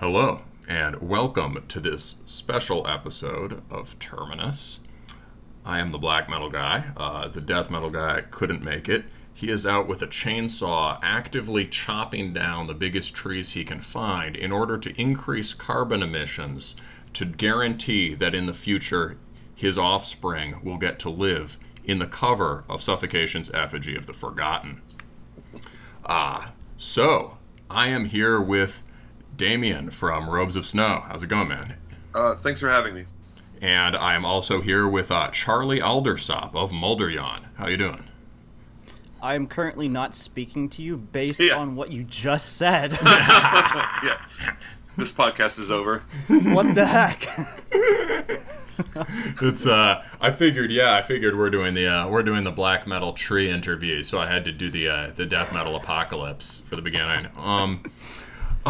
Hello, and welcome to this special episode of Terminus. I am the black metal guy. Uh, the death metal guy couldn't make it. He is out with a chainsaw actively chopping down the biggest trees he can find in order to increase carbon emissions to guarantee that in the future his offspring will get to live in the cover of Suffocation's Effigy of the Forgotten. Ah, so I am here with Damien from Robes of Snow. How's it going, man? Uh, thanks for having me. And I am also here with uh, Charlie Aldersop of Mulderjawn. How you doing? I am currently not speaking to you based Yeah. on what you just said. yeah, this podcast is over. what the heck? It's uh, I figured, yeah, I figured we're doing the uh, we're doing the black metal tree interview, so I had to do the uh, the death metal apocalypse for the beginning. Um,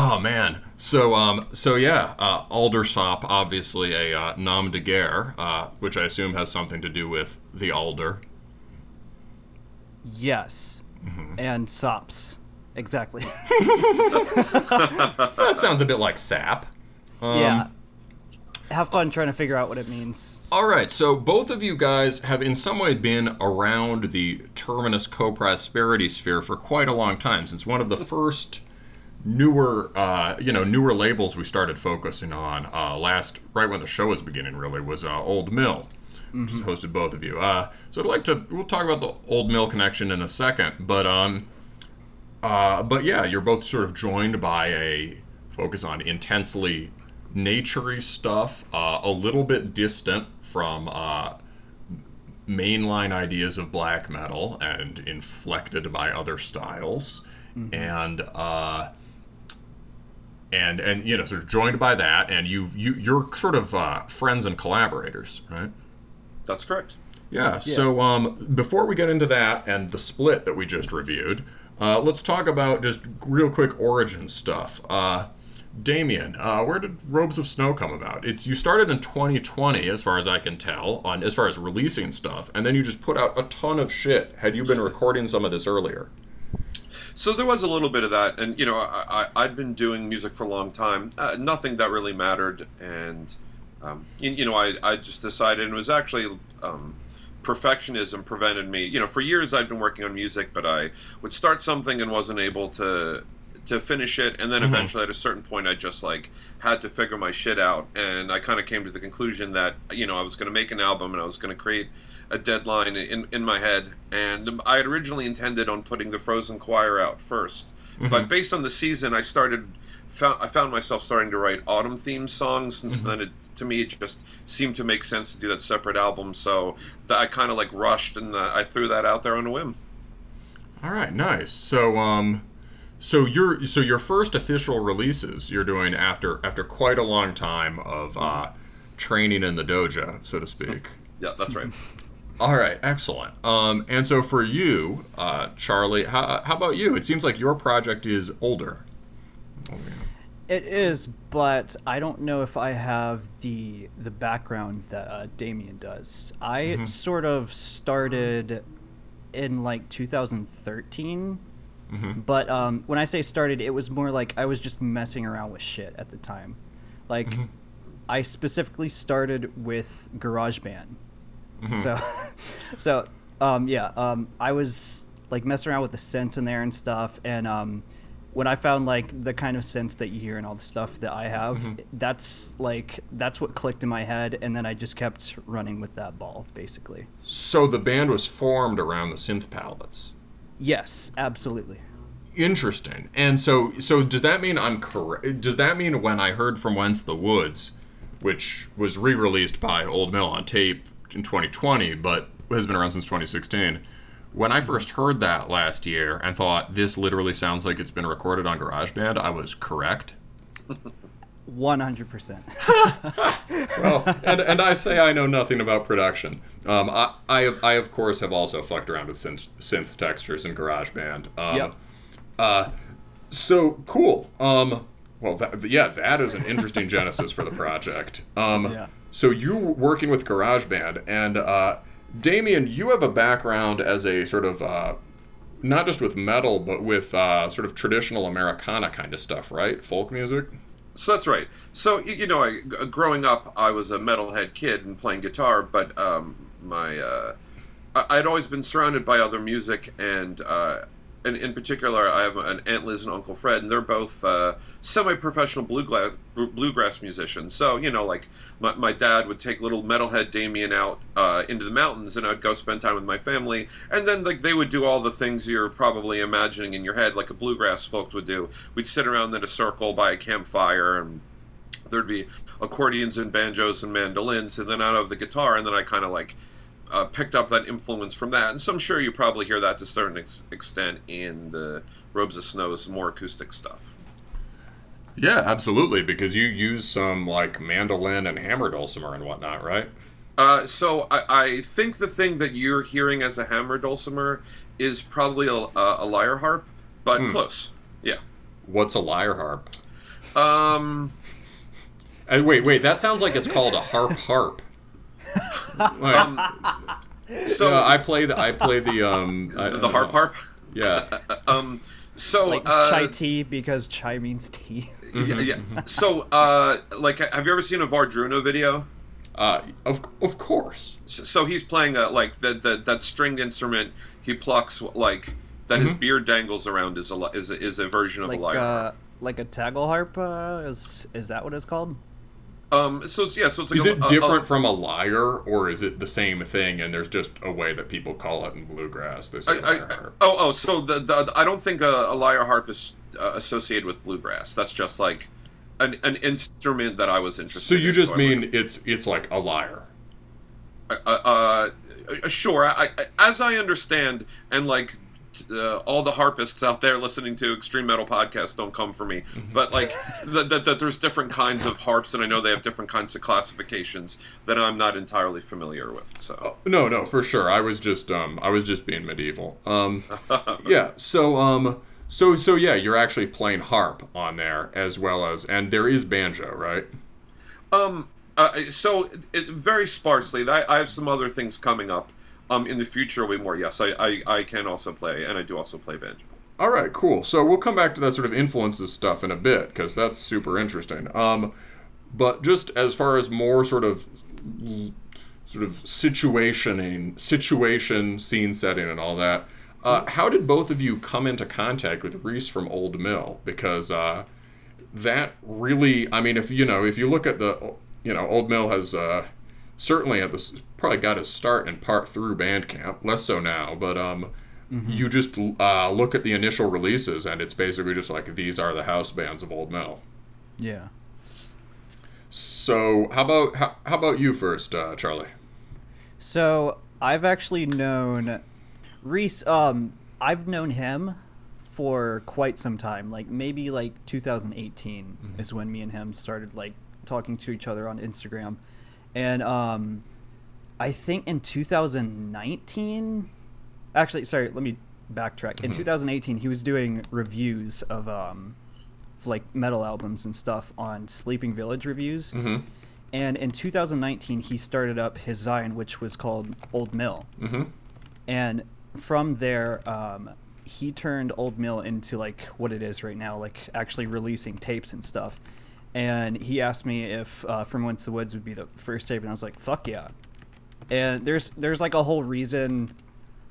oh man, so um, so yeah, uh, Aldersop, obviously a uh, nom de guerre, uh, which I assume has something to do with the alder. yes. And sops. Exactly. That sounds a bit like sap. yeah. Have fun trying to figure out what it means. All right, so both of you guys have in some way been around the Terminus co-prosperity sphere for quite a long time, since one of the first newer, uh, you know, newer labels we started focusing on uh, last, right when the show was beginning, really, was uh, Old Mill, which has hosted both of you. Uh, so I'd like to, we'll talk about the Old Mill connection in a second, but um, uh, but yeah, you're both sort of joined by a focus on intensely naturey stuff, uh, a little bit distant from uh, mainline ideas of black metal and inflected by other styles, and uh, and and you know sort of joined by that, and you've you you're sort of uh, friends and collaborators, right? That's correct. Yeah. So um, before we get into that and the split that we just reviewed, uh, let's talk about just real quick origin stuff. Uh, Damien, uh, where did Robes of Snow come about? It's you started in 2020, as far as I can tell, on as far as releasing stuff, and then you just put out a ton of shit. Had you been recording some of this earlier? So there was a little bit of that, and you know, I, I, I'd been doing music for a long time. Uh, nothing that really mattered, and um, you, you know, I, I just decided, and it was actually um, perfectionism prevented me. You know, for years I'd been working on music, but I would start something and wasn't able to to finish it, and then eventually at a certain point I just like had to figure my shit out, and I kind of came to the conclusion that you know I was going to make an album and I was going to create a deadline in, in my head, and I had originally intended on putting the Frozen Choir out 1st but based on the season, I started. Found, I found myself starting to write autumn themed songs, and then it, to me it just seemed to make sense to do that separate album. So that I kind of like rushed, and uh, I threw that out there on a whim. All right, nice. So um, so your so your first official releases you're doing after after quite a long time of uh, training in the dojo, so to speak. Yeah, that's right. All right, excellent. Um, and so for you, uh, Charlie, how, how about you? It seems like your project is older. It is, but I don't know if I have the the background that uh, Damien does. I sort of started in like 2013. But um, when I say started, it was more like I was just messing around with shit at the time. Like, I specifically started with GarageBand. So, so um, yeah, um, I was like messing around with the synths in there and stuff, and um, when I found like the kind of synths that you hear and all the stuff that I have, that's like that's what clicked in my head, and then I just kept running with that ball, basically. So the band was formed around the synth palettes. Yes, absolutely. Interesting. And so so does that mean I'm correct? Does that mean when I heard from Whence the Woods, which was re-released by Old Mill on tape in 2020, but has been around since 2016. When I first heard that last year and thought this literally sounds like it's been recorded on GarageBand, I was correct. One hundred percent. well, and, and I say I know nothing about production. Um, I, I, have, I, of course, have also fucked around with synth, synth textures in GarageBand. Um, Yep. Uh, so, cool. Um, well, that, yeah, that is an interesting genesis for the project. Um, Yeah. So, you working with GarageBand, and uh, Damien, you have a background as a sort of. Uh, not just with metal, but with uh, sort of traditional Americana kind of stuff, right? Folk music. So that's right. So you know, I, growing up, I was a metalhead kid and playing guitar, but um, my uh, I, would always been surrounded by other music, and uh, and in particular, I have an Aunt Liz and Uncle Fred, and they're both uh, semi-professional bluegrass bluegrass musicians. So you know, like my, my dad would take little metalhead Damien out uh, into the mountains, and I'd go spend time with my family, and then like they would do all the things you're probably imagining in your head, like a bluegrass folks would do. We'd sit around in a circle by a campfire and there'd be accordions and banjos and mandolins and then out of the guitar and then i kind of like uh, picked up that influence from that, and so I'm sure you probably hear that to a certain ex- extent in the Robes of Snow's more acoustic stuff. Yeah, absolutely, because you use some like mandolin and hammer dulcimer and whatnot, right? Uh, so I, I, think the thing that you're hearing as a hammer dulcimer is probably a, a lyre harp, but hmm. close. Yeah. What's a lyre harp? Um. And wait, wait. That sounds like it's called a harp harp. Like, um, so yeah, I play the I play the um I, the harp harp. Yeah. um. So like uh, chai tea because chai means tea. Yeah. yeah. So uh, like, have you ever seen a Wardruna video? Uh, of of course. So, so he's playing a like that that that stringed instrument. He plucks like that. Mm-hmm. His beard dangles around is a is a, is a version of like, a lyre. Uh, like a tagle harp uh, is is that what it's called? Um, so yeah, so it's like is a, it different a, a, from a lyre, or is it the same thing? And there's just a way that people call it in bluegrass. They say I, I, oh, oh, so the, the I don't think a, a lyre harp is uh, associated with bluegrass. That's just like an, an instrument that I was interested. So you in, just so mean it's it's like a lyre. Uh, uh, uh, sure. I, I, as I understand, and like uh, all the harpists out there listening to extreme metal podcasts don't come for me. Mm-hmm. but like that the, the, there's different kinds of harps and i know they have different kinds of classifications that i'm not entirely familiar with so. Oh, no no for sure. I was just um i was just being medieval. Um yeah so um so so yeah you're actually playing harp on there as well as and there is banjo right? Um uh, so it, very sparsely. I, I have some other things coming up um, in the future, way more. Yes, I, I, I can also play, and I do also play banjo. All right, cool. So we'll come back to that sort of influences stuff in a bit because that's super interesting. Um, but just as far as more sort of sort of situationing, situation, scene setting, and all that. Uh, how did both of you come into contact with Reese from Old Mill? Because uh, that really, I mean, if you know, if you look at the, you know, Old Mill has uh, certainly at this probably got his start in part through Bandcamp, less so now, but um, mm-hmm. you just uh, look at the initial releases and it's basically just like these are the house bands of Old Mill. Yeah. So how about how, how about you first, uh, Charlie? So I've actually known Reese. Um, I've known him for quite some time. Like maybe like 2018 mm-hmm. is when me and him started like talking to each other on Instagram and um, I think in 2019, actually, sorry, let me backtrack. Mm-hmm. In 2018, he was doing reviews of um, like metal albums and stuff on Sleeping Village reviews. Mm-hmm. And in 2019, he started up his zine, which was called Old Mill. Mm-hmm. And from there, um, he turned Old Mill into like what it is right now, like actually releasing tapes and stuff and he asked me if uh, From Whence the Woods would be the first tape, and I was like, "Fuck yeah!" And there's there's like a whole reason,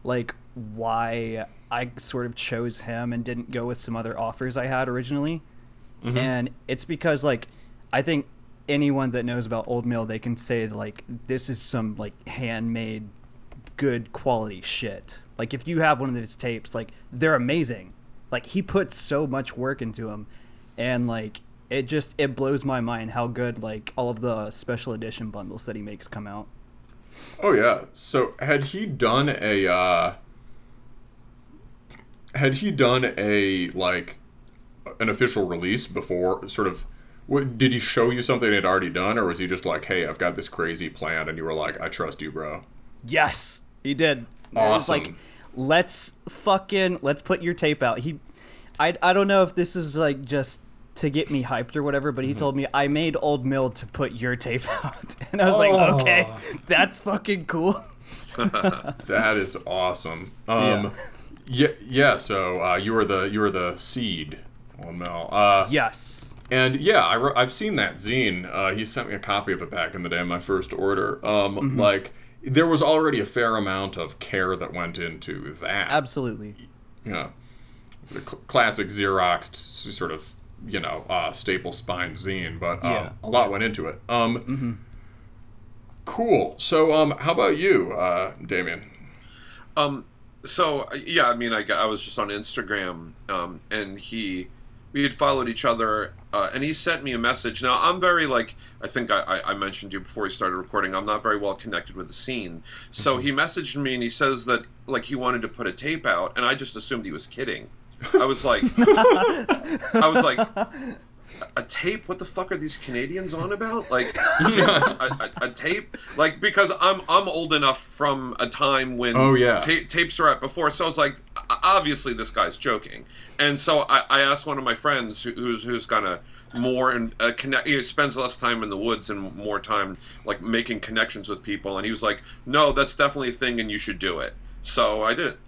like why I sort of chose him and didn't go with some other offers I had originally, mm-hmm. and it's because like I think anyone that knows about Old Mill, they can say like this is some like handmade, good quality shit. Like if you have one of his tapes, like they're amazing. Like he puts so much work into them, and like it just it blows my mind how good like all of the special edition bundles that he makes come out. Oh yeah. So had he done a uh had he done a like an official release before sort of what, did he show you something he'd already done or was he just like, "Hey, I've got this crazy plan," and you were like, "I trust you, bro." Yes, he did. Awesome. like, let's fucking let's put your tape out. He, I, I don't know if this is like just to get me hyped or whatever, but he mm-hmm. told me I made Old Mill to put your tape out, and I was oh. like, okay, that's fucking cool. that is awesome. Um, yeah. yeah, yeah. So uh, you were the you were the seed, Old Mill. Uh, yes. and yeah, I I've seen that zine. Uh, he sent me a copy of it back in the day, my first order. Um, Mm-hmm. Like there was already a fair amount of care that went into that. Absolutely. Yeah. the cl- classic Xerox sort of, you know, uh, staple spine zine, but um, Yeah. a lot went into it. Um, Cool. So, um, how about you, uh, Damien? Um, so yeah, I mean, I, I was just on Instagram, um, and he, we had followed each other, uh, and he sent me a message. Now I'm very like, I think I, I, I mentioned you before we started recording. I'm not very well connected with the scene, so he messaged me and he says that like he wanted to put a tape out, and I just assumed he was kidding. I was like, I was like. A tape? What the fuck are these Canadians on about? Like a, a, a tape? Like because I'm I'm old enough from a time when Oh, yeah. ta- tapes were out before. So I was like, obviously this guy's joking. And so I, I asked one of my friends who, who's who's kind of more and uh, connect. He spends less time in the woods and more time like making connections with people. And he was like, no, that's definitely a thing, and you should do it. So I did it.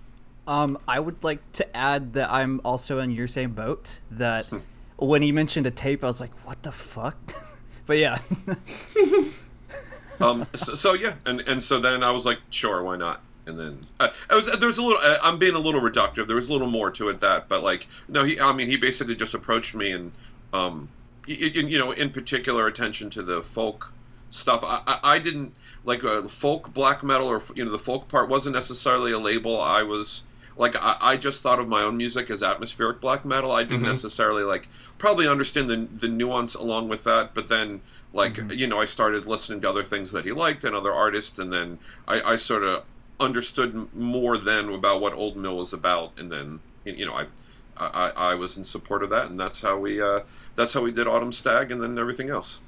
Um, I would like to add that I'm also in your same boat. That when he mentioned a tape, I was like, "What the fuck?" but yeah, um, so, so yeah, and and so then I was like, sure, why not? And then uh, I was there was a little. Uh, I'm being a little reductive. There was a little more to it that, but like no, he. I mean, he basically just approached me and, um, y- y- you know, in particular attention to the folk stuff. I I, I didn't like uh, folk black metal or you know the folk part wasn't necessarily a label I was. Like I, I just thought of my own music as atmospheric black metal. I didn't necessarily like probably understand the the nuance along with that. But then like you know I started listening to other things that he liked and other artists, and then I, I sort of understood more then about what Old Mill was about, and then you know I. I, I was in support of that, and that's how we uh, that's how we did Autumn Stag, and then everything else.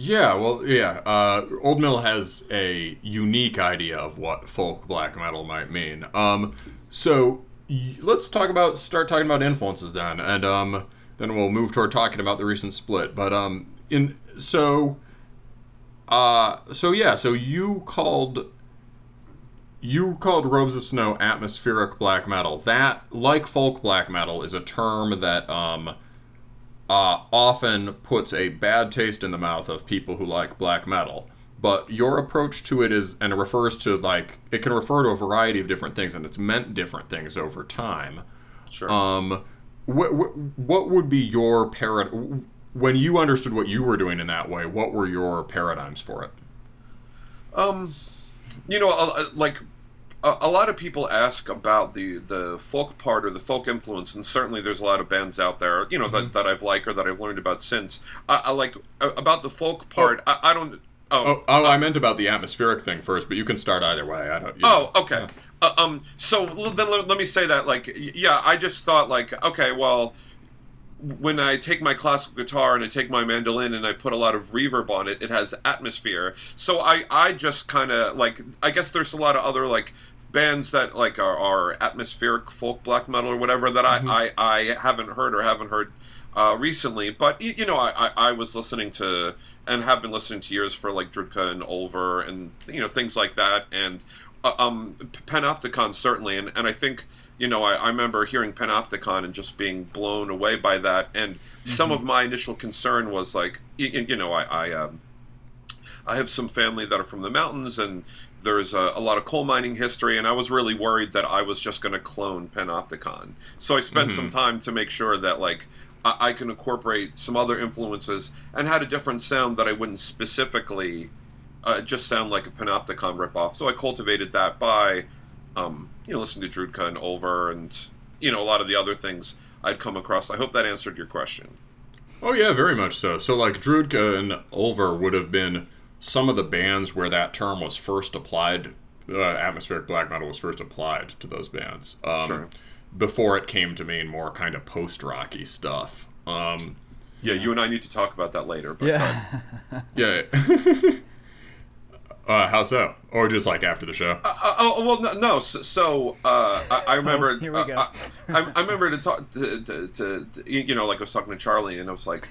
Yeah, well, yeah. Uh, Old Mill has a unique idea of what folk black metal might mean. Um, so y- let's talk about start talking about influences then, and um, then we'll move toward talking about the recent split. But um, in so, uh, so yeah, so you called you called Robes of Snow atmospheric black metal. That, like folk black metal, is a term that um, uh, often puts a bad taste in the mouth of people who like black metal. But your approach to it is, and it refers to like, it can refer to a variety of different things, and it's meant different things over time. Sure. Um, what, what, what would be your parad? When you understood what you were doing in that way, what were your paradigms for it? Um, you know, a- a- like a, a lot of people ask about the the folk part or the folk influence, and certainly there's a lot of bands out there, you know, that, that I've liked or that I've learned about since. I, I like uh, about the folk part. I, I don't. Oh, Oh, oh, I meant about the atmospheric thing first, but you can start either way. I don't. You Oh, okay. Uh, um, so l- then let, let me say that, like, y- yeah, I just thought, like, okay, well, when I take my classical guitar and I take my mandolin and I put a lot of reverb on it, it has atmosphere. So I, I just kind of like, I guess there's a lot of other like bands that like are, are atmospheric folk black metal or whatever that I, I, I haven't heard or haven't heard uh, recently. But you know, I, I, I was listening to and have been listening to years for like Drudka and Ulver and you know things like that and uh, um, Panopticon certainly, and, and I think you know I, I remember hearing Panopticon and just being blown away by that. And some of my initial concern was like, you, you know, I I, um, I have some family that are from the mountains, and there's a, a lot of coal mining history, and I was really worried that I was just going to clone Panopticon. So I spent some time to make sure that like. I I can incorporate some other influences and had a different sound that I wouldn't specifically uh, just sound like a Panopticon ripoff. So I cultivated that by, um, you know, listening to Drudka and Ulver and, you know, a lot of the other things I'd come across. I hope that answered your question. Oh yeah, very much so. So like Drudka and Ulver would have been some of the bands where that term was first applied. Uh, atmospheric black metal was first applied to those bands. Um, Sure. Before it came to mean more kind of post rocky stuff. Um, Yeah, you and I need to talk about that later. But, yeah. yeah. uh, how so? Or just like after the show? Uh, uh, oh well, no. no so, so uh, I, I remember. Oh, here we uh, go. I, I, I remember to talk to, to, to, to, you know, like I was talking to Charlie, and I was like,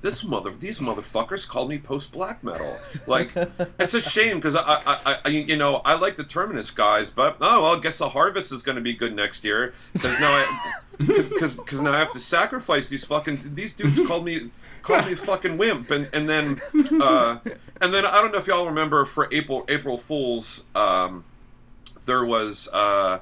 this mother, these motherfuckers called me post black metal. Like, it's a shame because I, I, I, you know, I like the Terminus guys, but oh well, I guess the Harvest is going to be good next year because now I, because because now I have to sacrifice these fucking these dudes called me called me a fucking wimp, and and then uh, and then I don't know if y'all remember for April April Fools, um, there was uh,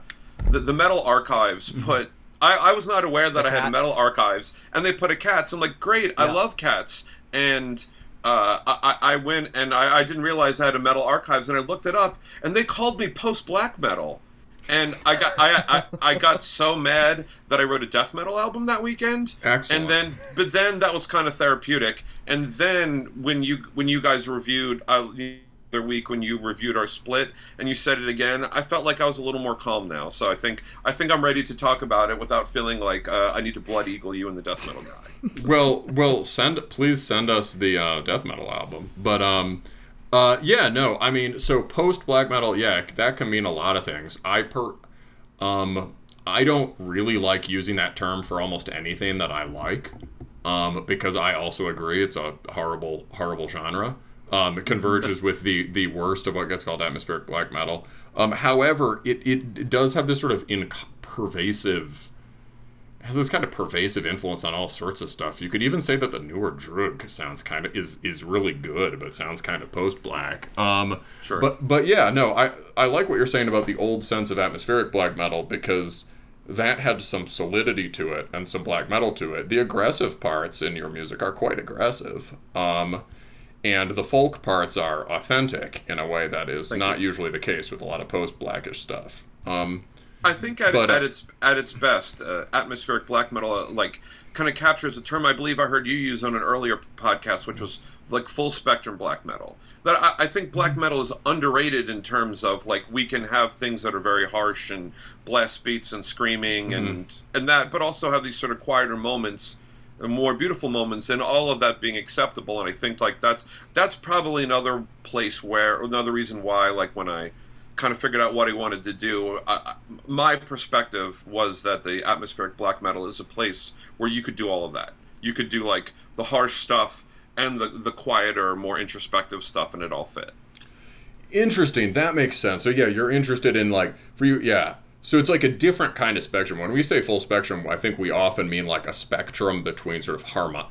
the the Metal Archives Mm-hmm. put. I, I was not aware that The I had. Metal Archives, and they put a cats. I'm like, great, I love cats, and. Uh, I, I went and I, I didn't realize I had a metal archives and I looked it up and they called me post black metal and I got I, I I got so mad that I wrote a death metal album that weekend. Excellent. And then, but then that was kind of therapeutic. And then when you when you guys reviewed uh, the other week when you reviewed our split and you said it again, I felt like I was a little more calm now. So I think I think I'm ready to talk about it without feeling like uh, I need to blood eagle you and the death metal guy. well, well, send please send us the uh, death metal album. But um, uh, yeah, no, I mean, so post black metal, yeah, that can mean a lot of things. I per, um, I don't really like using that term for almost anything that I like, um, because I also agree it's a horrible, horrible genre. Um, it converges with the the worst of what gets called atmospheric black metal. Um, however, it, it does have this sort of in pervasive has this kind of pervasive influence on all sorts of stuff. You could even say that the newer Drug sounds kind of is is really good, but sounds kind of post black. Um, Sure. But but yeah, no, I I like what you're saying about the old sense of atmospheric black metal because that had some solidity to it and some black metal to it. The aggressive parts in your music are quite aggressive. Um, and the folk parts are authentic in a way that is not usually the case with a lot of post blackish stuff. Um, I think at, But, uh, at its at its best, uh, atmospheric black metal uh, like kind of captures a term I believe I heard you use on an earlier podcast, which was like full spectrum black metal. That I, I think black metal is underrated in terms of like we can have things that are very harsh and blast beats and screaming and and that, but also have these sort of quieter moments. and More beautiful moments, and all of that being acceptable, and I think like that's that's probably another place where another reason why like when I kind of figured out what he wanted to do. I, my perspective was that the atmospheric black metal is a place where you could do all of that. You could do like the harsh stuff and the the quieter, more introspective stuff, and it all fit. Interesting. That makes sense. So yeah, you're interested in like for you, yeah. So it's like a different kind of spectrum. When we say full spectrum, I think we often mean like a spectrum between sort of harmon.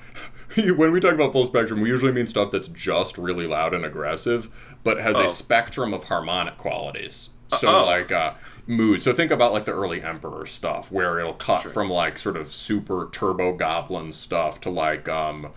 when we talk about full spectrum, we usually mean stuff that's just really loud and aggressive, but has Oh. a spectrum of harmonic qualities. So oh. like uh, mood. So think about like the early Emperor stuff, where it'll cut Sure. from like sort of super turbo goblin stuff to like um,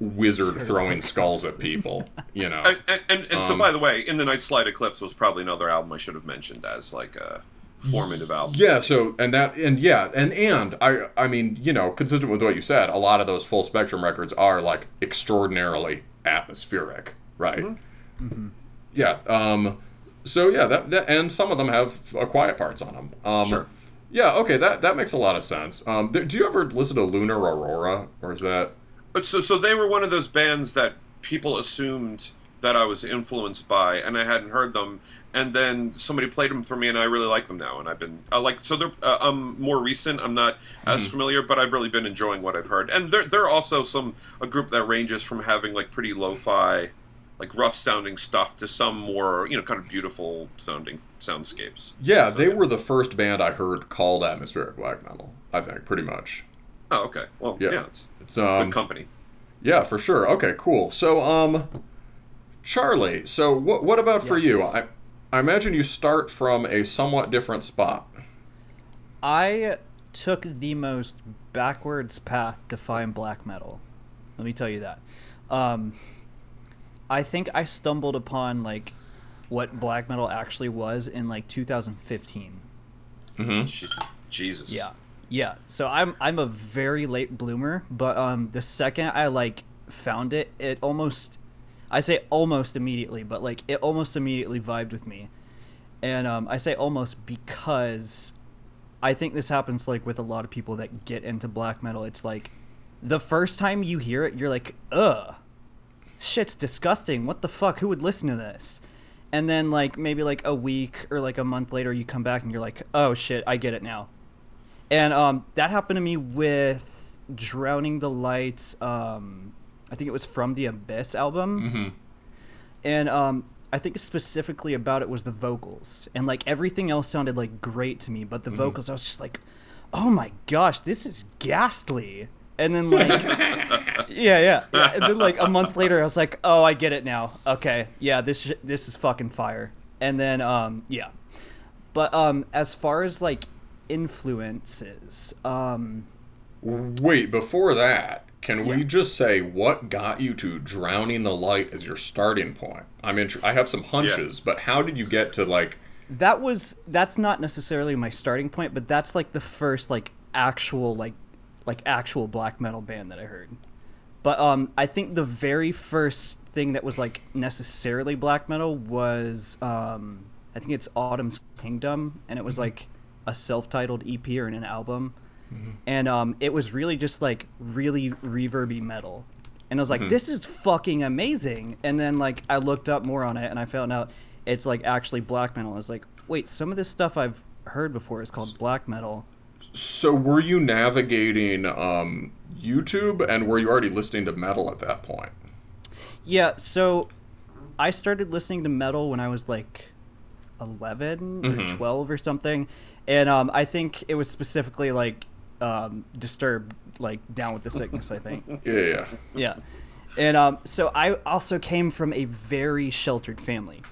wizard throwing skulls at people. You know. And and, and, and so, Um, by the way, in the Night Slide Eclipse was probably another album I should have mentioned as like a formative album. Yeah, so and that and yeah, and and I I mean, you know, consistent with what you said, a lot of those full spectrum records are like extraordinarily atmospheric, right? Yeah, um so yeah, that, that and some of them have uh, quiet parts on them. Um Sure. Yeah, okay, that that makes a lot of sense. Um th- do you ever listen to Lunar Aurora or is that But so so they were one of those bands that people assumed that I was influenced by, and I hadn't heard them. And then somebody played them for me, and I really like them now. And I've been I like so they're uh, um more recent. I'm not as familiar, but I've really been enjoying what I've heard. And they're they're also some a group that ranges from having like pretty lo-fi, like rough sounding stuff to some more you know kind of beautiful sounding soundscapes. Yeah, So, they were the first band I heard called atmospheric black metal, I think, pretty much. Oh, okay. Well, Yeah. yeah, it's It's good um company. Yeah, for sure. Okay, cool. So, um, Charlie. So, what what about for you? I I imagine you start from a somewhat different spot. I took the most backwards path to find black metal. Let me tell you that. Um, I think I stumbled upon like what black metal actually was in like 2015. Mm-hmm. Je- Jesus. Yeah. Yeah. So I'm I'm a very late bloomer, but um the second I like found it, it almost I say almost immediately, but like it almost immediately vibed with me. And um I say almost because I think this happens like with a lot of people that get into black metal. It's like the first time you hear it, you're like, "Ugh. Shit's disgusting. What the fuck? Who would listen to this?" And then like maybe like a week or like a month later you come back and you're like, "Oh shit, I get it now." And um, that happened to me with Drowning the Lights. Um, I think it was from the Abyss album, Mm-hmm. and um, I think specifically about it was the vocals, and like everything else sounded like great to me, but the vocals, I was just like, oh my gosh, this is ghastly. And then like, yeah, yeah, yeah. And then like a month later, I was like, oh, I get it now. Okay, yeah, this sh- this is fucking fire. And then um, yeah, but um, as far as like influences, um, Wait, before that, can we just say what got you to Drowning the Light as your starting point? I'm in, I have some hunches, but how did you get to like that was that's not necessarily my starting point, but that's like the first like actual like like actual black metal band that I heard. But um, I think the very first thing that was like necessarily black metal was um, I think it's Autumn's Kingdom, and it was like a self-titled EP or an album, and um, it was really just like really reverby metal, and I was like, this is fucking amazing. And then like I looked up more on it, and I found out it's like actually black metal. I was like, wait, some of this stuff I've heard before is called black metal. So were you navigating um, YouTube and were you already listening to metal at that point? Yeah, so I started listening to metal when I was like 11 or 12 or something. And um, I think it was specifically like um, Disturbed, like Down with the Sickness, I think. Yeah, yeah. yeah. And um, so I also came from a very sheltered family.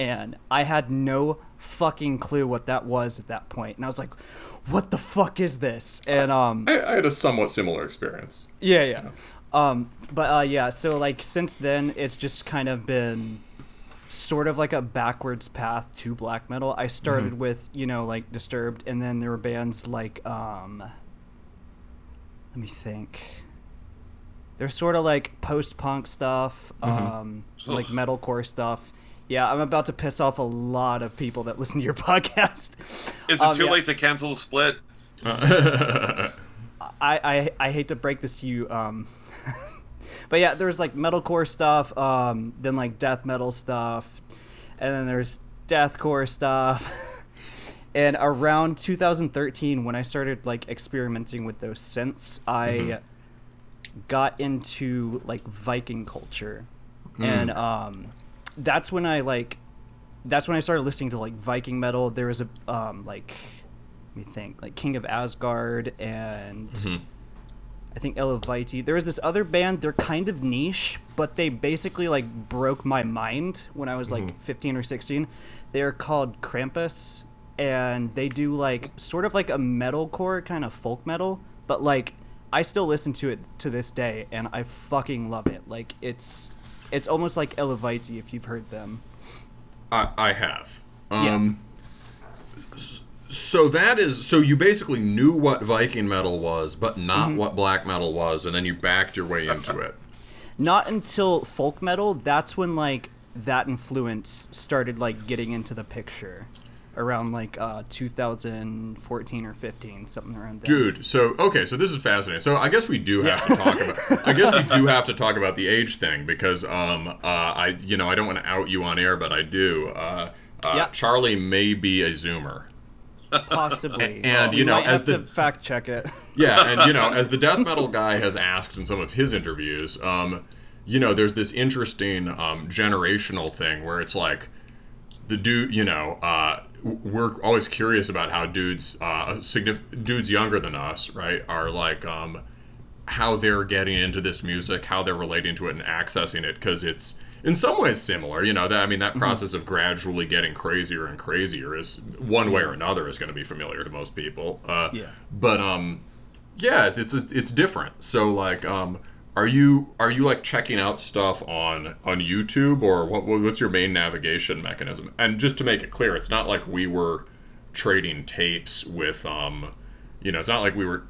And I had no fucking clue what that was at that point. And I was like, what the fuck is this? And um, I, I had a somewhat similar experience. yeah, yeah. Um, but uh, yeah, so like since then, it's just kind of been sort of like a backwards path to black metal. I started with you know like Disturbed, and then there were bands like um, let me think. They're sort of like post punk stuff, um, like metalcore stuff. Yeah, I'm about to piss off a lot of people that listen to your podcast. Is it Um, too yeah. late to cancel the split? I, I I hate to break this to you, um, but yeah, there's like metalcore stuff, um, then like death metal stuff, and then there's deathcore stuff. And around 2013, when I started like experimenting with those synths, I got into like Viking culture, and um, that's when I like, that's when I started listening to like Viking metal. There was a um, like let me think like king of asgard and i think Eluveitie there was this other band. They're kind of niche but they basically like broke my mind when i was like 15 or 16 they're called krampus and they do like sort of like a metalcore kind of folk metal but like i still listen to it to this day and i fucking love it. Like it's it's almost like Eluveitie if you've heard them. I, I have. Um, s- So that is so you basically knew what Viking metal was, but not what black metal was, and then you backed your way into it. not until folk metal that's when like that influence started like getting into the picture around like uh 2014 or 15 something around there Dude, so okay, so this is fascinating. So I guess we do have to talk about. I guess we do have to talk about the age thing because um uh I you know I don't want to out you on air, but I do. Uh, uh Yeah. Charlie may be a Zoomer. possibly And, We you know, as have the- to fact check it Yeah, and you know, as the death metal guy has asked in some of his interviews, um, you know, there's this interesting um, generational thing where it's like the dude, you know, uh, we're always curious about how dudes, uh, signif- dudes younger than us, right, are like um, how they're getting into this music, how they're relating to it and accessing it, because it's in some ways similar. You know, that I mean, that process of gradually getting crazier and crazier is one way or another is going to be familiar to most people. Uh, Yeah. But um, yeah, it's it's it's different. So like, um, are you are you like checking out stuff on on YouTube or what? What's your main navigation mechanism? And just to make it clear, it's not like we were trading tapes with um, you know, it's not like we were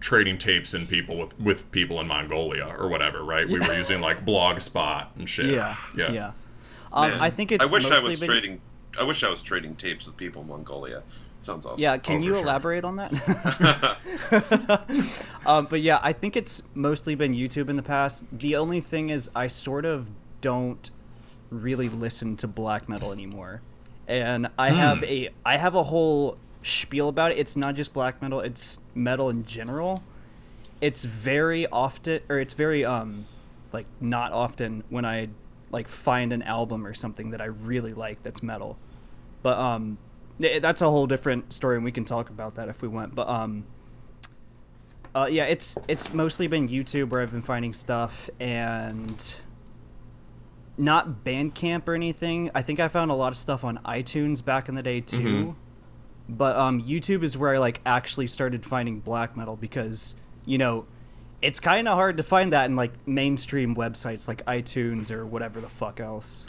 trading tapes in people with with people in Mongolia or whatever, right? We were using like Blogspot and shit. yeah yeah. yeah, Um, i think it's I wish I was been- trading. I wish I was trading tapes with people in Mongolia. Sounds awesome. Yeah, can Oh, for you sure. elaborate on that? um, but yeah, I think it's mostly been YouTube in the past. The only thing is, I sort of don't really listen to black metal anymore, and I have a I have a whole spiel about it. It's not just black metal; it's metal in general. It's very often, or it's very um, like not often when I like find an album or something that I really like that's metal. But um that's a whole different story and we can talk about that if we want. But um uh, yeah, it's it's mostly been YouTube where I've been finding stuff and not Bandcamp or anything. I think I found a lot of stuff on iTunes back in the day too. Mm-hmm. But um, YouTube is where I like actually started finding black metal because you know it's kind of hard to find that in like mainstream websites like iTunes or whatever the fuck else.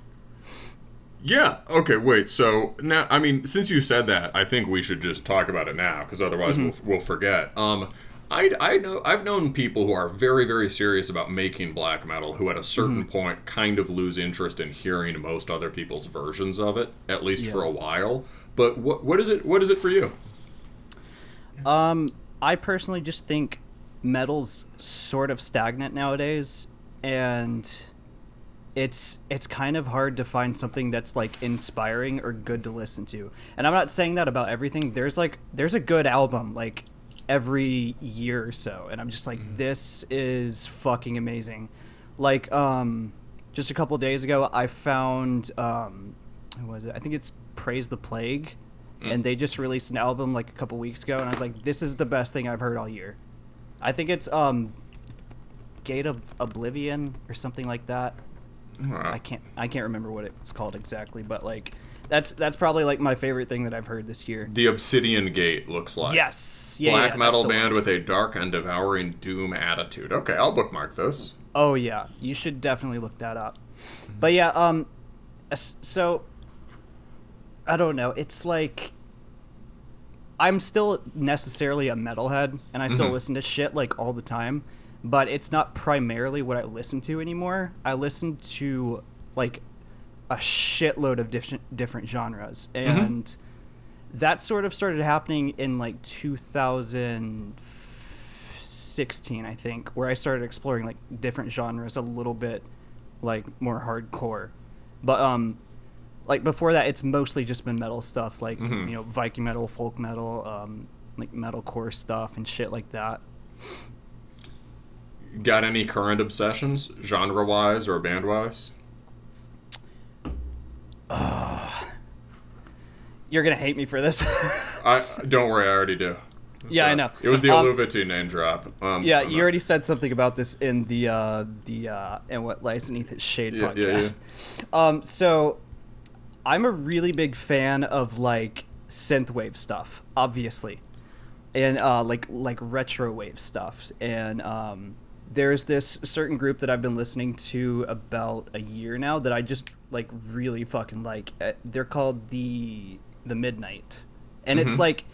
Yeah. Okay. Wait. So now, I mean, since you said that, I think we should just talk about it now, because otherwise mm-hmm. we'll, we'll forget. Um, I, I know I've known people who are very very serious about making black metal who at a certain mm-hmm. point kind of lose interest in hearing most other people's versions of it at least yeah. for a while. But what what is it what is it for you? Um I personally just think metal's sort of stagnant nowadays and it's it's kind of hard to find something that's like inspiring or good to listen to. And I'm not saying that about everything. There's like there's a good album like every year or so and i'm just like mm-hmm. this is fucking amazing like um just a couple days ago i found um who was it i think it's praise the plague mm. and they just released an album like a couple weeks ago and i was like this is the best thing i've heard all year i think it's um gate of oblivion or something like that i can't i can't remember what it's called exactly but like that's that's probably like my favorite thing that I've heard this year. The Obsidian Gate looks like. Yes. Yeah, Black yeah, metal band one. with a dark and devouring doom attitude. Okay, I'll bookmark this. Oh yeah, you should definitely look that up. But yeah, um, so I don't know. It's like I'm still necessarily a metalhead, and I still mm-hmm. listen to shit like all the time. But it's not primarily what I listen to anymore. I listen to like a shitload of different different genres, mm-hmm. and mm-hmm. that sort of started happening in like 2016, I think, where I started exploring like different genres a little bit, like more hardcore. But um, like before that, it's mostly just been metal stuff, like mm-hmm. you know Viking metal, folk metal, um, like metalcore stuff and shit like that. Got any current obsessions, genre wise or band wise? You're gonna hate me for this. I don't worry, I already do. Yeah, I know. It was the um, name drop. Um, yeah, you already said something about this in the uh, the uh, and what lies beneath its shade yeah, podcast. Yeah, yeah. Um, so I'm a really big fan of like synthwave stuff, obviously, and uh, like like retro wave stuff, and um, there's this certain group that I've been listening to about a year now that I just like really fucking like. Uh, they're called the the Midnight, and mm-hmm. it's like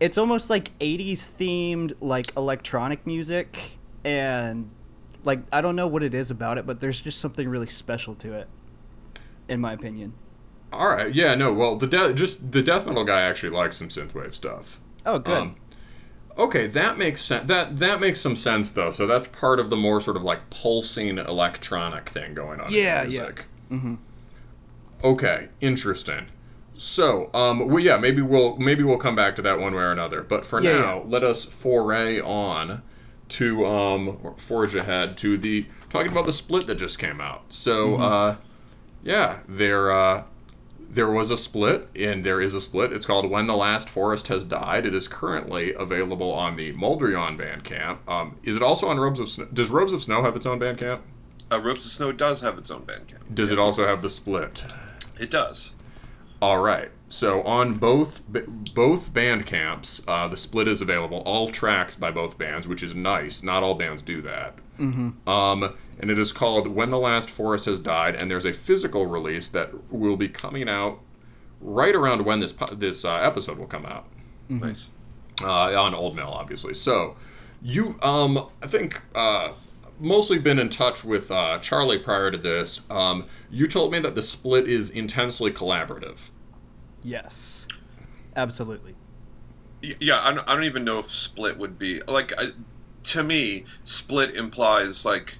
it's almost like 80s themed like electronic music and like I don't know what it is about it, but there's just something really special to it, in my opinion. All right, yeah, no, well, the de- just the death metal guy actually likes some synthwave stuff. Oh, good. Um, Okay, that makes sense. That that makes some sense though. So that's part of the more sort of like pulsing electronic thing going on. Yeah, in music. yeah. Mm-hmm. Okay, interesting. So, um, well, yeah, maybe we'll maybe we'll come back to that one way or another. But for yeah, now, yeah. let us foray on to um, forge ahead to the talking about the split that just came out. So, mm-hmm. uh, yeah, they're uh, there was a split, and there is a split. It's called When the Last Forest Has Died. It is currently available on the Moldrion Bandcamp. Um, is it also on Robes of Snow? Does Robes of Snow have its own Bandcamp? Uh, Robes of Snow does have its own Bandcamp. Does it also have the split? It does. All right. So on both both band camps, uh, the split is available. All tracks by both bands, which is nice. Not all bands do that. Mm-hmm. Um, and it is called "When the Last Forest Has Died," and there's a physical release that will be coming out right around when this this uh, episode will come out. Mm-hmm. Nice. Uh, on Old Mill, obviously. So you, um, I think, uh, mostly been in touch with uh, Charlie prior to this. Um, you told me that the split is intensely collaborative. Yes, absolutely. Yeah, I don't, I don't even know if split would be like I, to me. Split implies like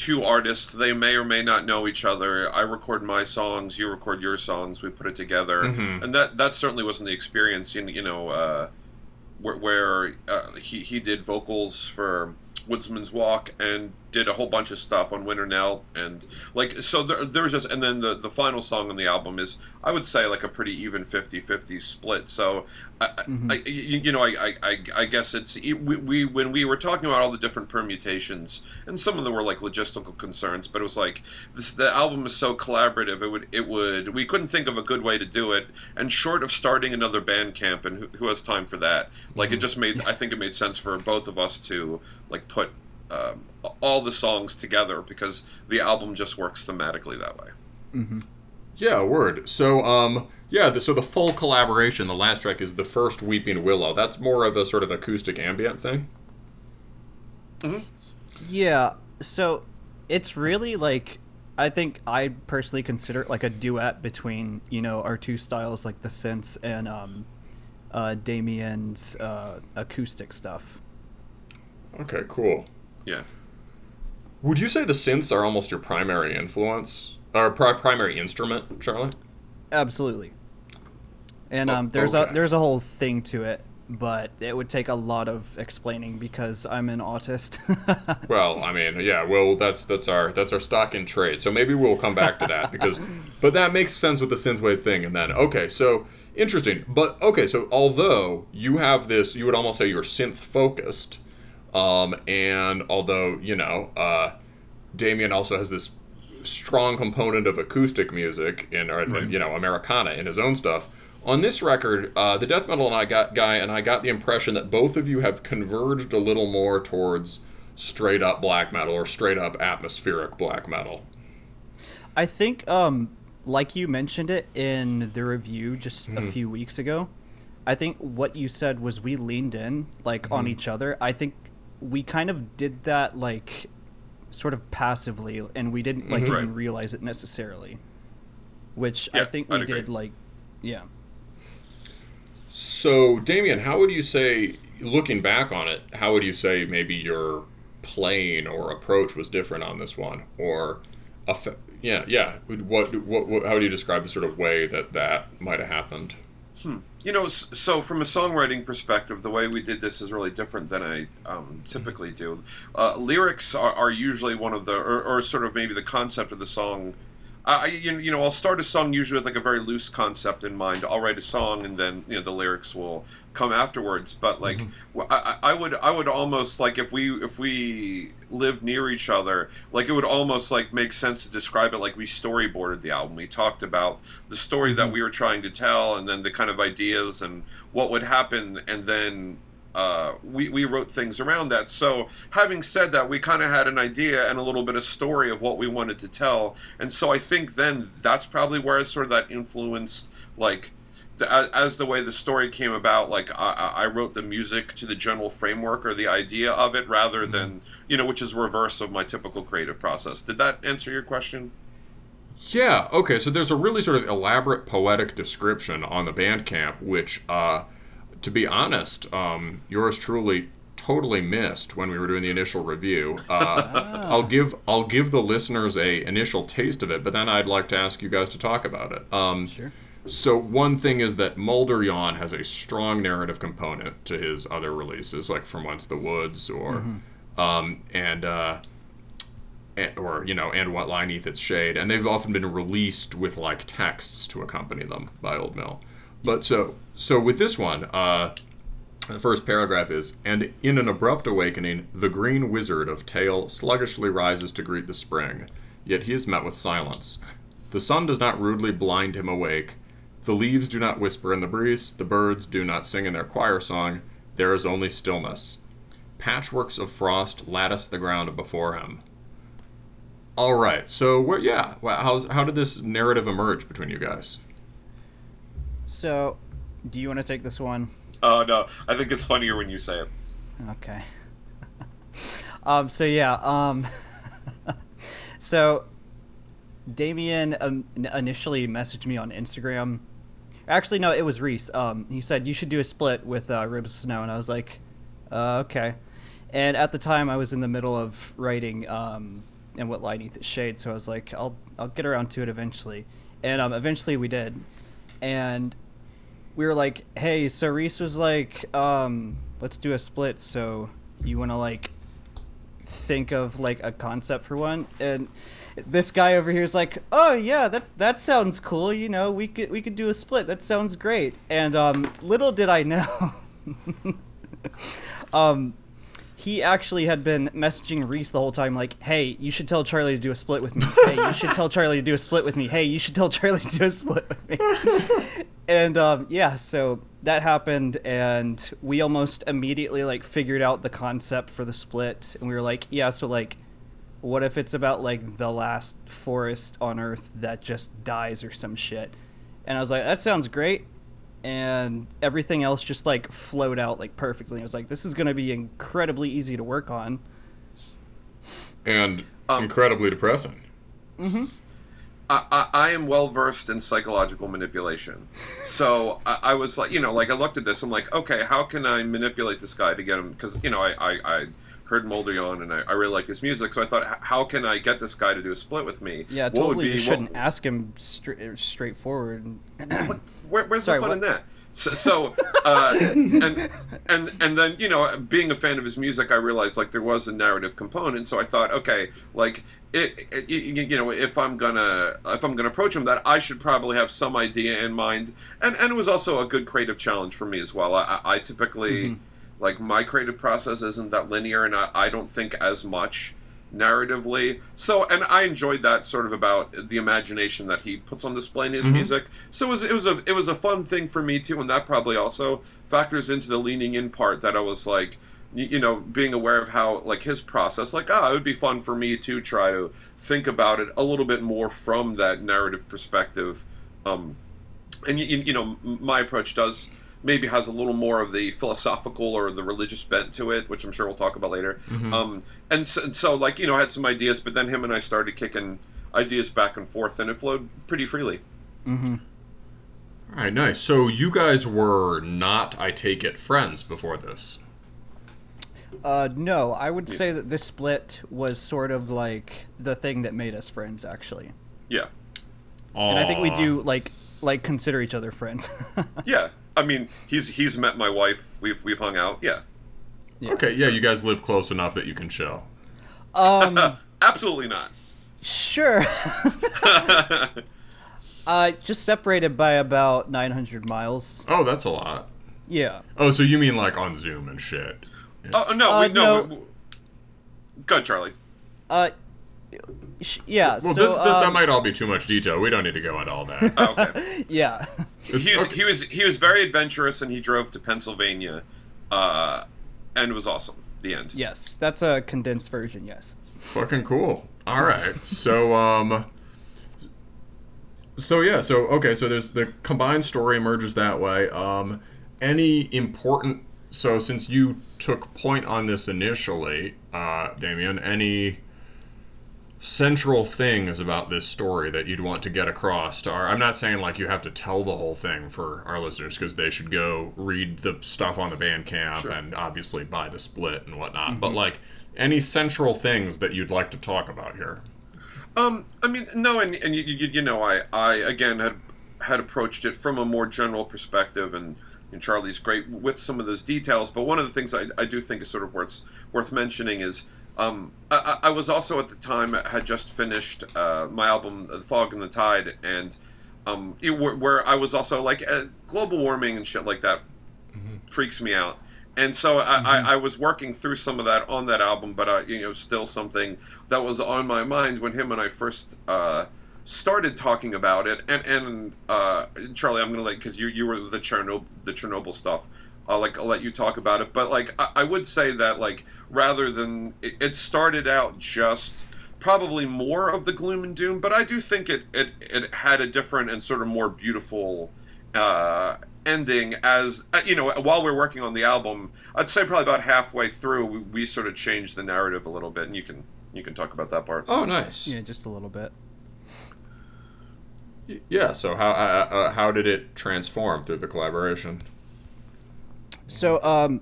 two artists. They may or may not know each other. I record my songs, you record your songs. We put it together, mm-hmm. and that that certainly wasn't the experience. You, you know, uh, where, where uh, he he did vocals for Woodsman's Walk and did a whole bunch of stuff on Winter Nell and like so there, there's just and then the the final song on the album is I would say like a pretty even 50-50 split so I, mm-hmm. I, you, you, know I, I I guess it's we, we when we were talking about all the different permutations and some of them were like logistical concerns but it was like this the album is so collaborative it would it would we couldn't think of a good way to do it and short of starting another band camp and who, who has time for that like mm-hmm. it just made I think it made sense for both of us to like put um, all the songs together because the album just works thematically that way. Mm-hmm. Yeah, word. So, um, yeah, the, so the full collaboration, the last track is the first Weeping Willow. That's more of a sort of acoustic ambient thing. Mm-hmm. Yeah. So it's really like I think I personally consider it like a duet between you know our two styles, like the synths and um, uh, Damien's uh, acoustic stuff. Okay, cool. Yeah. Would you say the synths are almost your primary influence or pri- primary instrument, Charlie? Absolutely. And um, there's okay. a there's a whole thing to it, but it would take a lot of explaining because I'm an autist. well, I mean, yeah, well, that's that's our that's our stock in trade. So maybe we'll come back to that because, but that makes sense with the synthwave thing. And then okay, so interesting. But okay, so although you have this, you would almost say you're synth focused um, and although, you know, uh, Damien also has this strong component of acoustic music in, or, right. you know, Americana in his own stuff. On this record, uh, the death metal and I got guy and I got the impression that both of you have converged a little more towards straight up black metal or straight up atmospheric black metal. I think, um, like you mentioned it in the review just mm. a hmm. few weeks ago, I think what you said was we leaned in like mm. on hmm. each other. I think we kind of did that like sort of passively and we didn't like mm-hmm. even realize it necessarily which yeah, i think we did like yeah. So damien how would you say looking back on it how would you say maybe your playing or approach was different on this one? Or yeah yeah. What, what, what how do you describe the sort of way that that might have happened hmm you know, so from a songwriting perspective, the way we did this is really different than I um, typically do. Uh, lyrics are, are, usually one of the, or, or, sort of maybe the concept of the song I, you you know, I'll start a song usually with like a very loose concept in mind. I'll write a song, and then you know the lyrics will come afterwards. But like, mm-hmm. I, I would, I would almost like if we if we lived near each other, like it would almost like make sense to describe it like we storyboarded the album. We talked about the story mm-hmm. that we were trying to tell, and then the kind of ideas and what would happen, and then uh, we, we wrote things around that. So, having said that, we kind of had an idea and a little bit of story of what we wanted to tell. And so, I think then that's probably where sort of that influenced, like, the, as the way the story came about. Like, I, I, wrote the music to the general framework or the idea of it rather mm-hmm. than, you know, which is reverse of my typical creative process. Did that answer your question? Yeah. Okay. So, there's a really sort of elaborate poetic description on the Bandcamp, which, uh, to be honest, um, yours truly totally missed when we were doing the initial review. Uh, oh. I'll give I'll give the listeners a initial taste of it, but then I'd like to ask you guys to talk about it. Um, sure. So one thing is that Mulder Yawn has a strong narrative component to his other releases, like From Once the Woods or mm-hmm. um, and. Uh, or you know, and what lie neath its shade, and they've often been released with like texts to accompany them by Old Mill. But so so with this one, uh, the first paragraph is, and in an abrupt awakening, the green wizard of tale sluggishly rises to greet the spring, yet he is met with silence. The sun does not rudely blind him awake. The leaves do not whisper in the breeze. The birds do not sing in their choir song. There is only stillness. Patchworks of frost lattice the ground before him. All right. So, where, yeah, how how did this narrative emerge between you guys? So, do you want to take this one? Oh no, I think it's funnier when you say it. Okay. um. So yeah. Um. so, Damien um, initially messaged me on Instagram. Actually, no, it was Reese. Um, he said you should do a split with uh, Ribs Snow, and I was like, uh, okay. And at the time, I was in the middle of writing um, and what lie neath shade, so I was like, I'll I'll get around to it eventually. And um, eventually, we did. And we were like, hey, so Reese was like, um, let's do a split. So you want to like think of like a concept for one and this guy over here is like oh yeah that that sounds cool you know we could we could do a split that sounds great and um little did i know um he actually had been messaging Reese the whole time, like, "Hey, you should tell Charlie to do a split with me. Hey, you should tell Charlie to do a split with me. Hey, you should tell Charlie to do a split with me." and um, yeah, so that happened, and we almost immediately like figured out the concept for the split, and we were like, "Yeah, so like, what if it's about like the last forest on Earth that just dies or some shit?" And I was like, "That sounds great." And everything else just like flowed out like perfectly. I was like, this is going to be incredibly easy to work on, and um, incredibly depressing. Mm-hmm. I, I, I am well versed in psychological manipulation, so I, I, was like, you know, like I looked at this, I'm like, okay, how can I manipulate this guy to get him? Because you know, I, I, I heard Moldrian and I, I, really like his music, so I thought, how can I get this guy to do a split with me? Yeah, what totally. Be, you shouldn't what, ask him straight straightforward. Where, where's Sorry, the fun what? in that? So, so uh, and and and then you know, being a fan of his music, I realized like there was a narrative component. So I thought, okay, like it, it, you know, if I'm gonna if I'm gonna approach him, that I should probably have some idea in mind. And and it was also a good creative challenge for me as well. I, I typically mm-hmm. Like my creative process isn't that linear, and I, I don't think as much narratively. So, and I enjoyed that sort of about the imagination that he puts on display in his mm-hmm. music. So it was it was a it was a fun thing for me too, and that probably also factors into the leaning in part that I was like. You, know, being aware of how like his process, like ah, it would be fun for me to try to think about it a little bit more from that narrative perspective. Um, and you, you know, my approach does maybe has a little more of the philosophical or the religious bent to it, which I'm sure we'll talk about later. Mm-hmm. Um, and, so, and, so, like, you know, I had some ideas, but then him and I started kicking ideas back and forth, and it flowed pretty freely. Mm-hmm. All right, nice. So you guys were not, I take it, friends before this. Uh, no, I would yeah. say that this split was sort of like the thing that made us friends, actually. Yeah. Aww. And I think we do like like consider each other friends. yeah, I mean, he's he's met my wife. We've we've hung out. Yeah. yeah. Okay. Yeah, you guys live close enough that you can chill. Um. Absolutely not. Sure. uh, just separated by about 900 miles. Oh, that's a lot. Yeah. Oh, so you mean like on Zoom and shit? Yeah. Oh no, uh, we, no. no. We, go, Charlie. Uh, yeah. Well, so, this, um, that might all be too much detail. We don't need to go into all that. oh, okay. yeah. He was, okay. he was he was very adventurous, and he drove to Pennsylvania, uh, and it was awesome. The end. Yes, that's a condensed version. Yes. Fucking cool. All right. So um. So yeah. So okay. So there's the combined story emerges that way. Um, any important. So since you took point on this initially, uh, Damien, any central things about this story that you'd want to get across to our i'm not saying like you have to tell the whole thing for our listeners because they should go read the stuff on the bandcamp sure. and obviously buy the split and whatnot mm-hmm. but like any central things that you'd like to talk about here um i mean no and, and you, you, you know i i again had had approached it from a more general perspective and and Charlie's great with some of those details. But one of the things I, I do think is sort of worth worth mentioning is um, I, I, was also at the time had just finished uh, my album "The Fog and the Tide," and um, it, where, where, I was also like uh, global warming and shit like that mm-hmm. freaks me out. And so I, mm-hmm. I, I, was working through some of that on that album, but uh, you know, still something that was on my mind when him and I first uh, started talking about it. And and uh, Charlie, I'm gonna let because you you were the Chernobyl the Chernobyl stuff. I'll like I'll let you talk about it. But like I, I would say that like rather than it, it, started out just probably more of the gloom and doom, but I do think it it, it had a different and sort of more beautiful uh, ending as uh, you know while we're working on the album. I'd say probably about halfway through we, we sort of changed the narrative a little bit, and you can you can talk about that part. Oh, nice. Yeah, just a little bit. Yeah. So how uh, uh, how did it transform through the collaboration? So, um,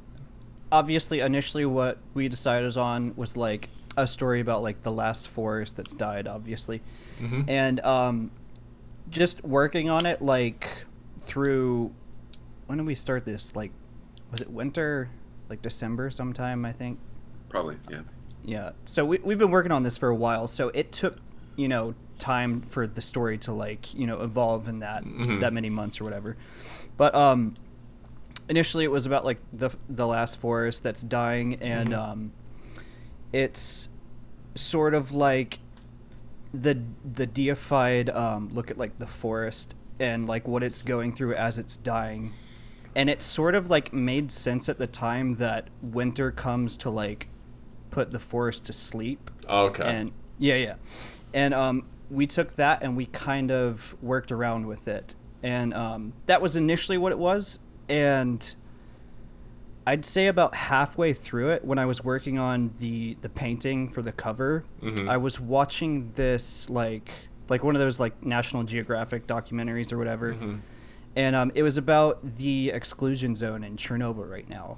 obviously, initially, what we decided on was like a story about like the last forest that's died, obviously, mm-hmm. and um, just working on it like through. When did we start this? Like, was it winter? Like December sometime, I think. Probably, yeah. Yeah. So we we've been working on this for a while. So it took, you know, time for the story to like, you know, evolve in that Mm-hmm. that many months or whatever. But um initially it was about like the the last forest that's dying and Mm-hmm. um it's sort of like the the deified um, look at like the forest and like what it's going through as it's dying and it sort of like made sense at the time that winter comes to like put the forest to sleep Okay. and yeah yeah and um, we took that and we kind of worked around with it and um, that was initially what it was and i'd say about halfway through it when i was working on the the painting for the cover Mhm. i was watching this like like one of those like national geographic documentaries or whatever Mhm. and um, it was about the exclusion zone in chernobyl right now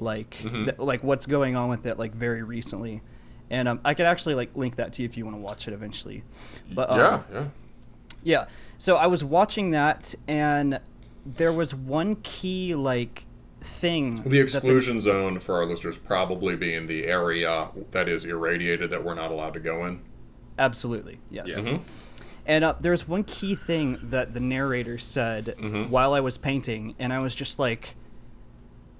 like Mhm. th- like what's going on with it like very recently and um, i could actually like link that to you if you want to watch it eventually but um, yeah, yeah. yeah. So I was watching that, and there was one key like thing. The exclusion zone for our listeners probably being the area that is irradiated that we're not allowed to go in. absolutely yes. Yeah. Mhm. And uh, there's one key thing that the narrator said Mhm. while I was painting, and I was just like,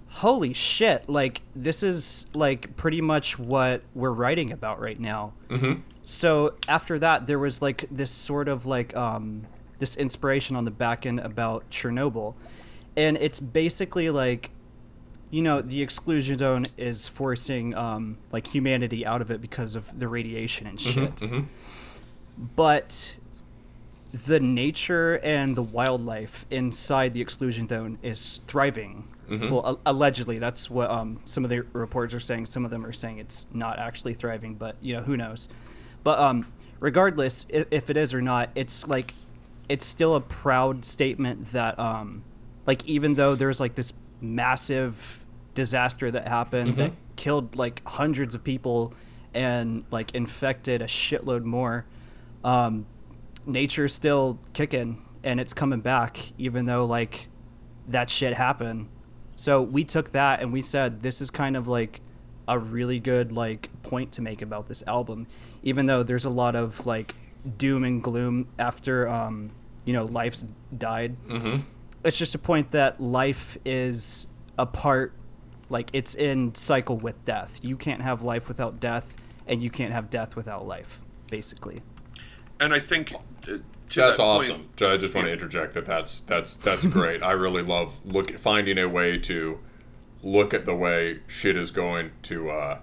"Holy shit! Like this is like pretty much what we're writing about right now." Mhm. so after that there was like this sort of like um this inspiration on the back end about chernobyl and it's basically like you know the exclusion zone is forcing um like humanity out of it because of the radiation and shit Mhm. but the nature and the wildlife inside the exclusion zone is thriving. Mhm. Well, a- allegedly, that's what um, some of the reports are saying. Some of them are saying it's not actually thriving, but you know who knows. But um, regardless, if, if it is or not, it's like it's still a proud statement that um, like even though there's like this massive disaster that happened that killed like hundreds of people and like infected a shitload more um, nature's still kicking and it's coming back even though like that shit happened. So we took that and we said this is kind of like a really good like point to make about this album. Even though there's a lot of like doom and gloom after um you know life's died Mhm. it's just a point that life is a part like it's in cycle with death you can't have life without death and you can't have death without life basically And I think uh, to That's that awesome. Point, I just want to interject that that's that's that's great. I really love look finding a way to look at the way shit is going to. Uh,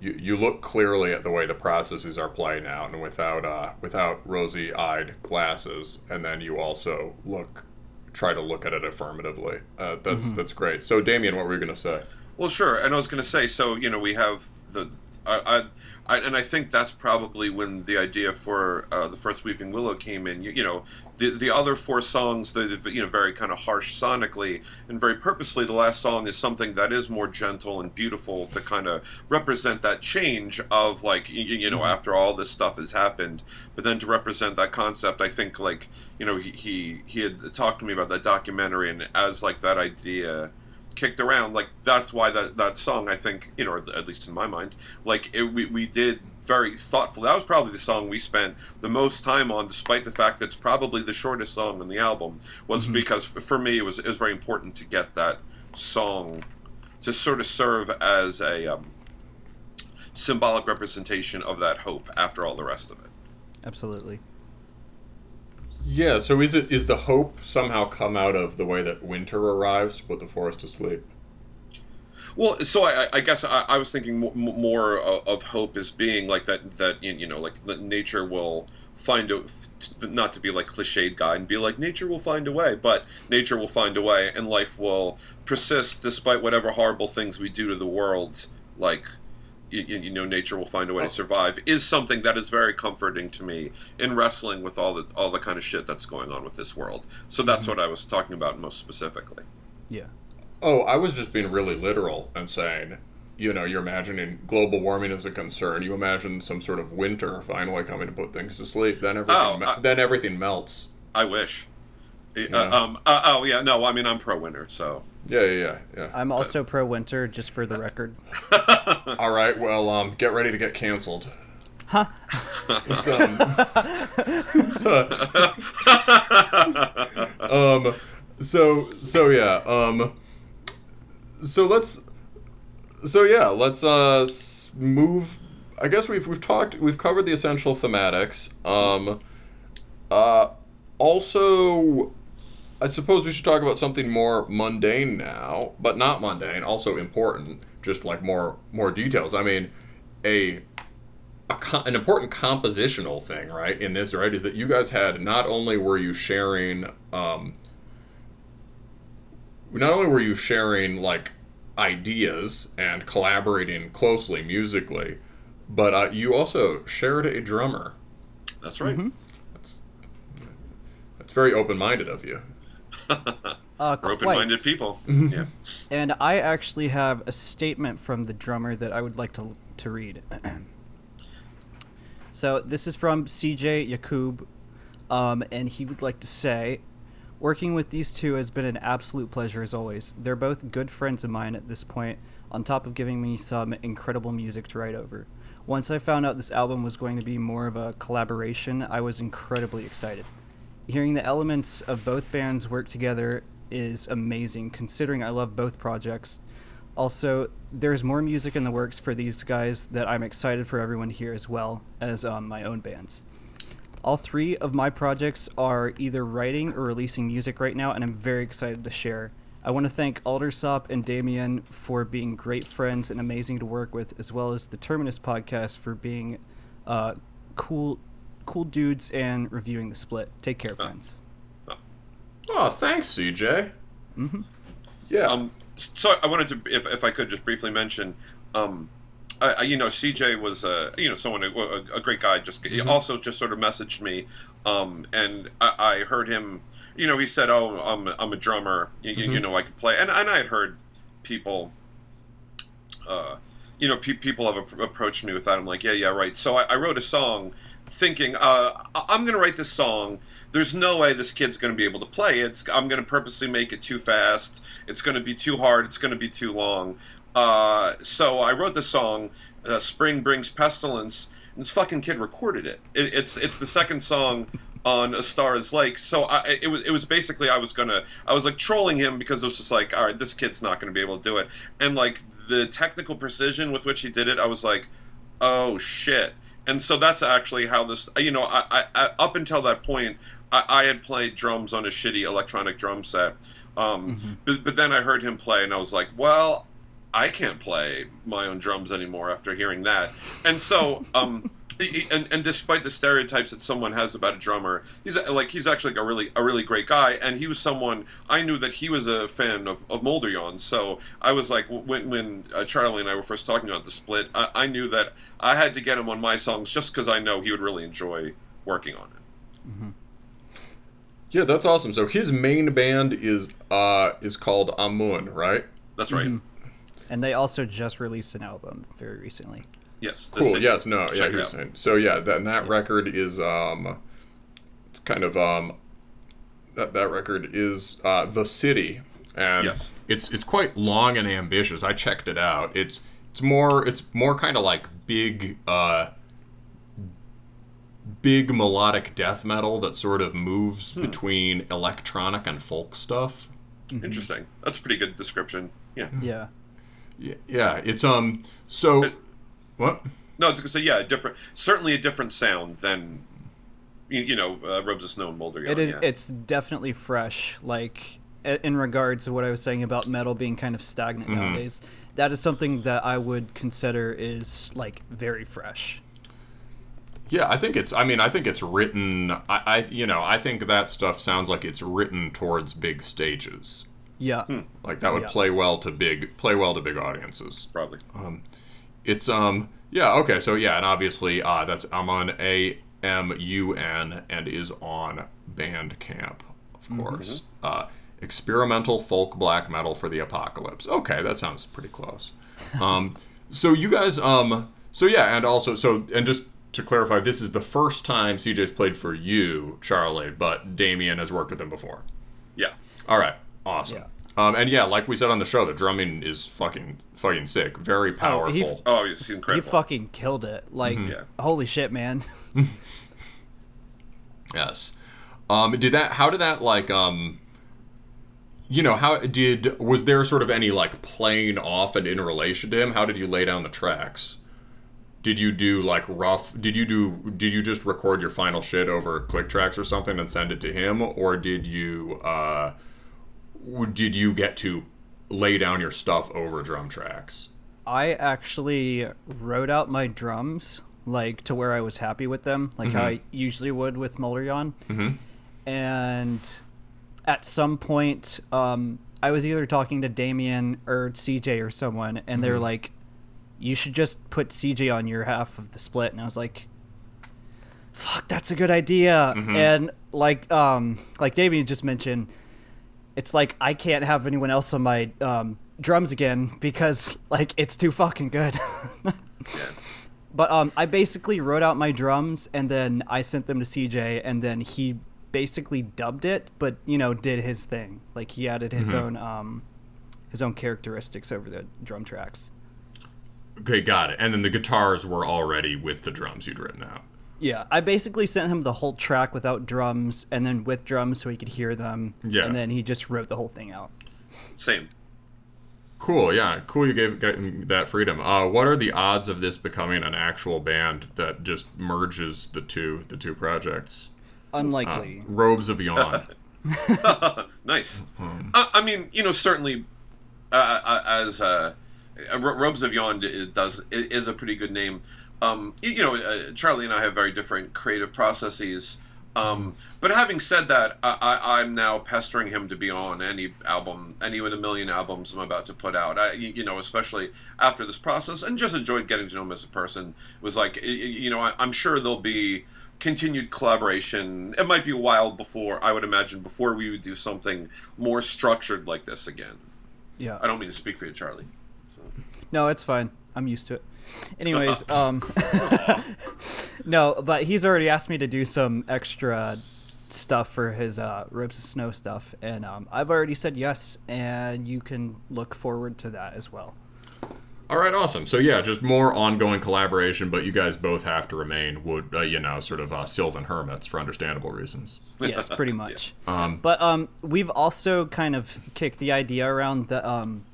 you, you look clearly at the way the processes are playing out, and without uh, without rosy-eyed glasses, and then you also look try to look at it affirmatively. Uh, that's that's great. So, Damien, what were you going to say? Well, sure. And I was going to say, so you know, we have the, I, I, I and I think that's probably when the idea for uh, the first Weeping Willow came in. You, you know, the the other four songs, the you know, very kind of harsh sonically and very purposely. The last song is something that is more gentle and beautiful to kind of represent that change of like you, you know, after all this stuff has happened, but then to represent that concept, I think like you know, he he, he had talked to me about that documentary, and as like that idea kicked around like that's why that that song i think you know at least in my mind like it, we, we did very thoughtful. That was probably the song we spent the most time on despite the fact that it's probably the shortest song on the album was because for me it was it was very important to get that song to sort of serve as a um, symbolic representation of that hope after all the rest of it. Absolutely Yeah. So, is it is the hope somehow come out of the way that winter arrives to put the forest to sleep? Well, so I, I guess I, I was thinking mo- mo- more of hope as being like that. That you know, like nature will find a not to be like cliched guy and be like nature will find a way, but nature will find a way, and life will persist despite whatever horrible things we do to the world. Like you, you know, nature will find a way to oh. survive is something that is very comforting to me in wrestling with all the all the kind of shit that's going on with this world. So that's mm-hmm. what I was talking about most specifically. yeah Oh, I was just being really literal and saying, you know, you're imagining global warming as a concern. You imagine some sort of winter finally coming to put things to sleep. Then everything, Oh, me- I- then everything melts. I wish. Uh, um, uh, oh yeah, no, I mean I'm pro winter, so Yeah, yeah, yeah, yeah. I'm also pro winter, just for the record. All right, well, um, get ready to get canceled. Huh? It's, um, so, um, so, so yeah, um, so let's, so yeah, let's uh move. I guess we've we've talked, we've covered the essential thematics. Um, uh, also, I suppose we should talk about something more mundane now, but not mundane, also important, just like more more details. I mean, a, a an important compositional thing, right, in this, right, is that you guys had not only were you sharing um not only were you sharing like ideas and collaborating closely musically, but uh, you also shared a drummer. that's right. That's that's very open-minded of you. Uh, open-minded quite. people. Yeah. And I actually have a statement from the drummer that I would like to to read. so this is from CJ Yakub, um, and he would like to say, "Working with these two has been an absolute pleasure as always. They're both good friends of mine at this point. On top of giving me some incredible music to write over. Once I found out this album was going to be more of a collaboration, I was incredibly excited." Hearing the elements of both bands work together is amazing considering I love both projects. Also, there's more music in the works for these guys that I'm excited for everyone hear as well as um, my own bands. All three of my projects are either writing or releasing music right now, and I'm very excited to share. I want to thank Aldersop and Damien for being great friends and amazing to work with, as well as the Terminus podcast for being uh, cool, cool dudes and reviewing the split. Take care, friends. Oh, thanks, CJ. Mm-hmm. Yeah. Um, so I wanted to, if, if I could, just briefly mention, um, I, I, you know, CJ was, uh, you know, someone, a, a great guy. Just he also just sort of messaged me, um, and I, I heard him. You know, he said, "Oh, I'm, I'm a drummer. You, you- you know, I could play." And, and I had heard people, uh, you know, pe- people have ap- approached me with that. I'm like, "Yeah, yeah, right." So I, I wrote a song, thinking, uh, I'm going to write this song. There's no way this kid's going to be able to play it. I'm going to purposely make it too fast. It's going to be too hard. It's going to be too long. Uh, so I wrote the song, uh, "Spring Brings Pestilence," and this fucking kid recorded it. it it's it's the second song on A Star Is Like. So I, it was it was basically I was gonna I was like trolling him because it was just like, all right, this kid's not gonna be able to do it, and like the technical precision with which he did it, I was like, oh shit. And so that's actually how this, you know, I, I, I up until that point, I, I had played drums on a shitty electronic drum set. Um, but, but then I heard him play, and I was like, well, I can't play my own drums anymore after hearing that. And so, um, and, and despite the stereotypes that someone has about a drummer, he's like he's actually like a really a really great guy. And he was someone I knew that he was a fan of, of Molderjon. So I was like, when when uh, Charlie and I were first talking about the split, I, I knew that I had to get him on my songs just because I know he would really enjoy working on it. yeah, that's awesome. So his main band is uh is called Amun, right? That's right. And they also just released an album very recently. Yes. Cool. city. Yes. No. Yeah. Check He it was saying. So yeah, that and that record is um, it's kind of um, that that record is uh, the city, and Yes. it's it's quite long and ambitious. I checked it out. It's it's more it's more kind of like big uh, big melodic death metal that sort of moves Hmm. between electronic and folk stuff. Interesting. That's a pretty good description. Yeah. Yeah. Yeah, yeah. It's um. So It- what? No, it's gonna say yeah, a different, certainly a different sound than you, you know, uh, Robes of Snow and Molder. It is. Yeah. It's definitely fresh. Like in regards to what I was saying about metal being kind of stagnant mm-hmm. nowadays, that is something that I would consider is like very fresh. Yeah, I think it's. I mean, I think it's written. I, I, you know, I think that stuff sounds like it's written towards big stages. Yeah. Hmm. Like that would Yeah. play well to big, play well to big audiences. probably. Um, It's um, yeah, okay, so yeah, and obviously, uh, that's Amun A M U N and is on Bandcamp, of course. Uh, experimental folk black metal for the apocalypse. Okay, that sounds pretty close. Um, so you guys, um, so yeah, and also, so and just to clarify, this is the first time CJ's played for you, Charlie, but Damien has worked with him before. Yeah. All right, awesome. Yeah. Um, and yeah, like we said on the show, the drumming is fucking fucking sick. Very powerful. he- Oh, he's incredible. He fucking killed it. Like, Yeah. holy shit, man. Yes. Um, did that? How did that like? Um, you know, how did was there sort of any like playing off and in relation to him? How did you lay down the tracks? Did you do like rough? Did you do? Did you just record your final shit over click tracks or something and send it to him, or did you? Uh, w- did you get to lay down your stuff over drum tracks? I actually wrote out my drums like to where I was happy with them, like how I usually would with Moldrion. Mm-hmm. And at some point, um, I was either talking to Damien or CJ or someone, and they're like, "You should just put CJ on your half of the split." And I was like, "Fuck, that's a good idea." And like, um, like Damien just mentioned, it's like I can't have anyone else on my um, drums again because like it's too fucking good. Yeah. but um, I basically wrote out my drums and then I sent them to CJ and then he basically dubbed it, but you know did his thing. Like he added his own um, his own characteristics over the drum tracks. Okay, got it. And then the guitars were already with the drums you'd written out. Yeah, I basically sent him the whole track without drums and then with drums so he could hear them. Yeah. And then he just wrote the whole thing out. Same. Cool, yeah, cool. You gave that freedom. Uh, what are the odds of this becoming an actual band that just merges the two the two projects? Unlikely. Robes of Yawn. nice. I, I mean, you know, certainly, uh, uh, as uh, uh, Robes of Yawn it does it is a pretty good name. Um, you, know, uh, Charlie and I have very different creative processes. Um, but having said that, I, I, I'm now pestering him to be on any album, any of the million albums I'm about to put out. I, you you know, especially after this process, and just enjoyed getting to know him as a person. Was like, you know, I, I'm sure there'll be continued collaboration. It might be a while before I would imagine before we would do something more structured like this again. yeah. I don't mean to speak for you, Charlie. So. No, it's fine. I'm used to it. Anyways, um, no, but he's already asked me to do some extra stuff for his uh, Robes of Snow stuff, and um, I've already said yes, and you can look forward to that as well. All right, awesome. So yeah, just more ongoing collaboration, but you guys both have to remain would uh, you know sort of uh, Sylvan hermits for understandable reasons. Yes, pretty much. Um, But um, we've also kind of kicked the idea around that, um,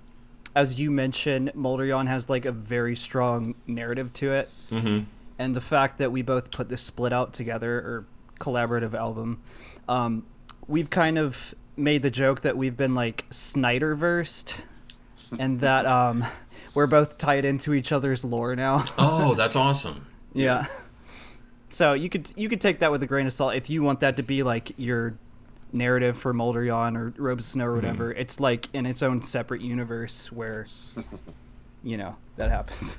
as you mentioned, Moldrion has like a very strong narrative to it, mm-hmm. and the fact that we both put this split out together or collaborative album, um, we've kind of made the joke that we've been like Snyder versed, and that um, we're both tied into each other's lore now. oh, that's awesome. Yeah. So you could you could take that with a grain of salt if you want that to be like your narrative for Moldrion or Robes of Snow or whatever. It's like in its own separate universe where you know that happens.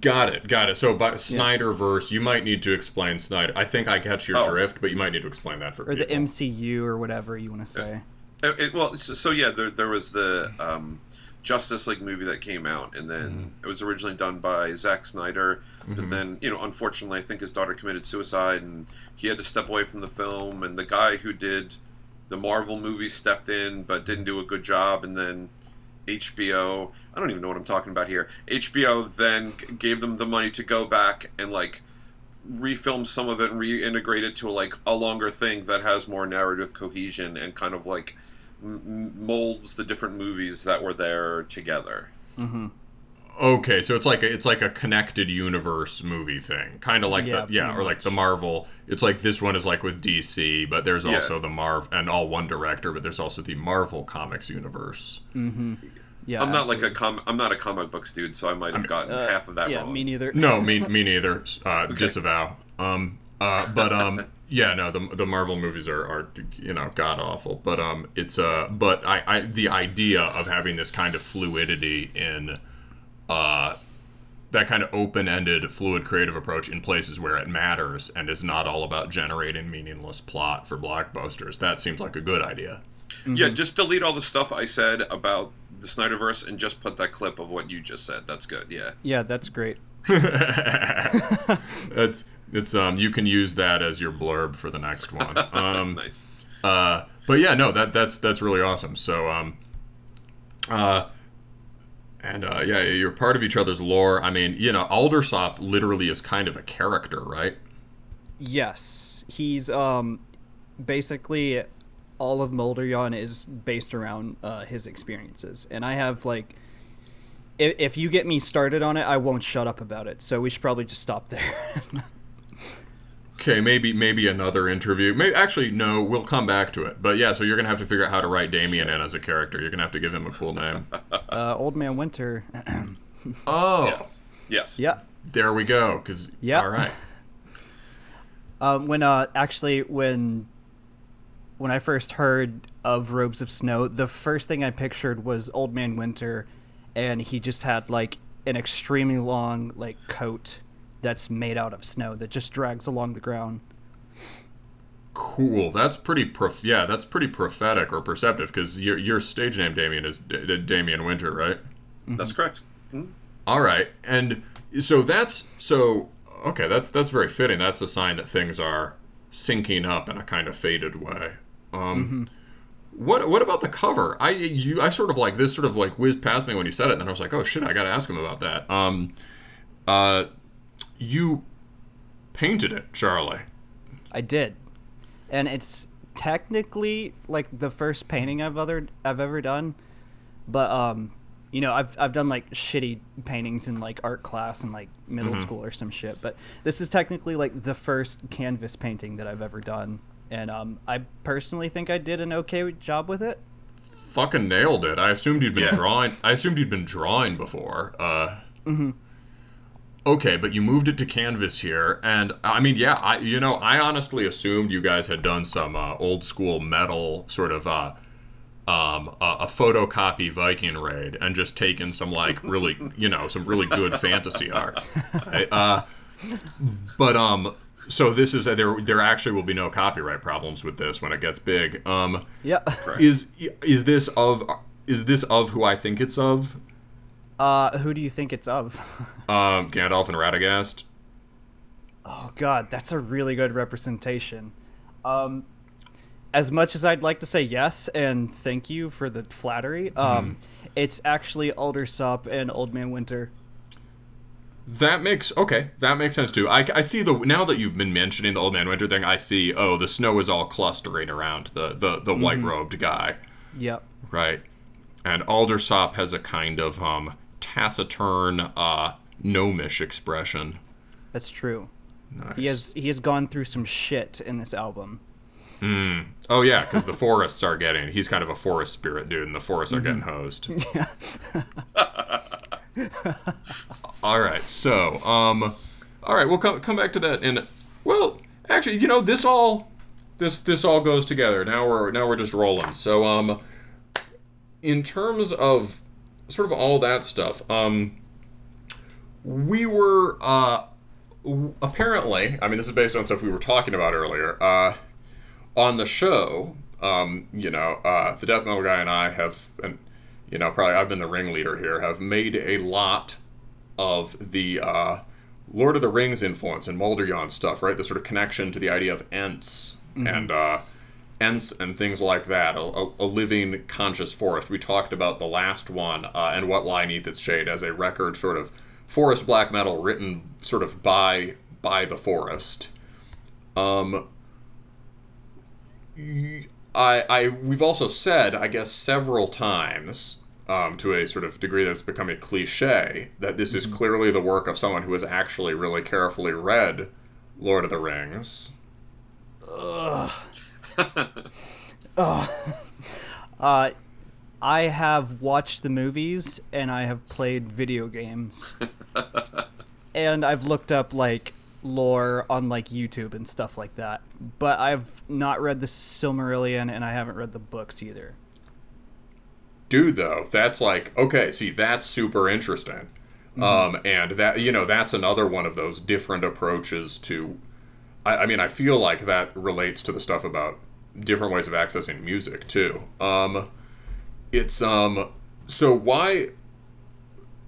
Got it, got it. So by Snyder Snyderverse, you might need to explain Snyder. I think I catch your Oh. drift, but you might need to explain that for Or the. MCU or whatever you want to say. It, it- well, so, so yeah, there, there was the um, Justice League movie that came out, and then mm-hmm. it was originally done by Zack Snyder. But mm-hmm. then, you know, unfortunately, I think his daughter committed suicide, and he had to step away from the film. And the guy who did the Marvel movie stepped in, but didn't do a good job. And then HBO, I don't even know what I'm talking about here. HBO then gave them the money to go back and like refilm some of it and reintegrate it to like a longer thing that has more narrative cohesion and kind of like molds the different movies that were there together. Okay, so it's like a, it's like a connected universe movie thing, kind of like Yeah, the yeah, pretty or like the. Marvel. It's like this one is like with DC, but there's Yeah. also the Marv and all one director, but there's also the Marvel Comics universe. Yeah. I'm not like a absolutely. com- I'm not a comic books dude, so I might have gotten Uh, half of that Yeah, wrong. me neither. No, me me neither. Uh, Disavow. Um, uh, but um, yeah, no, the the Marvel movies are, are you know god awful. But um, it's uh, but I, I the idea of having this kind of fluidity in uh that kind of open-ended fluid creative approach in places where it matters and is not all about generating meaningless plot for blockbusters that seems like a good idea Yeah, just delete all the stuff I said about the Snyderverse and just put that clip of what you just said. That's good. Yeah. Yeah, that's great. it's it's um you can use that as your blurb for the next one um Nice. Uh, but yeah, no, that that's that's really awesome. So um, uh, and uh, yeah, you're part of each other's lore. I mean, you know, Aldersop literally is kind of a character, right? Yes, he's um, basically all of Molderyon is based around uh, his experiences, and I have like, if, if you get me started on it, I won't shut up about it. So we should probably just stop there. Okay, maybe maybe another interview. Maybe actually no, we'll come back to it. But yeah, so you're gonna have to figure out how to write Damien in as a character. You're gonna have to give him a cool name. uh, Old Man Winter. oh, Yeah. Yes. yeah. there we go. Because Yeah. all right. Um, when uh, actually when when I first heard of Robes of Snow, the first thing I pictured was Old Man Winter, and he just had like an extremely long like coat that's made out of snow that just drags along the ground. Cool. That's pretty prof- yeah, that's pretty prophetic or perceptive because your your stage name Damien is D- D- Damien Winter, right? That's correct. All right. And so that's so okay, that's that's very fitting. That's a sign that things are syncing up in a kind of fated way. Um What what about the cover? I you I sort of like this sort of like whizzed past me when you said it, and then I was like, oh shit, I got to ask him about that. Um, uh, you painted it, Charlie. I did, and it's technically like the first painting I've other I've ever done, but um, you know I've I've done like shitty paintings in like art class in like middle school or some shit, but this is technically like the first canvas painting that I've ever done, and um, I personally think I did an okay job with it. Fucking nailed it. I assumed you'd been Yeah. drawing. I assumed you'd been drawing before. Uh, Okay, but you moved it to canvas here, and I mean, yeah, I you know, I honestly assumed you guys had done some uh, old school metal sort of uh, um, a, a photocopy Viking raid and just taken some like really, you know, some really good fantasy art. Uh, but um, so this is there. There actually will be no copyright problems with this when it gets big. Um, Yeah. is is this of is this of who I think it's of? Uh, who do you think it's of? Um, Gandalf and Radagast. Oh God, that's a really good representation. Um, as much as I'd like to say yes and thank you for the flattery, um, it's actually Aldersop and Old Man Winter. That makes okay. That makes sense too. I, I see the now that you've been mentioning the old man winter thing. I see. Oh, the snow is all clustering around the the, the white robed guy, Yep. right? And Aldersop has a kind of um taciturn, uh, gnomish expression. That's true. Nice. He has he has gone through some shit in this album. Oh yeah, because the forests are getting. He's kind of a forest spirit dude, and the forests are getting hosed. Yeah. all right, so um, all right, we'll come come back to that. And well, actually, you know, this all this this all goes together. Now we're now we're just rolling. So um, in terms of sort of all that stuff, um, we were uh, w- apparently. I mean, this is based on stuff we were talking about earlier. Uh on the show, um, you know, uh, the death metal guy and I have, and you know, probably I've been the ringleader here, have made a lot of the uh, Lord of the Rings influence and Molderyon stuff, right? The sort of connection to the idea of Ents and uh, Ents and things like that, a, a, a living conscious forest. We talked about the last one uh, and what lie neath its shade as a record, sort of forest black metal written sort of by by the forest. Um, I, I we've also said, I guess, several times, um, to a sort of degree that's become a cliche, that this is clearly the work of someone who has actually really carefully read Lord of the Rings. Uh, I have watched the movies and I have played video games. and I've looked up like lore on like YouTube and stuff like that. But I've not read the Silmarillion and I haven't read the books either. Dude, though, that's like okay. See, that's super interesting. Um, and that you know, that's another one of those different approaches to. I, I mean, I feel like that relates to the stuff about different ways of accessing music too. Um, it's um, so why?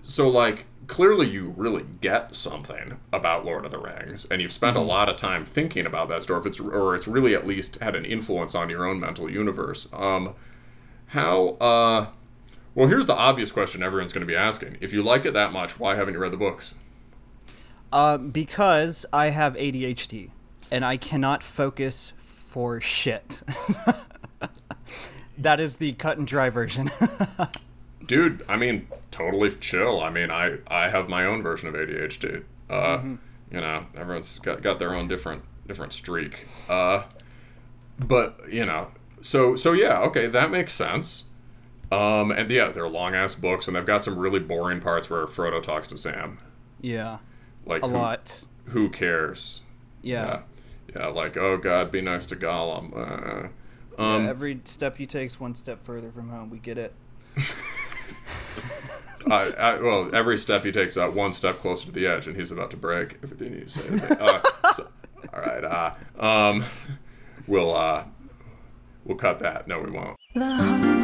So like clearly you really get something about Lord of the Rings, and you've spent a lot of time thinking about that story, if it's or it's really at least had an influence on your own mental universe. Um, how? Uh, well, here's the obvious question everyone's going to be asking: If you like it that much, why haven't you read the books? Uh, because I have ADHD and I cannot focus for shit. that is the cut and dry version. Dude, I mean, totally chill. I mean, I I have my own version of ADHD. Uh, mm-hmm. You know, everyone's got got their own different different streak. Uh, but you know, so so yeah, okay, that makes sense. Um, and yeah, they're long ass books, and they've got some really boring parts where Frodo talks to Sam. Yeah, like a who, lot. Who cares? Yeah. yeah, yeah, like oh god, be nice to Gollum. Uh, um, yeah, every step he takes, one step further from home. We get it. I, I, well, every step he takes out one step closer to the edge, and he's about to break. Everything you say. Uh, so, all right. Uh, um, we'll uh, we'll cut that. No, we won't.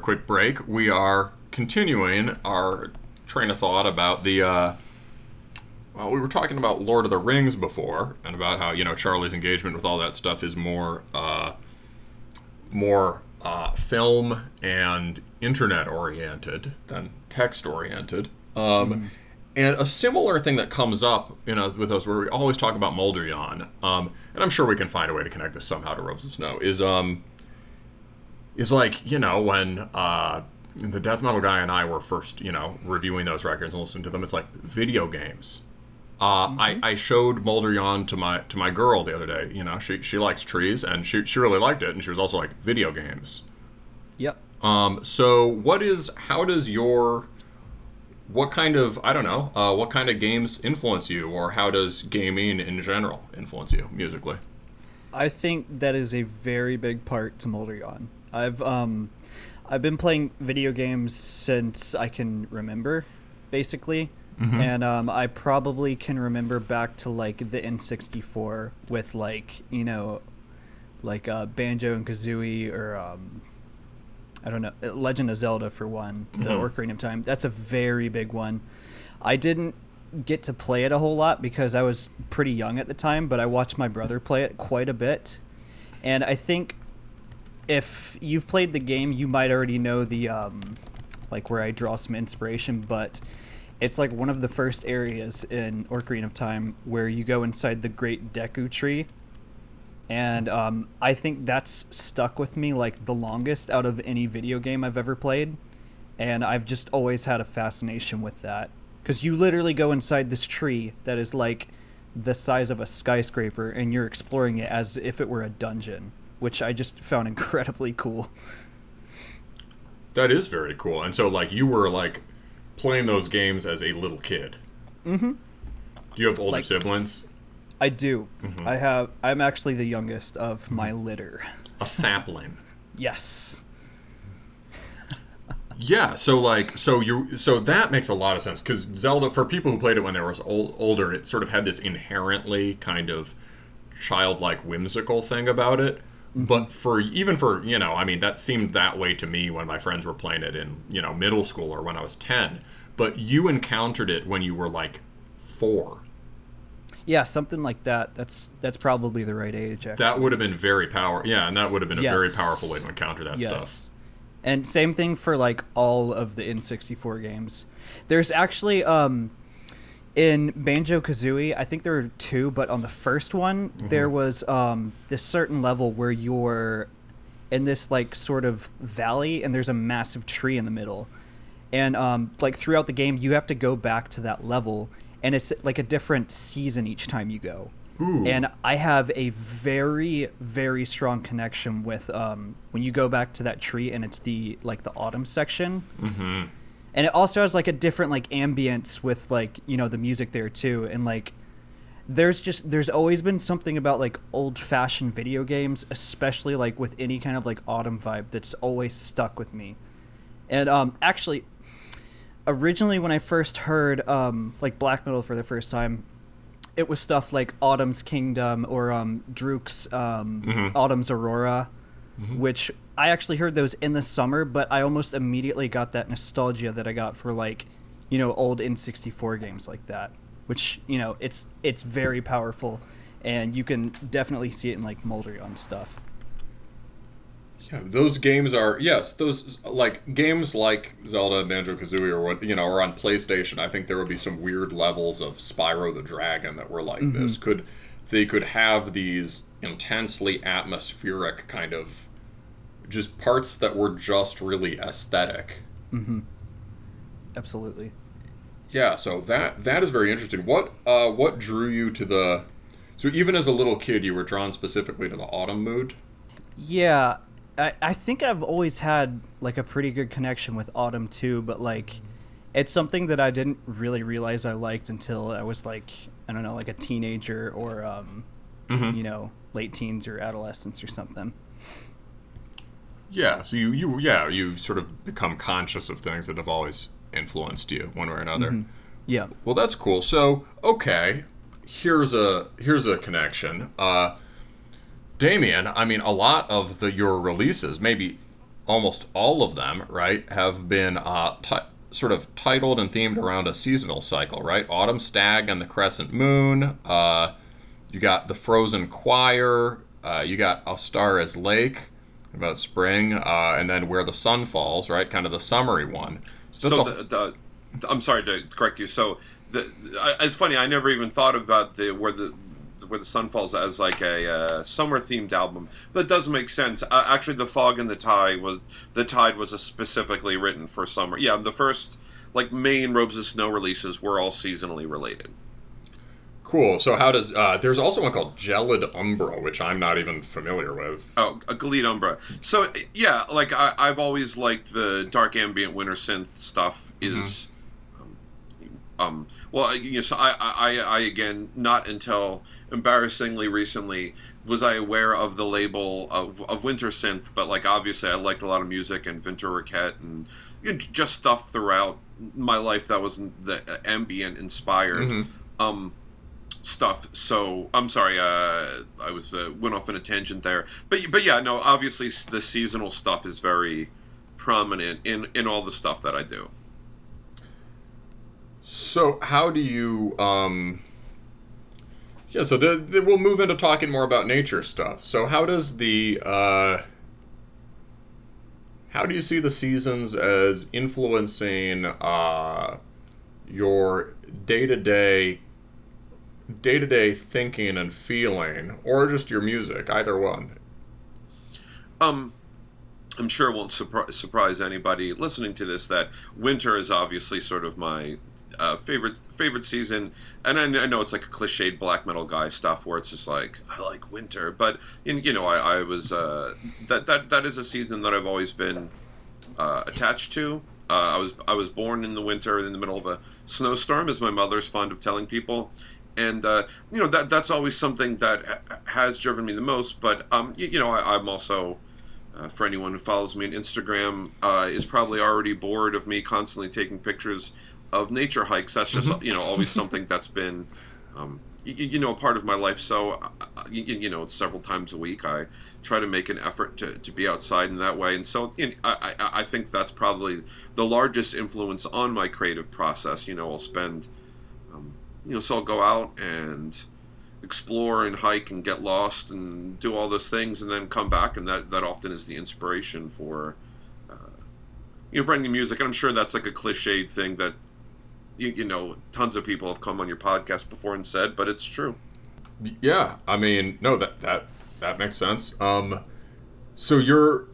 Quick break, we are continuing our train of thought about the. Uh, well, we were talking about Lord of the Rings before, and about how you know Charlie's engagement with all that stuff is more uh, more uh, film and internet oriented than text oriented. Um, And a similar thing that comes up, you know, with us, where we always talk about Moldrian, um, and I'm sure we can find a way to connect this somehow to Robes of Snow, is um, is like you know when uh, the death metal guy and I were first, you know, reviewing those records and listening to them. It's like video games. Uh, I, I showed Moldrian to my to my girl the other day. You know, she she likes trees and she she really liked it, and she was also like video games. Yep. Um, so what is how does your what kind of I don't know uh, what kind of games influence you, or how does gaming in general influence you musically? I think that is a very big part to Moldrian. I've um, I've been playing video games since I can remember, basically, and um, I probably can remember back to like the N64 with like you know, like uh, Banjo and Kazooie or um, I don't know, Legend of Zelda for one, the Mhm. Ocarina of Time. That's a very big one. I didn't get to play it a whole lot because I was pretty young at the time, but I watched my brother play it quite a bit. And I think if you've played the game, you might already know the um, like where I draw some inspiration, but it's like one of the first areas in Ocarina of Time where you go inside the Great Deku Tree, and um, I think that's stuck with me like the longest out of any video game I've ever played, and I've just always had a fascination with that. Because you literally go inside this tree that is like the size of a skyscraper, and you're exploring it as if it were a dungeon, which I just found incredibly cool. That is very cool. And so like you were like playing those games as a little kid. Mm-hmm. Do you have older Like- siblings? I do. Mm-hmm. I have. I'm actually the youngest of my litter. A sapling. Yes. Yeah, so like, so you, so that makes a lot of sense because Zelda, for people who played it when they were old, older, it sort of had this inherently kind of childlike, whimsical thing about it. But for even for you know, I mean, that seemed that way to me when my friends were playing it in you know middle school or when I was ten. But you encountered it when you were like four. Yeah, something like that. That's that's probably the right age. Actually. That would have been very power. Yeah, and that would have been a very powerful way to encounter that stuff. yes. And same thing for like all of the N64 games. There's actually um in Banjo Kazooie, I think there were two, but on the first one, there was um this certain level where you're in this like sort of valley and there's a massive tree in the middle. And um like throughout the game you have to go back to that level and it's like a different season each time you go. Ooh. And I have a very, very strong connection with um, when you go back to that tree and it's the like the autumn section. Mm-hmm. And it also has like a different like ambience with like you know the music there too. And like there's just there's always been something about like old fashioned video games, especially like with any kind of like autumn vibe that's always stuck with me. And um, actually, originally when I first heard um, like black metal for the first time, it was stuff like Autumn's Kingdom or um, Drudkh's um, Mhm. Autumn's Aurora, Mm-hmm. which I actually heard those in the summer, but I almost immediately got that nostalgia that I got for like, you know, old N64 games like that. Which you know, it's it's very powerful, and you can definitely see it in like Moldrion stuff. Yeah, those games are yes, those like games like Zelda and Banjo Kazooie or what you know, or on PlayStation. I think there would be some weird levels of Spyro the Dragon that were like this. Mm-hmm. Could they could have these intensely atmospheric kind of just parts that were just really aesthetic. Absolutely. Yeah, so that that is very interesting. What uh what drew you to the so even as a little kid you were drawn specifically to the autumn mood? Yeah, I, I think I've always had like a pretty good connection with autumn too, but like it's something that I didn't really realize I liked until I was like I don't know, like a teenager or um, Mhm. you know, late teens or adolescence or something. Yeah, so you, you yeah, you sort of become conscious of things that have always influenced you one way or another. Yeah. Well, that's cool. So, okay, here's a here's a connection. Uh, Damien, I mean, a lot of the your releases, maybe almost all of them, right, have been uh, t- sort of titled and themed around a seasonal cycle, right? Autumn Stag and the Crescent Moon. Uh, you got the Frozen Choir. Uh, you got A Star Is Lake about spring, uh, and then Where the Sun Falls, right? Kind of the summary one. So, so the, the, I'm sorry to correct you. So the, it's funny. I never even thought about the where the where the sun falls as like a uh, summer themed album. but it does make sense. Uh, actually, the fog and the tide was the tide was specifically written for summer. Yeah, the first like main Robes of Snow releases were all seasonally related. Cool. So how does uh, there's also one called Gelid Umbra, which I'm not even familiar with. Oh, a Gelid Umbra. So yeah, like I, have always liked the dark ambient winter synth stuff. Is mm-hmm. um, um, well, you know, so I, I, I again, not until embarrassingly recently was I aware of the label of, of winter synth, but like obviously I liked a lot of music and Vinterriket and you know, just stuff throughout my life that was the ambient inspired. Mm-hmm. Um, stuff. So I'm sorry, uh, I was uh, went off in a tangent there. But but yeah, no, obviously the seasonal stuff is very prominent in in all the stuff that I do. So how do you um yeah, so the, the, we'll move into talking more about nature stuff. So how does the uh how do you see the seasons as influencing uh your day-to-day day-to-day thinking and feeling or just your music either one? Um i'm sure it won't surpri- surprise anybody listening to this that winter is obviously sort of my uh, favorite favorite season. And I, I, know it's like a cliched black metal guy stuff where it's just like i like winter. But in, you know i, I was uh, that, that that is a season that i've always been uh, attached to. Uh, I was I was born in the winter in the middle of a snowstorm, as my mother's fond of telling people, and uh, you know that that's always something that has driven me the most. But um, you, you know, I, am also uh, for anyone who follows me on Instagram uh, is probably already bored of me constantly taking pictures of nature hikes. That's just mm-hmm. you know always something that's been. Um, you, you, know, a part of my life. So, uh, you, you, know, several times a week, I try to make an effort to, to be outside in that way. And so, you know, I, I, I think that's probably the largest influence on my creative process. You know, I'll spend you know, so I'll go out and explore and hike and get lost and do all those things and then come back. And that that often is the inspiration for uh, you know any music. And i'm sure that's like a cliched thing that you, you know tons of people have come on your podcast before and said but it's true. Yeah. I mean no that that that makes sense. Um so you're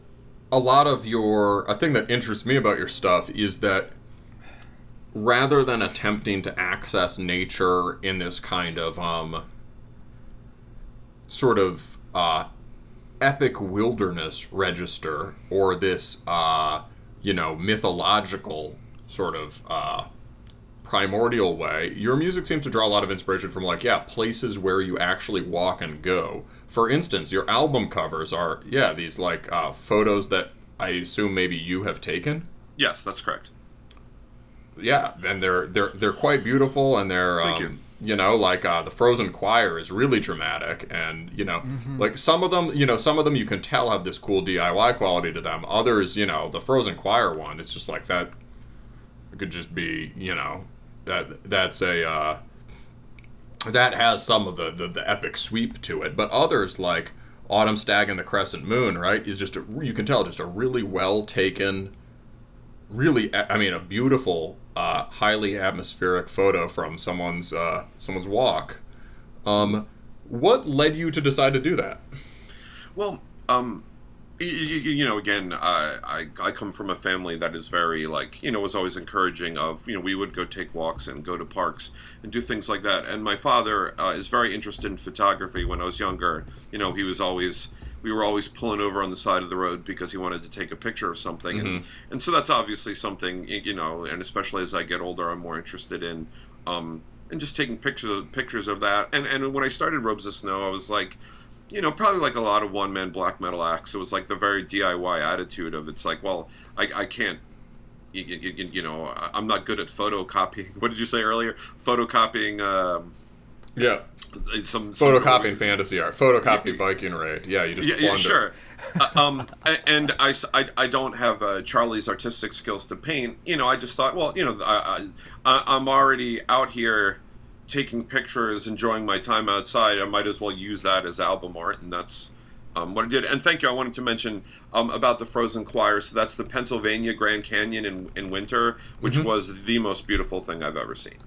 a lot of your a thing that interests me about your stuff is that rather than attempting to access nature in this kind of um, sort of uh, epic wilderness register or this uh, you know mythological sort of uh, primordial way your music seems to draw a lot of inspiration from like yeah places where you actually walk and go. For instance your album covers are yeah these like uh, photos that i assume maybe you have taken? Yes that's correct yeah, and they're they're they're quite beautiful, and they're Thank um, you. you know like uh, the Frozen Choir is really dramatic, and you know mm-hmm. like some of them, you know some of them you can tell have this cool DIY quality to them. Others, you know, the Frozen Choir one, it's just like that. It could just be you know that that's a uh, that has some of the, the the epic sweep to it, but others like Autumn Stag and the Crescent Moon, right, is just a, you can tell just a really well taken really i mean a beautiful uh, highly atmospheric photo from someone's uh, someone's walk. Um, what led you to decide to do that? Well um, you, you, know again I, I, I come from a family that is very like you know was always encouraging of you know we would go take walks and go to parks and do things like that and my father uh, is very interested in photography when i was younger you know he was always we were always pulling over on the side of the road because he wanted to take a picture of something, mm-hmm. and and so that's obviously something you know, and especially as I get older, I'm more interested in. Um, and just taking pictures pictures of that, and and when I started Robes of Snow, I was like, you know, probably like a lot of one man black metal acts. It was like the very DIY attitude of it's like, well, I, I can't you, you, you, know, I'm not good at photocopying. What did you say earlier? Photocopying um, Yeah. Some, some photocopying fantasy art, photocopy yeah, Viking raid. Yeah, you just yeah, yeah sure. uh, um, and I, I, I don't have uh, Charlie's artistic skills to paint. You know, I just thought, well, you know, I, I I'm already out here taking pictures, enjoying my time outside. I might as well use that as album art, and that's um, what I did. And thank you. I wanted to mention um, about the Frozen Choir. So that's the Pennsylvania Grand Canyon in, in winter, which mm-hmm. was the most beautiful thing I've ever seen.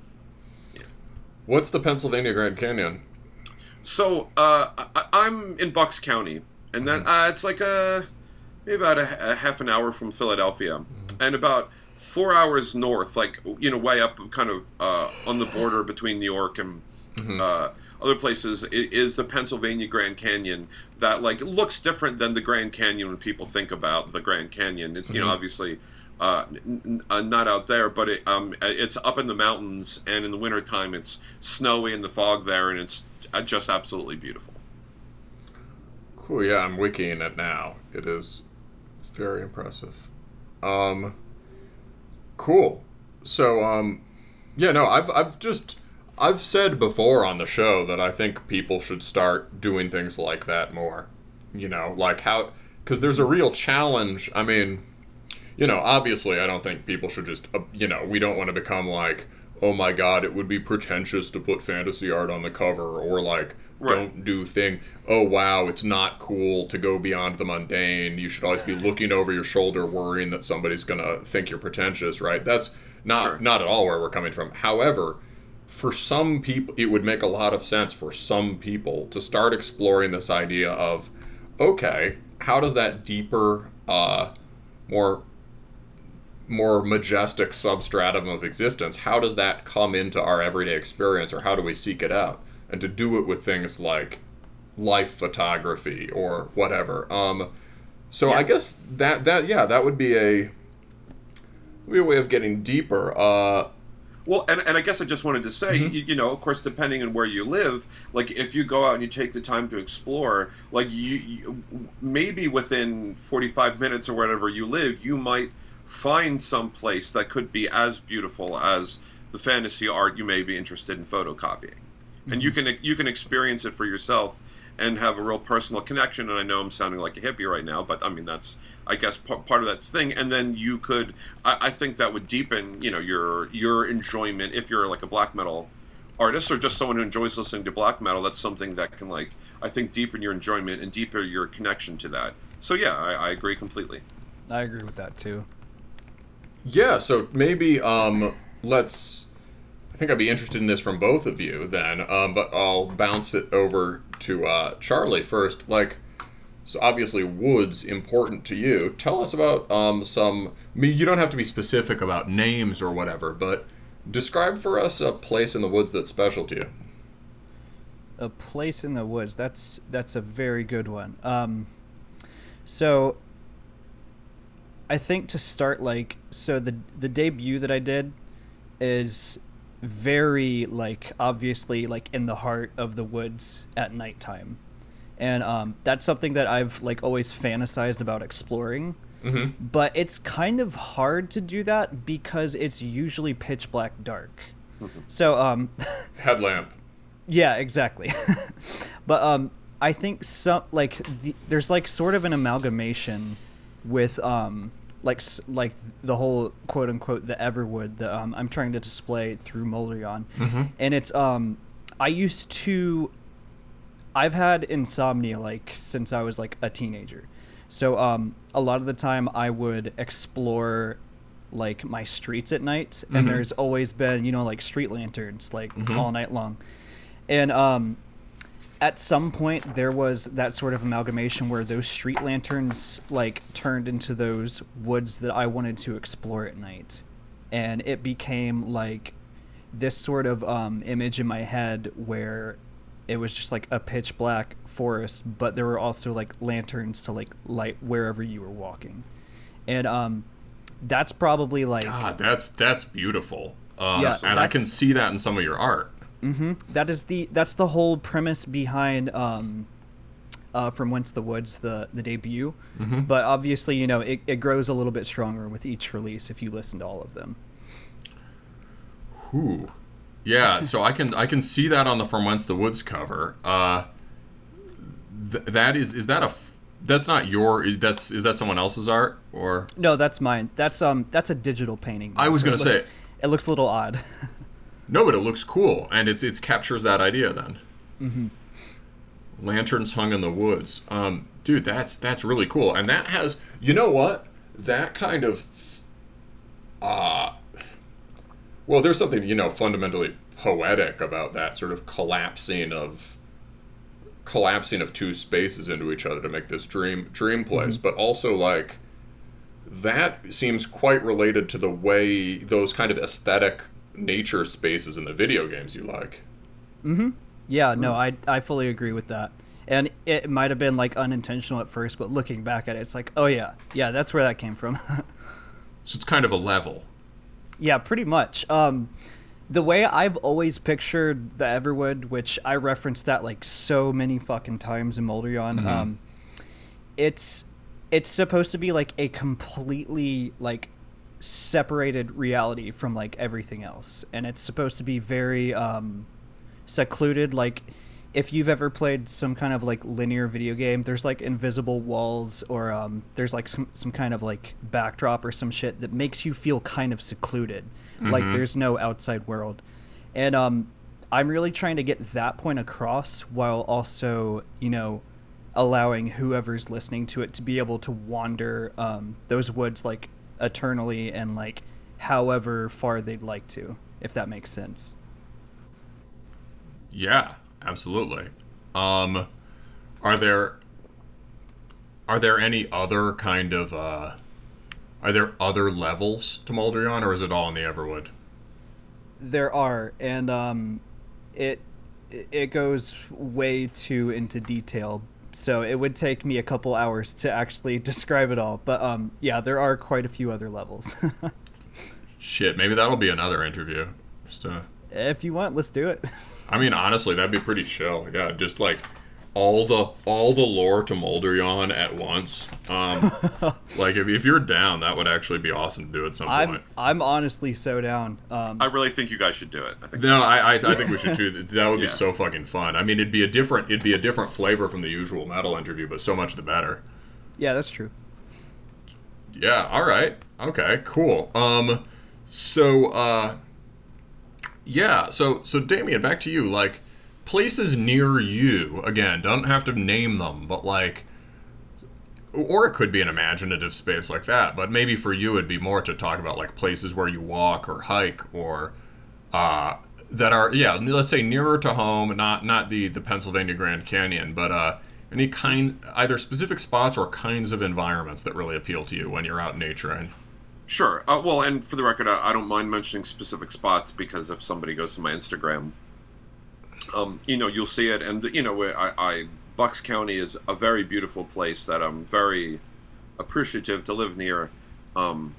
Yeah. What's the Pennsylvania Grand Canyon? So uh, I, am in Bucks County, and then mm-hmm. uh, it's like a maybe about a, a, half an hour from Philadelphia, mm-hmm. and about four hours north, like you know, way up, kind of uh, on the border between New York and mm-hmm. uh, other places, it is the Pennsylvania Grand Canyon that like looks different than the Grand Canyon when people think about the Grand Canyon. It's you know mm-hmm. obviously. Uh, n- uh, not out there, but it, um, it's up in the mountains, and in the wintertime it's snowy and the fog there, and it's uh, just absolutely beautiful. Cool. Yeah, I'm wikiing it now. It is very impressive. Um, Cool. So, um, yeah, no, I've I've just I've said before on the show that I think people should start doing things like that more. You know, like how because there's a real challenge. I mean, you know, obviously, I don't think people should just uh, you know we don't want to become like oh my god, it would be pretentious to put fantasy art on the cover or like right. don't do thing. Oh wow, it's not cool to go beyond the mundane. You should always be looking over your shoulder, worrying that somebody's gonna think you're pretentious. Right? That's not sure. not at all where we're coming from. However, for some people, it would make a lot of sense for some people to start exploring this idea of, okay, how does that deeper, uh, more more majestic substratum of existence, how does that come into our everyday experience or how do we seek it out? And to do it with things like life photography or whatever. Um, so yeah. I guess that that yeah that would be a be a way of getting deeper. Uh, well, and, and I guess I just wanted to say, mm-hmm. you, you, know, of course, depending on where you live, like if you go out and you take the time to explore, like you, you maybe within 45 minutes or whatever you live, you might find some place that could be as beautiful as the fantasy art you may be interested in photocopying and you can you can experience it for yourself and have a real personal connection. And I know I'm sounding like a hippie right now, but I mean that's I guess p- part of that thing. And then you could I, I, think that would deepen you know your your enjoyment if you're like a black metal artist or just someone who enjoys listening to black metal. That's something that can like I think deepen your enjoyment and deepen your connection to that. So yeah, I, I agree completely. I agree with that too. Yeah, so maybe um, let's think I'd be interested in this from both of you then, um, but I'll bounce it over to uh, Charlie first. Like, so obviously woods important to you. Tell us about um, some. I mean, you don't have to be specific about names or whatever, but describe for us a place in the woods that's special to you. A place in the woods. That's that's a very good one. Um, so I think to start like so the the debut that I did is very like obviously like in the heart of the woods at nighttime. And um, that's something that i've like always fantasized about exploring. Mm-hmm. but it's kind of hard to do that because it's usually pitch black dark. Mm-hmm. so um headlamp. Yeah exactly. But um i think some like the, there's like sort of an amalgamation with um like like the whole quote unquote the Everwood that um, I'm trying to display through Moldrion, mm-hmm. and it's um I used to I've had insomnia like since I was like a teenager, so um a lot of the time I would explore like my streets at night, and mm-hmm. there's always been you know like street lanterns like mm-hmm. all night long, and um at some point there was that sort of amalgamation where those street lanterns like turned into those woods that I wanted to explore at night. And it became like this sort of um, image in my head where it was just like a pitch black forest, but there were also like lanterns to like light wherever you were walking. And um, that's probably like God, that's that's beautiful. Um, yeah, and I can see that in some of your art. Mm-hmm. That is the that's the whole premise behind um, uh, from Whence the Woods, the the debut. Mm-hmm. But obviously, you know, it, it grows a little bit stronger with each release if you listen to all of them. Whew. Yeah, so I can I can see that on the From Whence the Woods cover. Uh, th- that is is that a f- that's not your that's is that someone else's art or No, that's mine. That's um that's a digital painting. I was So gonna it looks- say- it looks a little odd. no, but it looks cool and it's it captures that idea then. Mm-hmm. Lanterns hung in the woods, um, dude. That's that's really cool, and that has you know what that kind of uh well, there's something you know fundamentally poetic about that sort of collapsing of collapsing of two spaces into each other to make this dream dream place, but also like that seems quite related to the way those kind of aesthetic nature spaces in the video games you like. Yeah, Hmm. Yeah, no, I I fully agree with that. And it might have been like unintentional at first, but looking back at it, it's like, oh yeah, yeah, that's where that came from. So it's kind of a level. yeah, pretty much. Um, the way I've always pictured the Everwood, which I referenced that like so many fucking times in Moldrion, um, it's it's supposed to be like a completely like separated reality from like everything else, and it's supposed to be very um, secluded. Like if you've ever played some kind of like linear video game, there's like invisible walls or um, there's like some some kind of like backdrop or some shit that makes you feel kind of secluded. Like there's no outside world, and um, I'm really trying to get that point across while also you know allowing whoever's listening to it to be able to wander um, those woods like eternally and like however far they'd like to, if that makes sense. Yeah, absolutely. Um, are there are there any other kind of uh, are there other levels to Moldrion, or is it all in the Everwood? There are, and um, it it goes way too into detail. So it would take me a couple hours to actually describe it all. But um, yeah, there are quite a few other levels. Shit, maybe that'll be another interview. Just uh, if you want, let's do it. I mean, honestly, that'd be pretty chill. Yeah, just like all the all the lore to Moldrion at once. Um, like if, if you're down, that would actually be awesome to do at some I'm point. I'm honestly so down. Um, I really think you guys should do it. I think No, I, I, I think we should do that. That would be Yeah. so fucking fun. I mean, it'd be a different it'd be a different flavor from the usual metal interview, but so much the better. yeah, that's true. Yeah. All right. Okay. Cool. Um. So. Uh. Yeah. So. So Damien, back to you. Like places near you. Again, don't have to name them, but like. Or it could be an imaginative space like that, but maybe for you it'd be more to talk about like places where you walk or hike or uh, that are yeah let's say nearer to home not not the the pennsylvania grand canyon but uh, any kind either specific spots or kinds of environments that really appeal to you when you're out in nature and Sure. Uh, well, and for the record, I, I don't mind mentioning specific spots because if somebody goes to my Instagram, um, you know, you'll see it. And you know, I, I Bucks County is a very beautiful place that I'm very appreciative to live near. Um,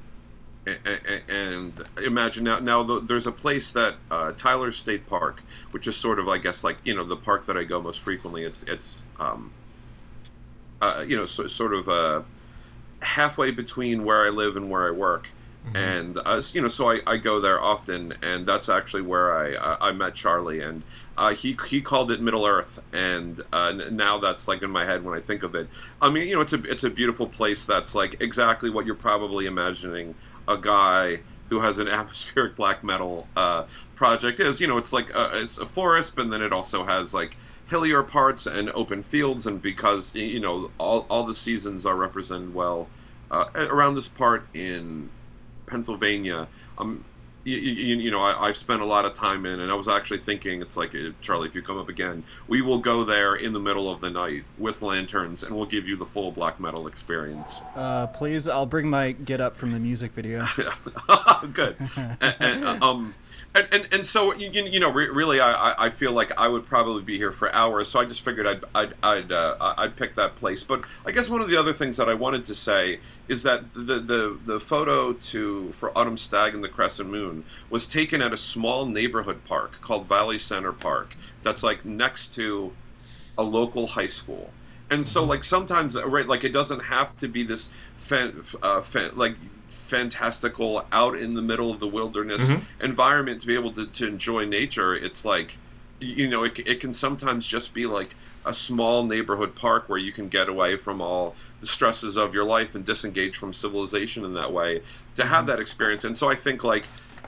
and imagine now, now there's a place that uh, Tyler State Park, which is sort of, I guess, like you know, the park that I go most frequently. It's it's um, uh, you know, so, sort of uh, halfway between where I live and where I work. And uh, you know, so I, I go there often, and that's actually where I I, I met Charlie, and uh, he he called it Middle Earth, and uh, now that's like in my head when I think of it. I mean, you know, it's a it's a beautiful place that's like exactly what you're probably imagining a guy who has an atmospheric black metal uh, project is. You know, it's like a, it's a forest, but then it also has like hillier parts and open fields, and because you know all all the seasons are represented well uh, around this part in Pennsylvania. Um, you, you, you know, I, I've spent a lot of time in, and I was actually thinking, it's like, uh, Charlie, if you come up again, we will go there in the middle of the night with lanterns, and we'll give you the full black metal experience. Uh, please, I'll bring my get up from the music video. Good. and, and, um, and, and, and so you, you know re- really I, I- I feel like I would probably be here for hours so I just figured I'd I'd I'd, uh, I'd pick that place but I guess one of the other things that I wanted to say is that the the, the photo to for Autumn Stag and the Crescent Moon was taken at a small neighborhood park called Valley Center Park that's like next to a local high school. And so, like sometimes, uh, right, like it doesn't have to be this, fan, uh, fan, like fantastical out in the middle of the wilderness Mm-hmm. environment to be able to, to enjoy nature it's like you know it, it can sometimes just be like a small neighborhood park where you can get away from all the stresses of your life and disengage from civilization in that way to have that experience and so i think like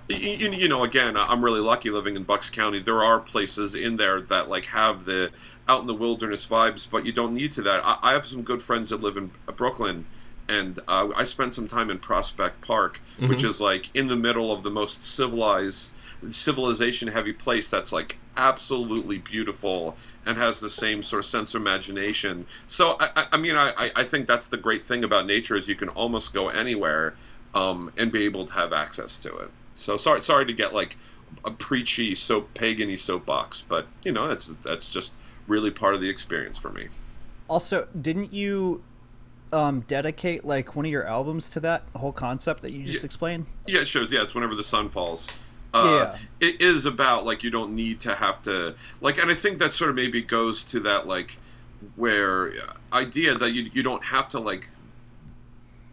you know again i'm really lucky living in bucks county there are places in there that like have the out in the wilderness vibes but you don't need to that i, I have some good friends that live in brooklyn and uh, I spent some time in Prospect Park, which is like in the middle of the most civilized, civilization heavy place that's like absolutely beautiful and has the same sort of sense of imagination. So I, I- mean, I, I- I think that's the great thing about nature is you can almost go anywhere um, and be able to have access to it. So sorry, sorry to get like a preachy, so pagany soapbox, but you know that's that's just really part of the experience for me. Also, didn't you um, dedicate like one of your albums to that whole concept that you just Yeah. explained? Yeah, it shows. Yeah, it's whenever the sun falls. Uh, It is about like you don't need to have to like, and I think that sort of maybe goes to that like where uh, idea that you you don't have to like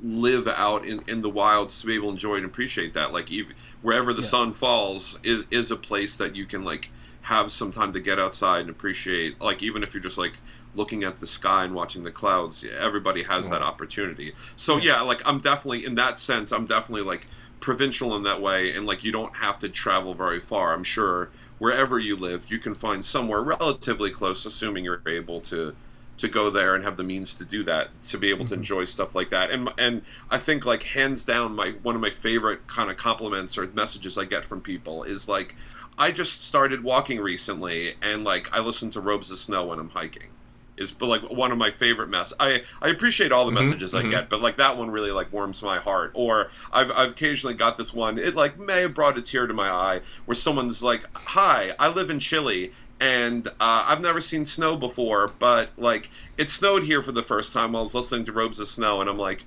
live out in, in the wilds to be able to enjoy and appreciate that. Like even wherever the Yeah. sun falls is is a place that you can like have some time to get outside and appreciate. Like even if you're just like looking at the sky and watching the clouds, everybody has that opportunity. So yeah, like I'm definitely in that sense, I'm definitely like provincial in that way and like you don't have to travel very far. I'm sure wherever you live, you can find somewhere relatively close assuming you're able to to go there and have the means to do that to be able to mm-hmm. enjoy stuff like that. And and i think like hands down my one of my favorite kind of compliments or messages i get from people is like i just started walking recently and like i listen to robes of snow when i'm hiking is but like one of my favorite mess i i appreciate all the mm-hmm. messages i mm-hmm. get but like that one really like warms my heart. Or i've i've occasionally got this one it like may have brought a tear to my eye where someone's like hi i live in chile and uh, I've never seen snow before, but like it snowed here for the first time while I was listening to Robes of Snow, and I'm like,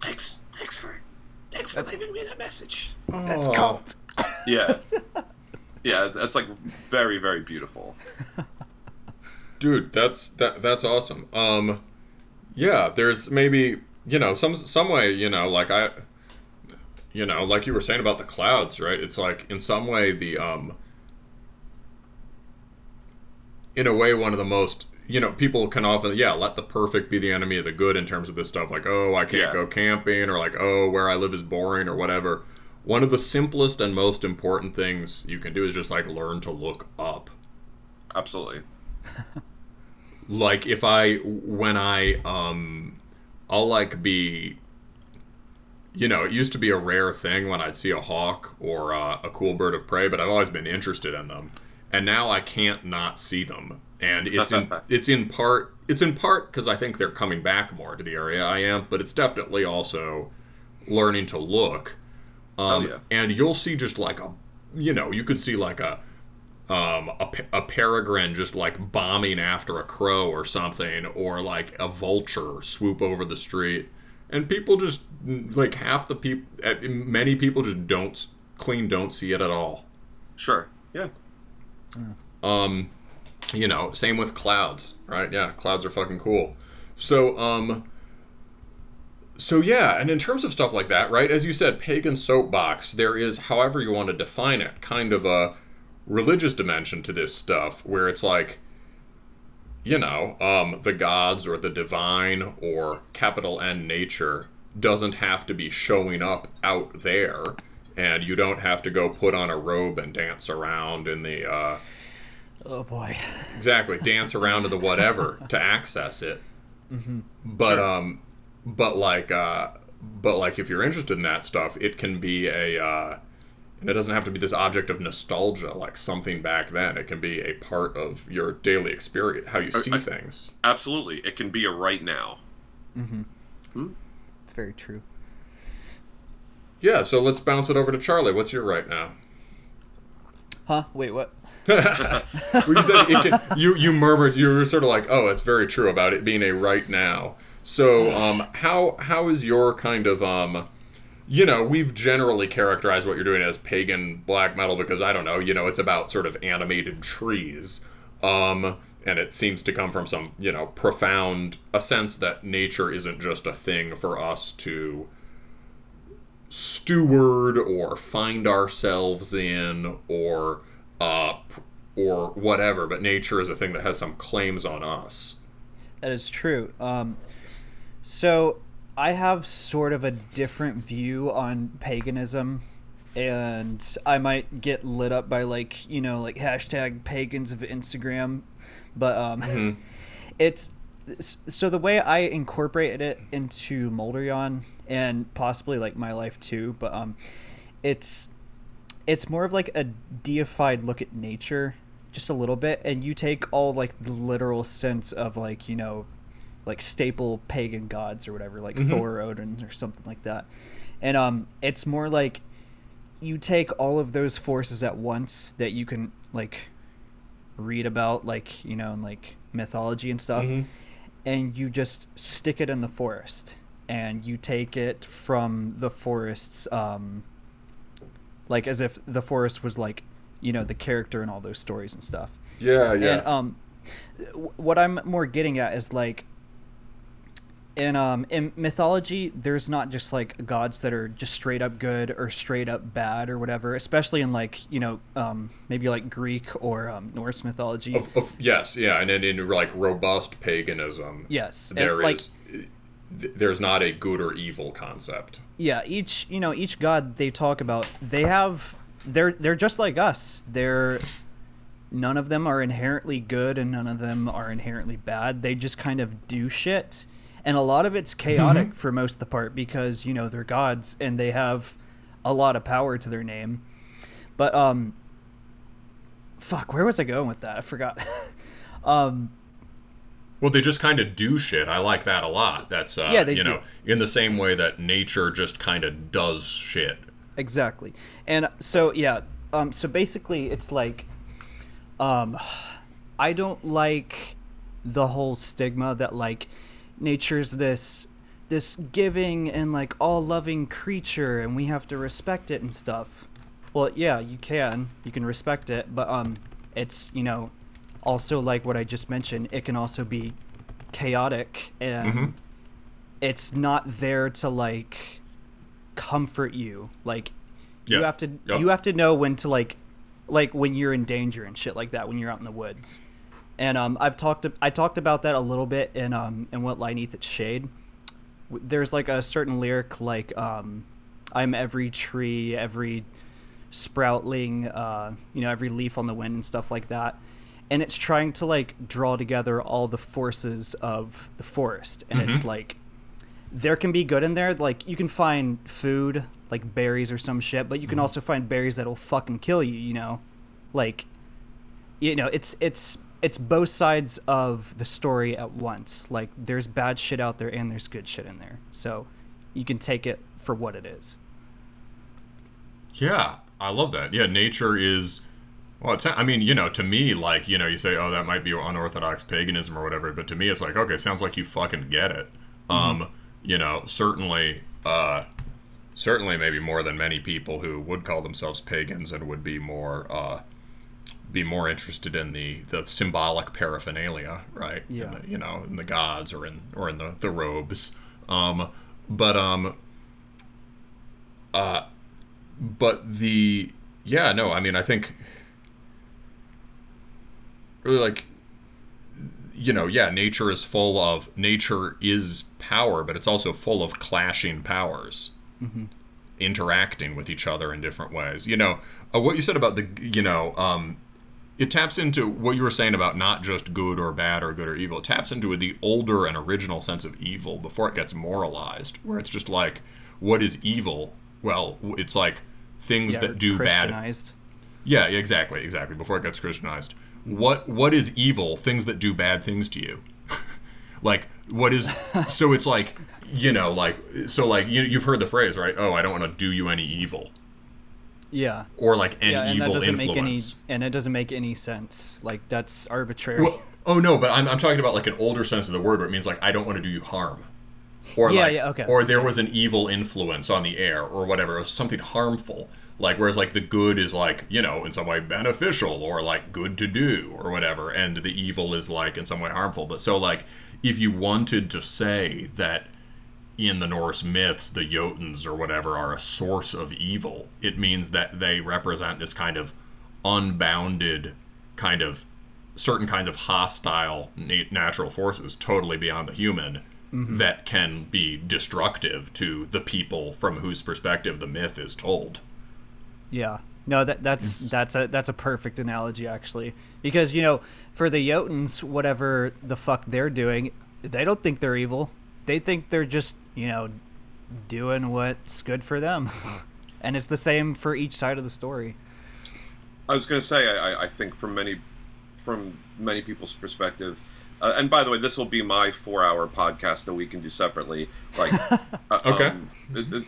thanks, thanks for, thanks for leaving me that message. That's Aw. cult. Yeah, yeah, that's like very, very beautiful. dude that's that that's awesome um yeah there's maybe you know some some way you know like i you know like you were saying about the clouds right it's like in some way the um in a way one of the most you know people can often yeah let the perfect be the enemy of the good in terms of this stuff like oh i can't Yeah. go camping or like oh where i live is boring or whatever one of the simplest and most important things you can do is just like learn to look up Absolutely. like if i when i um i'll like be you know it used to be a rare thing when i'd see a hawk or uh, a cool bird of prey but i've always been interested in them and now i can't not see them and it's in it's in part it's in part because i think they're coming back more to the area i am but it's definitely also learning to look um, yeah. and you'll see just like a you know you could see like a um, a, a peregrine just like bombing after a crow or something, or like a vulture swoop over the street, and people just like half the people, many people just don't clean, don't see it at all. Sure. Yeah. Um, you know, same with clouds, right? Yeah, clouds are fucking cool. So, um, so yeah, and in terms of stuff like that, right? As you said, pagan soapbox. There is, however you want to define it, kind of a religious dimension to this stuff, where it's like, you know, um, the gods or the divine or capital N nature doesn't have to be showing up out there, and you don't have to go put on a robe and dance around in the. Uh, Oh boy. exactly dance around to the whatever to access it but um but like uh but like if you're interested in that stuff it can be a uh and it doesn't have to be this object of nostalgia like something back then it can be a part of your daily experience how you see I- things Absolutely. It can be a right now. Mm-hmm. It's very true. Yeah so let's bounce it over to charlie what's your right now Huh? Wait, what? You, said it can, you you murmured you were sort of like oh it's very true about it being a right now so um how how is your kind of um you know we've generally characterized what you're doing as pagan black metal because i don't know you know it's about sort of animated trees um and it seems to come from some you know profound a sense that nature isn't just a thing for us to steward or find ourselves in or uh, or whatever. But nature is a thing that has some claims on us. That is true. Um, so I have sort of a different view on paganism, and I might get lit up by like you know like hashtag pagans of Instagram, but um, mm-hmm. it's so the way I incorporated it into Moldrion and possibly like my life too, but um, it's it's more of like a deified look at nature, just a little bit, and you take all like the literal sense of like you know, like staple pagan gods or whatever, like mm-hmm. Thor, Odin, or something like that, and um, it's more like you take all of those forces at once that you can like read about, like you know, in like mythology and stuff. Mm-hmm and you just stick it in the forest and you take it from the forest's um, like as if the forest was like you know the character in all those stories and stuff. Yeah yeah. and um what i'm more getting at is like in um in mythology there's not just like gods that are just straight up good or straight up bad or whatever especially in like you know um maybe like greek or um, norse mythology. Of, of, yes yeah and then in like robust paganism yes there and, is, like, there's not a good or evil concept yeah each you know each god they talk about they have they're they're just like us they're none of them are inherently good and none of them are inherently bad they just kind of do shit and a lot of it's chaotic mm-hmm. for most of the part because you know they're gods and they have a lot of power to their name. But um, fuck, where was I going with that? I forgot. um. Well, they just kind of do shit. I like that a lot. That's uh, yeah, they you do. know, in the same way that nature just kind of does shit. Exactly. And so yeah, um so basically it's like um I don't like the whole stigma that like nature's this this giving and like all loving creature and we have to respect it and stuff. Well, yeah, you can. You can respect it, but um it's, you know, also like what I just mentioned, it can also be chaotic and mm-hmm. it's not there to like comfort you. Like you have to yep. you have to know when to like like when you're in danger and shit like that when you're out in the woods and um, I've talked I talked about that a little bit in um in what lie neath its shade. There's like a certain lyric like um, I'm every tree, every sproutling, uh, you know, every leaf on the wind and stuff like that. And it's trying to like draw together all the forces of the forest, and mm-hmm. it's like there can be good in there. Like you can find food, like berries or some shit, but you can mm-hmm. also find berries that'll fucking kill you. You know, like you know, it's it's it's both sides of the story at once. Like there's bad shit out there and there's good shit in there. So you can take it for what it is. Yeah, I love that. Yeah, nature is well, it's I mean, you know, to me like, you know, you say oh that might be unorthodox paganism or whatever, but to me it's like okay, sounds like you fucking get it. Mm-hmm. Um, you know, certainly uh certainly maybe more than many people who would call themselves pagans and would be more uh be more interested in the the symbolic paraphernalia, right? Yeah. The, you know, in the gods or in or in the the robes. Um, but um, uh, but the yeah, no, I mean, I think really like you know, yeah, nature is full of nature is power, but it's also full of clashing powers. Mm-hmm interacting with each other in different ways. You know, uh, what you said about the, you know, um, it taps into what you were saying about not just good or bad or good or evil. It taps into the older and original sense of evil before it gets moralized, where it's just like, what is evil? Well, it's like things yeah, that do bad. Yeah, exactly, exactly. Before it gets Christianized, what what is evil? Things that do bad things to you. like what is? so it's like you know, like so like you you've heard the phrase right? Oh, I don't want to do you any evil yeah. Or like an yeah, and evil that doesn't influence. Make any, and it doesn't make any sense. Like that's arbitrary. Well, oh no, but I'm, I'm talking about like an older sense of the word where it means like I don't want to do you harm. Or yeah, like, yeah, okay. Or there was an evil influence on the air, or whatever, or something harmful. Like whereas like the good is like you know in some way beneficial, or like good to do, or whatever, and the evil is like in some way harmful. But so like if you wanted to say that in the Norse myths, the Jotuns or whatever are a source of evil. It means that they represent this kind of unbounded, kind of certain kinds of hostile natural forces, totally beyond the human, mm-hmm. that can be destructive to the people from whose perspective the myth is told. Yeah. No, that that's yes. that's a that's a perfect analogy actually, because you know, for the Jotuns, whatever the fuck they're doing, they don't think they're evil. They think they're just you know doing what's good for them, and it's the same for each side of the story. I was going to say, I, I think from many from many people's perspective, uh, and by the way, this will be my four-hour podcast that we can do separately. Like, uh, okay, um,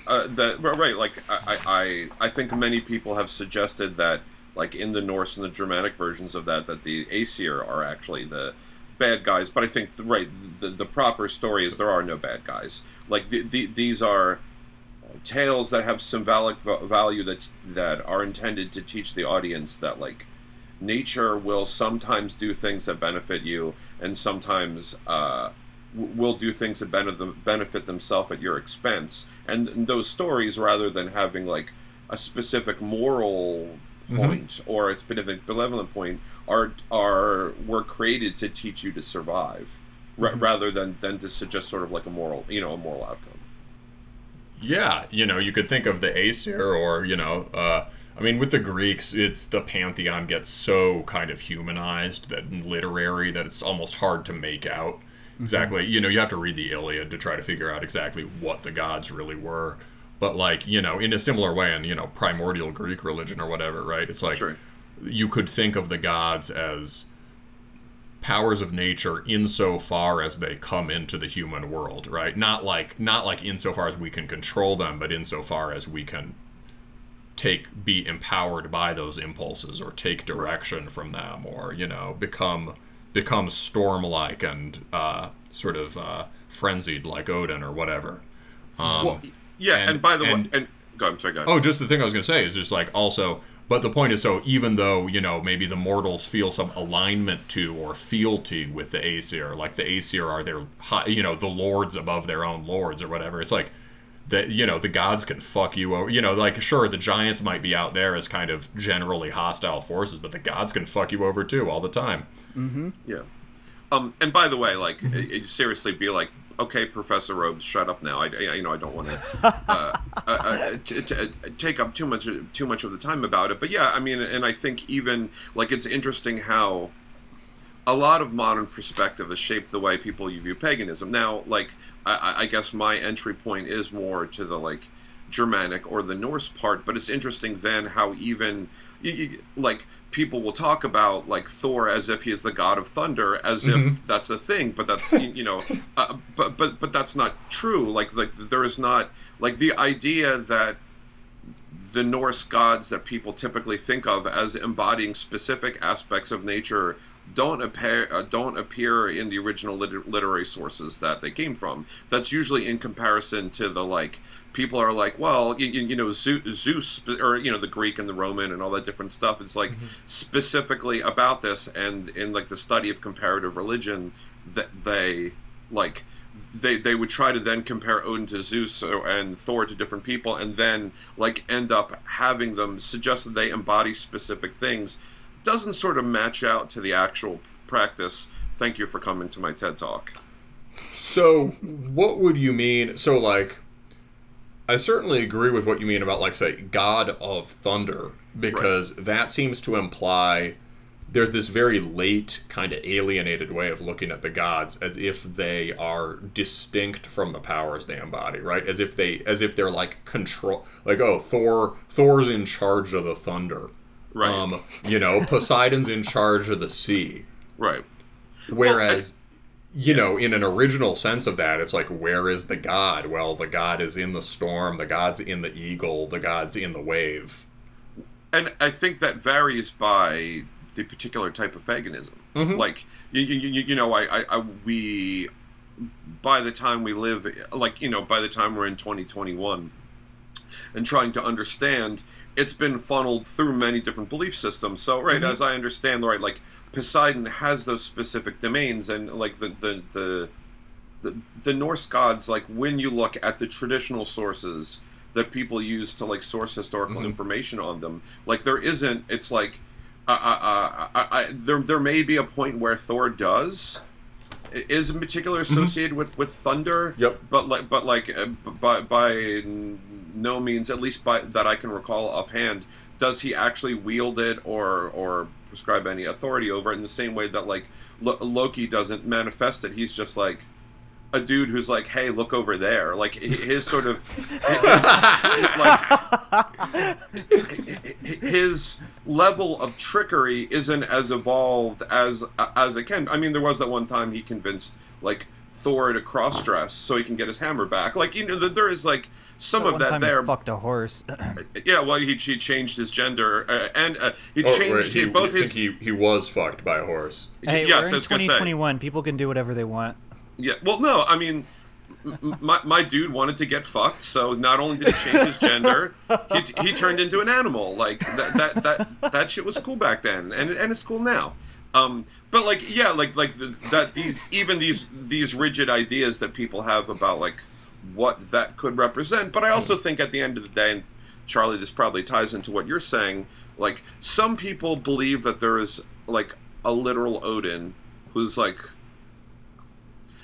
uh, that right? Like, I, I, I think many people have suggested that, like in the Norse and the Germanic versions of that, that the Aesir are actually the bad guys. But I think right, the, the proper story is there are no bad guys. Like the, the, these are tales that have symbolic value that that are intended to teach the audience that like nature will sometimes do things that benefit you and sometimes uh, will do things that benefit, benefit themselves at your expense and, and, those stories rather than having like a specific moral mm-hmm. point mm-hmm. or a specific benevolent point are are were created to teach you to survive mm-hmm. rather than than to suggest sort of like a moral you know a moral outcome yeah you know you could think of the aesir or you know uh, I mean, with the Greeks, it's the pantheon gets so kind of humanized that literary that it's almost hard to make out exactly. Mm-hmm. You know, you have to read the Iliad to try to figure out exactly what the gods really were. But like, you know, in a similar way, in you know, primordial Greek religion or whatever, right? It's like sure. you could think of the gods as powers of nature insofar as they come into the human world, right? Not like not like insofar as we can control them, but insofar as we can take be empowered by those impulses or take direction from them or you know become become storm like and uh, sort of uh, frenzied like Odin or whatever. Um, well, yeah, and, and by the and, way, and go, I'm sorry, go ahead. Oh, just the thing I was going to say is just like also, but the point is, so even though you know maybe the mortals feel some alignment to or fealty with the Aesir, like the Aesir are their, high, you know, the lords above their own lords or whatever. It's like that you know the gods can fuck you over. You know, like sure the giants might be out there as kind of generally hostile forces, but the gods can fuck you over too all the time. Mm-hmm. Yeah. Um, and by the way, like mm-hmm. seriously, be like, okay, Professor Robes, shut up now. I, you know, I don't want to uh, uh, uh, t- t- take up too much too much of the time about it. But yeah, I mean, and I think even like it's interesting how a lot of modern perspective has shaped the way people view paganism. Now, like I, I, guess my entry point is more to the like Germanic or the Norse part, but it's interesting then how even you, you, like people will talk about like Thor as if he is the god of thunder, as mm-hmm. if that's a thing, but that's you know, uh, but but but that's not true. Like like there is not like the idea that the Norse gods that people typically think of as embodying specific aspects of nature don't appear uh, don't appear in the original liter- literary sources that they came from. That's usually in comparison to the like people are like, well, you, you know, Zeus or you know the Greek and the Roman and all that different stuff. It's like mm-hmm. specifically about this, and in like the study of comparative religion, that they like they they would try to then compare Odin to Zeus and Thor to different people, and then like end up having them suggest that they embody specific things doesn't sort of match out to the actual practice. Thank you for coming to my TED Talk. So, what would you mean? So, like, I certainly agree with what you mean about, like, say, God of Thunder, because right. that seems to imply there's this very late, kind of alienated way of looking at the gods as if they are distinct from the powers they embody, right? As if they, as if they're like control, like, oh, Thor, Thor's in charge of the thunder Right. Um, you know, Poseidon's in charge of the sea. Right. Whereas, well, I, you know, in an original sense of that, it's like, where is the god? Well, the god is in the storm, the god's in the eagle, the god's in the wave. And I think that varies by the particular type of paganism. Mm-hmm. Like, you, you, you know, I, I, I, we, by the time we live, like, you know, by the time we're in 2021 and trying to understand it's been funneled through many different belief systems. So, right, mm-hmm. as I understand, right, like Poseidon has those specific domains, and like the the the the, the Norse gods, like when you look at the traditional sources that people use to like source historical Mhm. information on them, like there isn't. It's like, I, I, I, I, there there may be a point where Thor does is in particular associated with with thunder. Yep. But like, but like, uh, by by no means, at least by that I can recall offhand, does he actually wield it or or prescribe any authority over it in the same way that like Lo- Loki doesn't manifest it. He's just like a dude who's like, "Hey, look over there." Like his sort of like his level of trickery isn't as evolved as as it can. I mean, there was that one time he convinced like Thor to cross dress so he can get his hammer back. Like you know, th- there is like some That of one that time he there. fucked a horse. Yeah, well, he, he changed his gender uh, and uh, he Oh, changed right, he, he, both I his. think he, he was fucked by a horse. hey, yes, we're in was gonna say. 2021. People can do whatever they want. Yeah, well, no, I mean, m- my, my dude wanted to get fucked, so not only did he change his gender, he, he turned into an animal. Like that that that that shit was cool back then, and and it's cool now. Um, but like, yeah, like like the, that these even these these rigid ideas that people have about like what that could represent. But I also think at the end of the day, and Charlie, this probably ties into what you're saying. Like some people believe that there is like a literal Odin who's like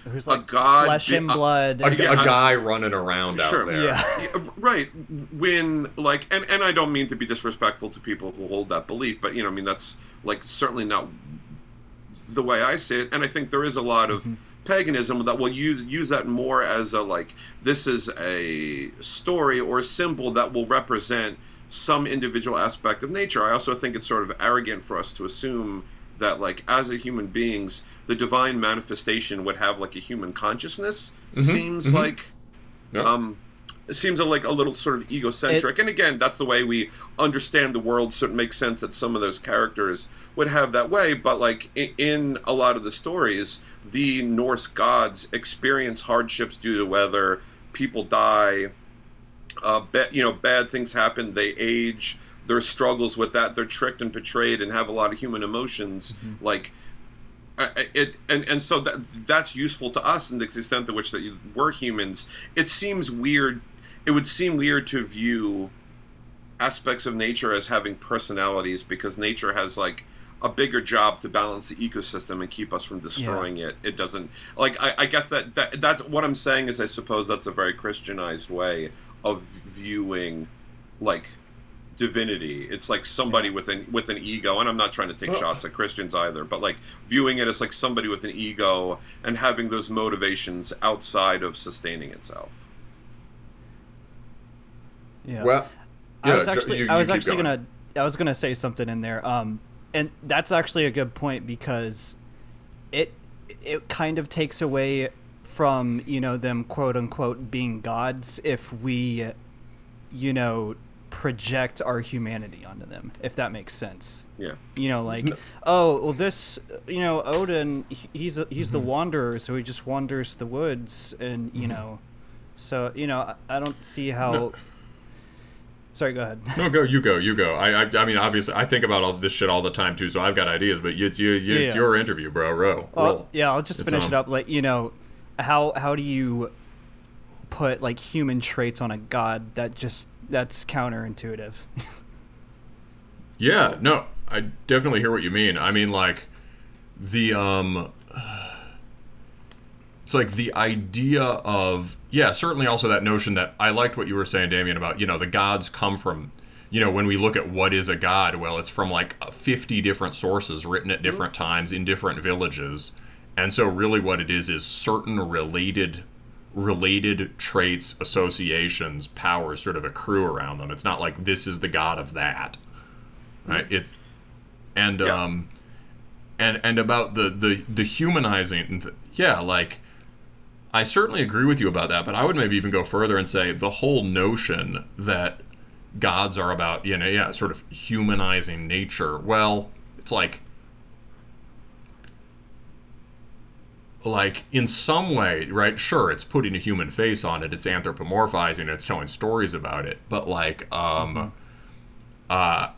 Who's A like god flesh be- and a- blood. A, Yeah, a I- guy running around Sure. out there. Yeah. Yeah, right when like and, and i don't mean to be disrespectful to people who hold that belief but you know i mean that's like certainly not the way i see it and i think there is a lot of mm-hmm. paganism that will use use that more as a like this is a story or a symbol that will represent some individual aspect of nature i also think it's sort of arrogant for us to assume that like as a human beings the divine manifestation would have like a human consciousness Mhm, seems mhm. like Yeah. um it seems like a little sort of egocentric and again that's the way we understand the world so it makes sense that some of those characters would have that way but like in, in a lot of the stories the norse gods experience hardships due to weather people die uh, ba- you know bad things happen they age there's struggles with that they're tricked and betrayed and have a lot of human emotions mm-hmm. like I- I- it and and so that that's useful to us in the extent to which that you- we're humans. It seems weird it would seem weird to view aspects of nature as having personalities because nature has like a bigger job to balance the ecosystem and keep us from destroying it. It doesn't like I, I guess that, that that's what i'm saying is i suppose that's a very christianized way of viewing like divinity it's like somebody with an with an ego and i'm not trying to take Well- shots at christians either but like viewing it as like somebody with an ego and having those motivations outside of sustaining itself Yeah. Well, I was actually you- I was actually going. gonna I was gonna say something in there. Um, and that's actually a good point because it it kind of takes away from you know them quote unquote being gods if we you know project our humanity onto them if that makes sense yeah you know like No. oh well this you know odin he- he's a, he's the Mm-hmm. wanderer so he just wanders the woods and you know so you know I, I don't see how No. sorry go ahead No, go. You go. You go. I, I, I mean, obviously, I think about all this shit all the time too. So I've got ideas, but it's you. you It's Yeah. your interview, bro. Roll. Well, yeah, I'll just It's finish on. it up. Like you know, how how do you put like human traits on a god that just that's counterintuitive? Yeah, no, I definitely hear what you mean. I mean, like the um, it's like the idea of yeah, certainly also that notion that I liked what you were saying, Damien, about you know the gods come from. You know, when we look at what is a god, well, it's from like 50 different sources written at different times in different villages. And so really what it is is certain related related traits, associations, powers sort of accrue around them. It's not like this is the god of that right it's and Yeah. um and and about the the the humanizing and th- yeah like i certainly agree with you about that but i would maybe even go further and say the whole notion that gods are about you know yeah sort of humanizing nature well it's like like in some way right sure it's putting a human face on it it's anthropomorphizing it's telling stories about it but like um uh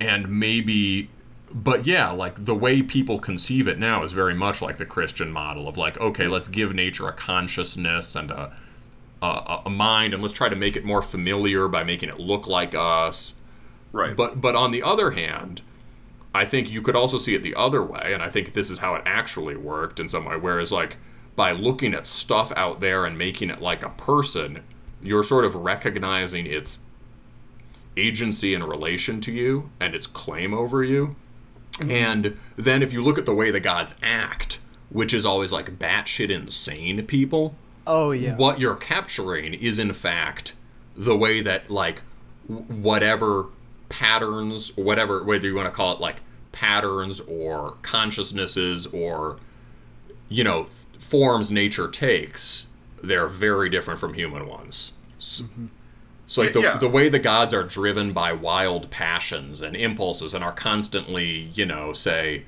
and maybe but yeah, like the way people conceive it now is very much like the Christian model of like, okay, let's give nature a consciousness and a a, a mind, and let's try to make it more familiar by making it look like us. Right. But but on the other hand, I think you could also see it the other way, and I think this is how it actually worked in some way. Whereas like by looking at stuff out there and making it like a person, you're sort of recognizing its agency in relation to you and its claim over you. Mm-hmm. And then if you look at the way the gods act, which is always like batshit insane people, Oh yeah. what you're capturing is in fact the way that like whatever patterns or whatever whether you want to call it like patterns or consciousnesses or you know th- forms nature takes they're very different from human ones so, so like the, Yeah. the way the gods are driven by wild passions and impulses and are constantly you know say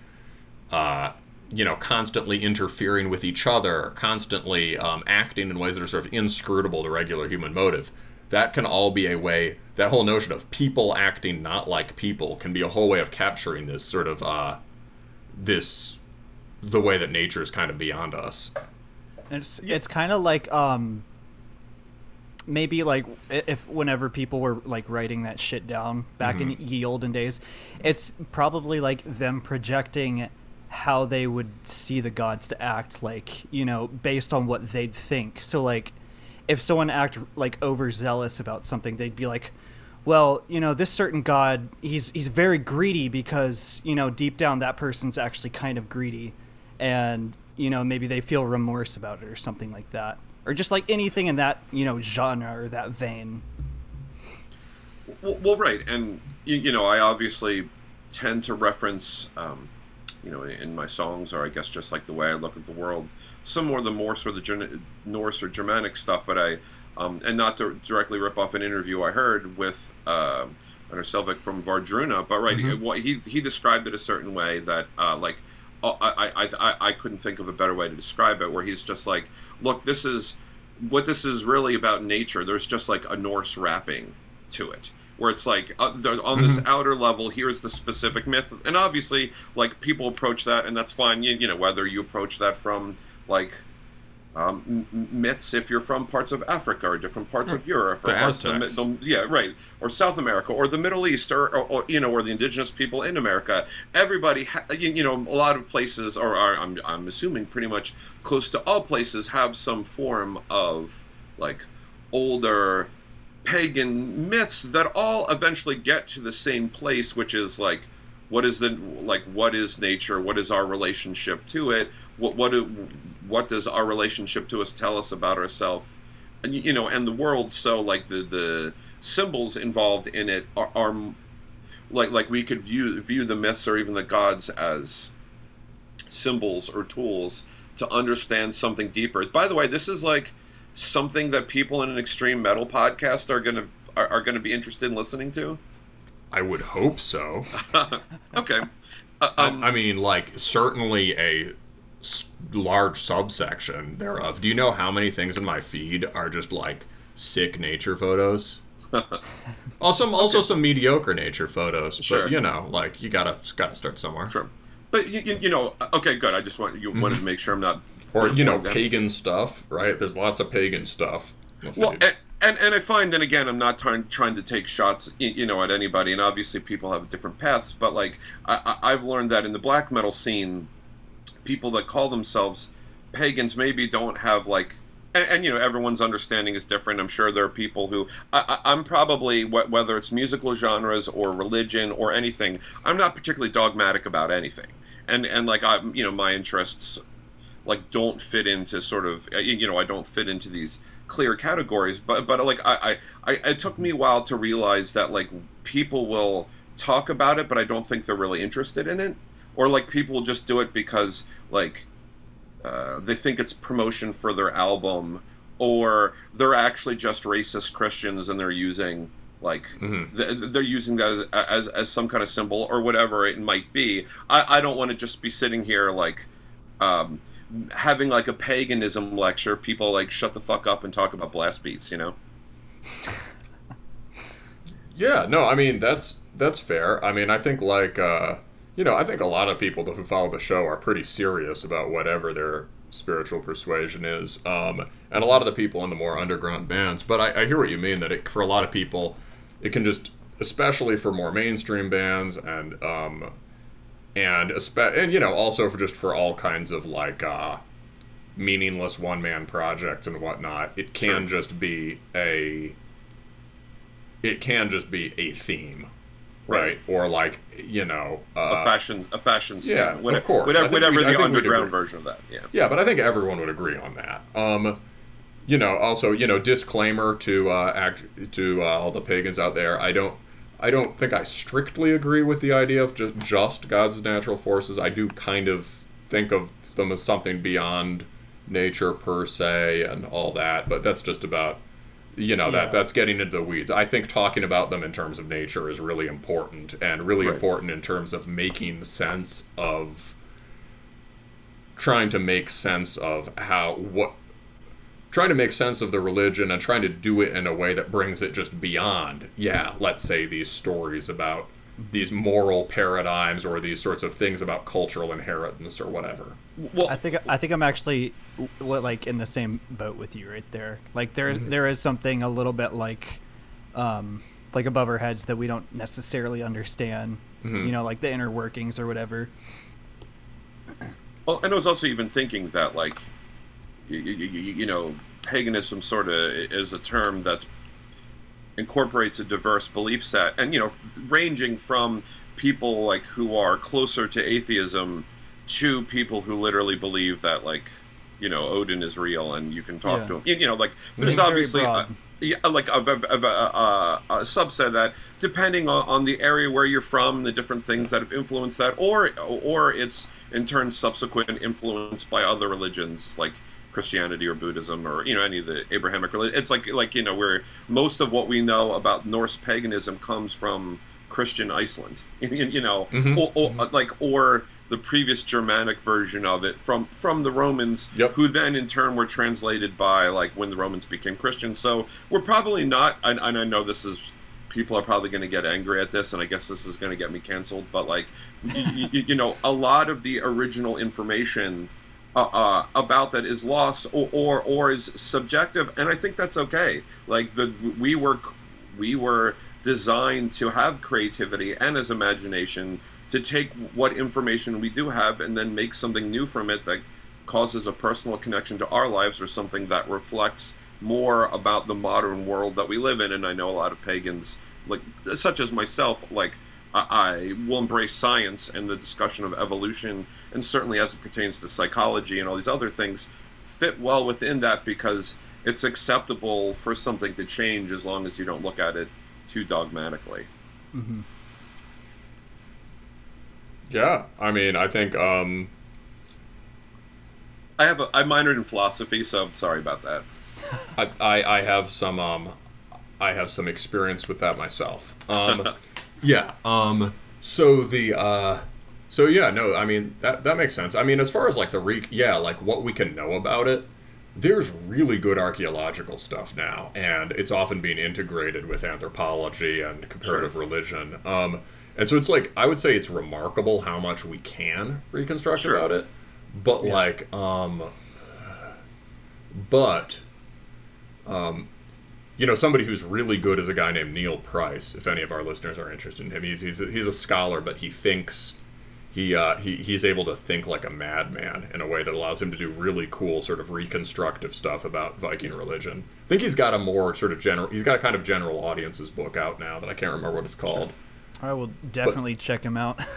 uh, you know, constantly interfering with each other, constantly um, acting in ways that are sort of inscrutable to regular human motive. That can all be a way. That whole notion of people acting not like people can be a whole way of capturing this sort of uh, this the way that nature is kind of beyond us. It's it's kind of like um maybe like if whenever people were like writing that shit down back in ye olden days, it's probably like them projecting how they would see the gods to act like, you know, based on what they'd think. So like if someone act like overzealous about something, they'd be like well, you know, this certain god, he's he's very greedy because, you know, deep down that person's actually kind of greedy and, you know, maybe they feel remorse about it or something like that. Or just like anything in that, you know, genre or that vein. Well, well right, and you, you know, I obviously tend to reference, um, you know, in my songs, or I guess just like the way I look at the world, some more of the more sort of the Ger- Norse or Germanic stuff, but I, um, and not to directly rip off an interview I heard with uh, Einar Selvik from Wardruna, but right, Mhm. what he he described it a certain way that uh, like. oh, I, I, I, I couldn't think of a better way to describe it where he's just like look this is what this is really about nature there's just like a norse wrapping to it where it's like uh, the- on this outer level here's the specific myth. And obviously like people approach that and that's fine. You, you know whether you approach that from like um, m- myths if you're from parts of Africa or different parts of Europe or The parts of Aztecs. the, yeah right. Or South America or the Middle East or, or, or you know or the indigenous people in America. Everybody ha- you, you know a lot of places or are, I'm, I'm assuming pretty much close to all places have some form of like older pagan myths that all eventually get to the same place which is like what is the like what is nature? What is our relationship to it? What what do, what does our relationship to us tell us about ourselves and you know and the world so like the the symbols involved in it are, are like like we could view view the myths or even the gods as symbols or tools to understand something deeper. By the way this is like something that people in an extreme metal podcast are gonna are, are gonna be interested in listening to I would hope so. okay uh, um, I mean, like certainly a s- large subsection thereof. Do you know how many things in my feed are just like sick nature photos? also, also some mediocre nature photos, Sure. but you know, like you gotta gotta start somewhere. Sure, but you, you, you know, okay, good. I just want you wanted to make sure I'm not Mm-hmm. Or you know, pagan stuff, right? There's lots of pagan stuff. Well, and, and and I find, and again, I'm not trying trying to take shots, you know, at anybody. And obviously, people have different paths. But like, I, I- I've learned that in the black metal scene, people that call themselves pagans maybe don't have like. And, and you know everyone's understanding is different. I'm sure there are people who I, I, I'm probably wh- whether it's musical genres or religion or anything. I'm not particularly dogmatic about anything, and and like i'm you know, my interests like don't fit into sort of uh, you know I don't fit into these clear categories but but like I, I I it took me a while to realize that like people will talk about it but I don't think they're really interested in it or like people just do it because like uh, they think it's promotion for their album or they're actually just racist Christians and they're using like Mhm. th- they're using that as, as as some kind of symbol or whatever it might be I, I don't want to just be sitting here like um, having like a paganism lecture people like shut the fuck up and talk about blast beats you know Yeah, no, I mean that's that's fair. I mean, I think like uh you know, I think a lot of people who follow the show are pretty serious about whatever their spiritual persuasion is, um, and a lot of the people in the more underground bands. But I, I hear what you mean that it, for a lot of people, it can just, especially for more mainstream bands and um, and and you know also for just for all kinds of like uh, meaningless one man projects and whatnot, it can Sure. just be a it can just be a theme, right? Right. Or like you know, uh, a fashion, a fashion. yeah. Whatever, of course. Whatever, whatever we- the underground version of that. Yeah. yeah, but I think everyone would agree on that. Um, you know, also, you know, disclaimer to uh, act to uh, all the pagans out there. I don't, I don't think I strictly agree with the idea of just just God's natural forces. I do kind of think of them as something beyond nature per se and all that. But that's just about, you know, Yeah. that that's getting into the weeds. I think talking about them in terms of nature is really important and really Right. important in terms of making sense of trying to make sense of how what trying to make sense of the religion and trying to do it in a way that brings it just beyond yeah let's say these stories about these moral paradigms or these sorts of things about cultural inheritance or whatever Well, I think I think I'm actually like in the same boat with you right there. Like there's Mm-hmm. there is something a little bit like um like above our heads that we don't necessarily understand. Mm-hmm. You know, like the inner workings or whatever. Well, and I was also even thinking that, like, you, you, you, know, paganism sort of is a term that incorporates a diverse belief set, and you know, ranging from people like who are closer to atheism to people who literally believe that, like, you know, Odin is real and you can talk Yeah. to him. You, know, like, there's obviously. broad. A, yeah, like of, of, of a, a, a subset of that, depending on, on the area where you're from, the different things that have influenced that, or or it's in turn subsequent influence by other religions like Christianity or Buddhism or you know any of the Abrahamic religion. It's like like you know where most of what we know about Norse paganism comes from Christian Iceland. you know, Mhm. or, or like or the previous Germanic version of it from from the Romans, Yep. who then in turn were translated by like when the Romans became Christians. So we're probably not, and, and I know this is people are probably going to get angry at this, and I guess this is going to get me canceled. But like, you, you, you know, a lot of the original information uh, uh, about that is lost or, or or is subjective, and I think that's okay. Like the we were we were designed to have creativity and as imagination to take what information we do have and then make something new from it that causes a personal connection to our lives or something that reflects more about the modern world that we live in and i know a lot of pagans like such as myself like I I will embrace science and the discussion of evolution, and certainly as it pertains to psychology and all these other things, fit well within that because it's acceptable for something to change as long as you don't look at it too dogmatically. hmm yeah i mean i think um I have a, I minored in philosophy, so I'm sorry about that. I, I, I have some um I have some experience with that myself. Um yeah. Um so the uh so yeah, no, I mean that that makes sense. I mean as far as like the re yeah, like what we can know about it, there's really good archaeological stuff now and it's often being integrated with anthropology and comparative Sure. religion. Um and so it's like I would say it's remarkable how much we can reconstruct Sure. about it. But like um but um, you know, somebody who's really good is a guy named Neil Price. If any of our listeners are interested in him, he's he's a, he's a scholar, but he thinks he uh, he he's able to think like a madman in a way that allows him to do really cool sort of reconstructive stuff about Viking religion. I think he's got a more sort of general. He's got a kind of general audiences book out now that I can't remember what it's called. I will definitely check him out.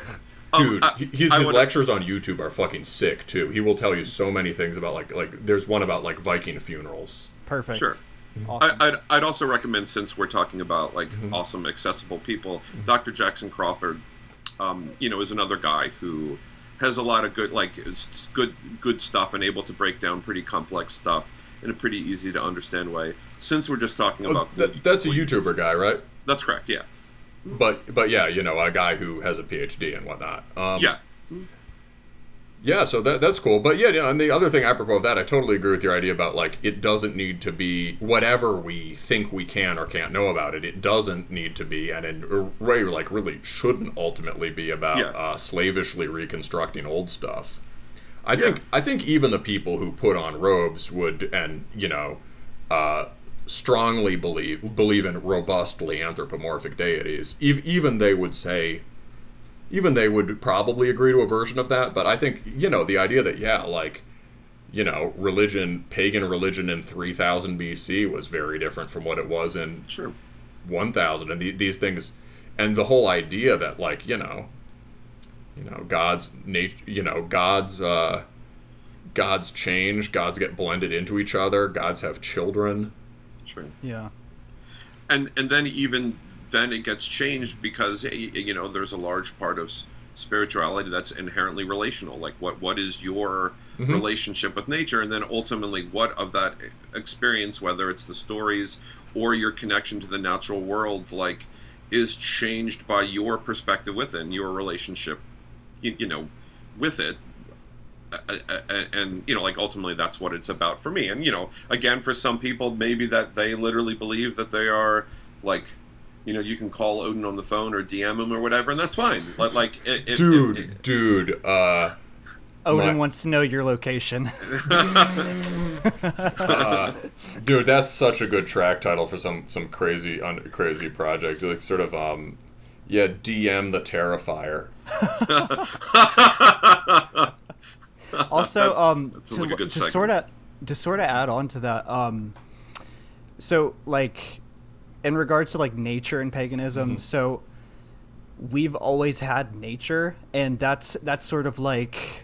Um, Dude, I- his, his lectures on YouTube are fucking sick too. He will tell you so many things about like like there's one about like Viking funerals. Perfect. Sure. Awesome. I, I'd, I'd also recommend, since we're talking about like Mm-hmm. awesome, accessible people, Dr. Jackson Crawford, um, you know, is another guy who has a lot of good, like, good, good stuff and able to break down pretty complex stuff in a pretty easy to understand way. Since we're just talking Oh, about, that, that's a YouTuber guy, right? that's correct, yeah, But but yeah, you know, a guy who has a PhD and whatnot. Um, yeah. Yeah, so that that's cool. But yeah, yeah, and the other thing apropos of that, I totally agree with your idea about like it doesn't need to be whatever we think we can or can't know about it. It doesn't need to be, and in Ray like really shouldn't ultimately be about Yeah. uh, slavishly reconstructing old stuff. I Yeah. think I think even the people who put on robes would, and you know, uh, strongly believe believe in robustly anthropomorphic deities. Ev- even they would say even they would probably agree to a version of that but i think you know the idea that yeah like you know religion pagan religion in 3000 bc was very different from what it was in Sure. 1000 and the, these things and the whole idea that like you know you know god's nature you know god's uh gods change gods get blended into each other gods have children Sure. Yeah. and and then even then it gets changed because you know there's a large part of spirituality that's inherently relational like what what is your mm-hmm. relationship with nature? And then ultimately what of that experience whether it's the stories or your connection to the natural world like is changed by your perspective within your relationship you, you know with it. And you know like ultimately that's what it's about for me. And you know again for some people maybe that they literally believe that they are like you know you can call odin on the phone or dm him or whatever and that's fine but like it, it, dude it- dude uh Odin My- wants to know your location. Uh, dude, that's such a good track title for some some crazy un, crazy project. Like sort of um, yeah, DM the Terrifier. also um to, like to sort of to sort of add on to that um so like in regards to like nature and paganism Mm-hmm. so we've always had nature and that's that's sort of like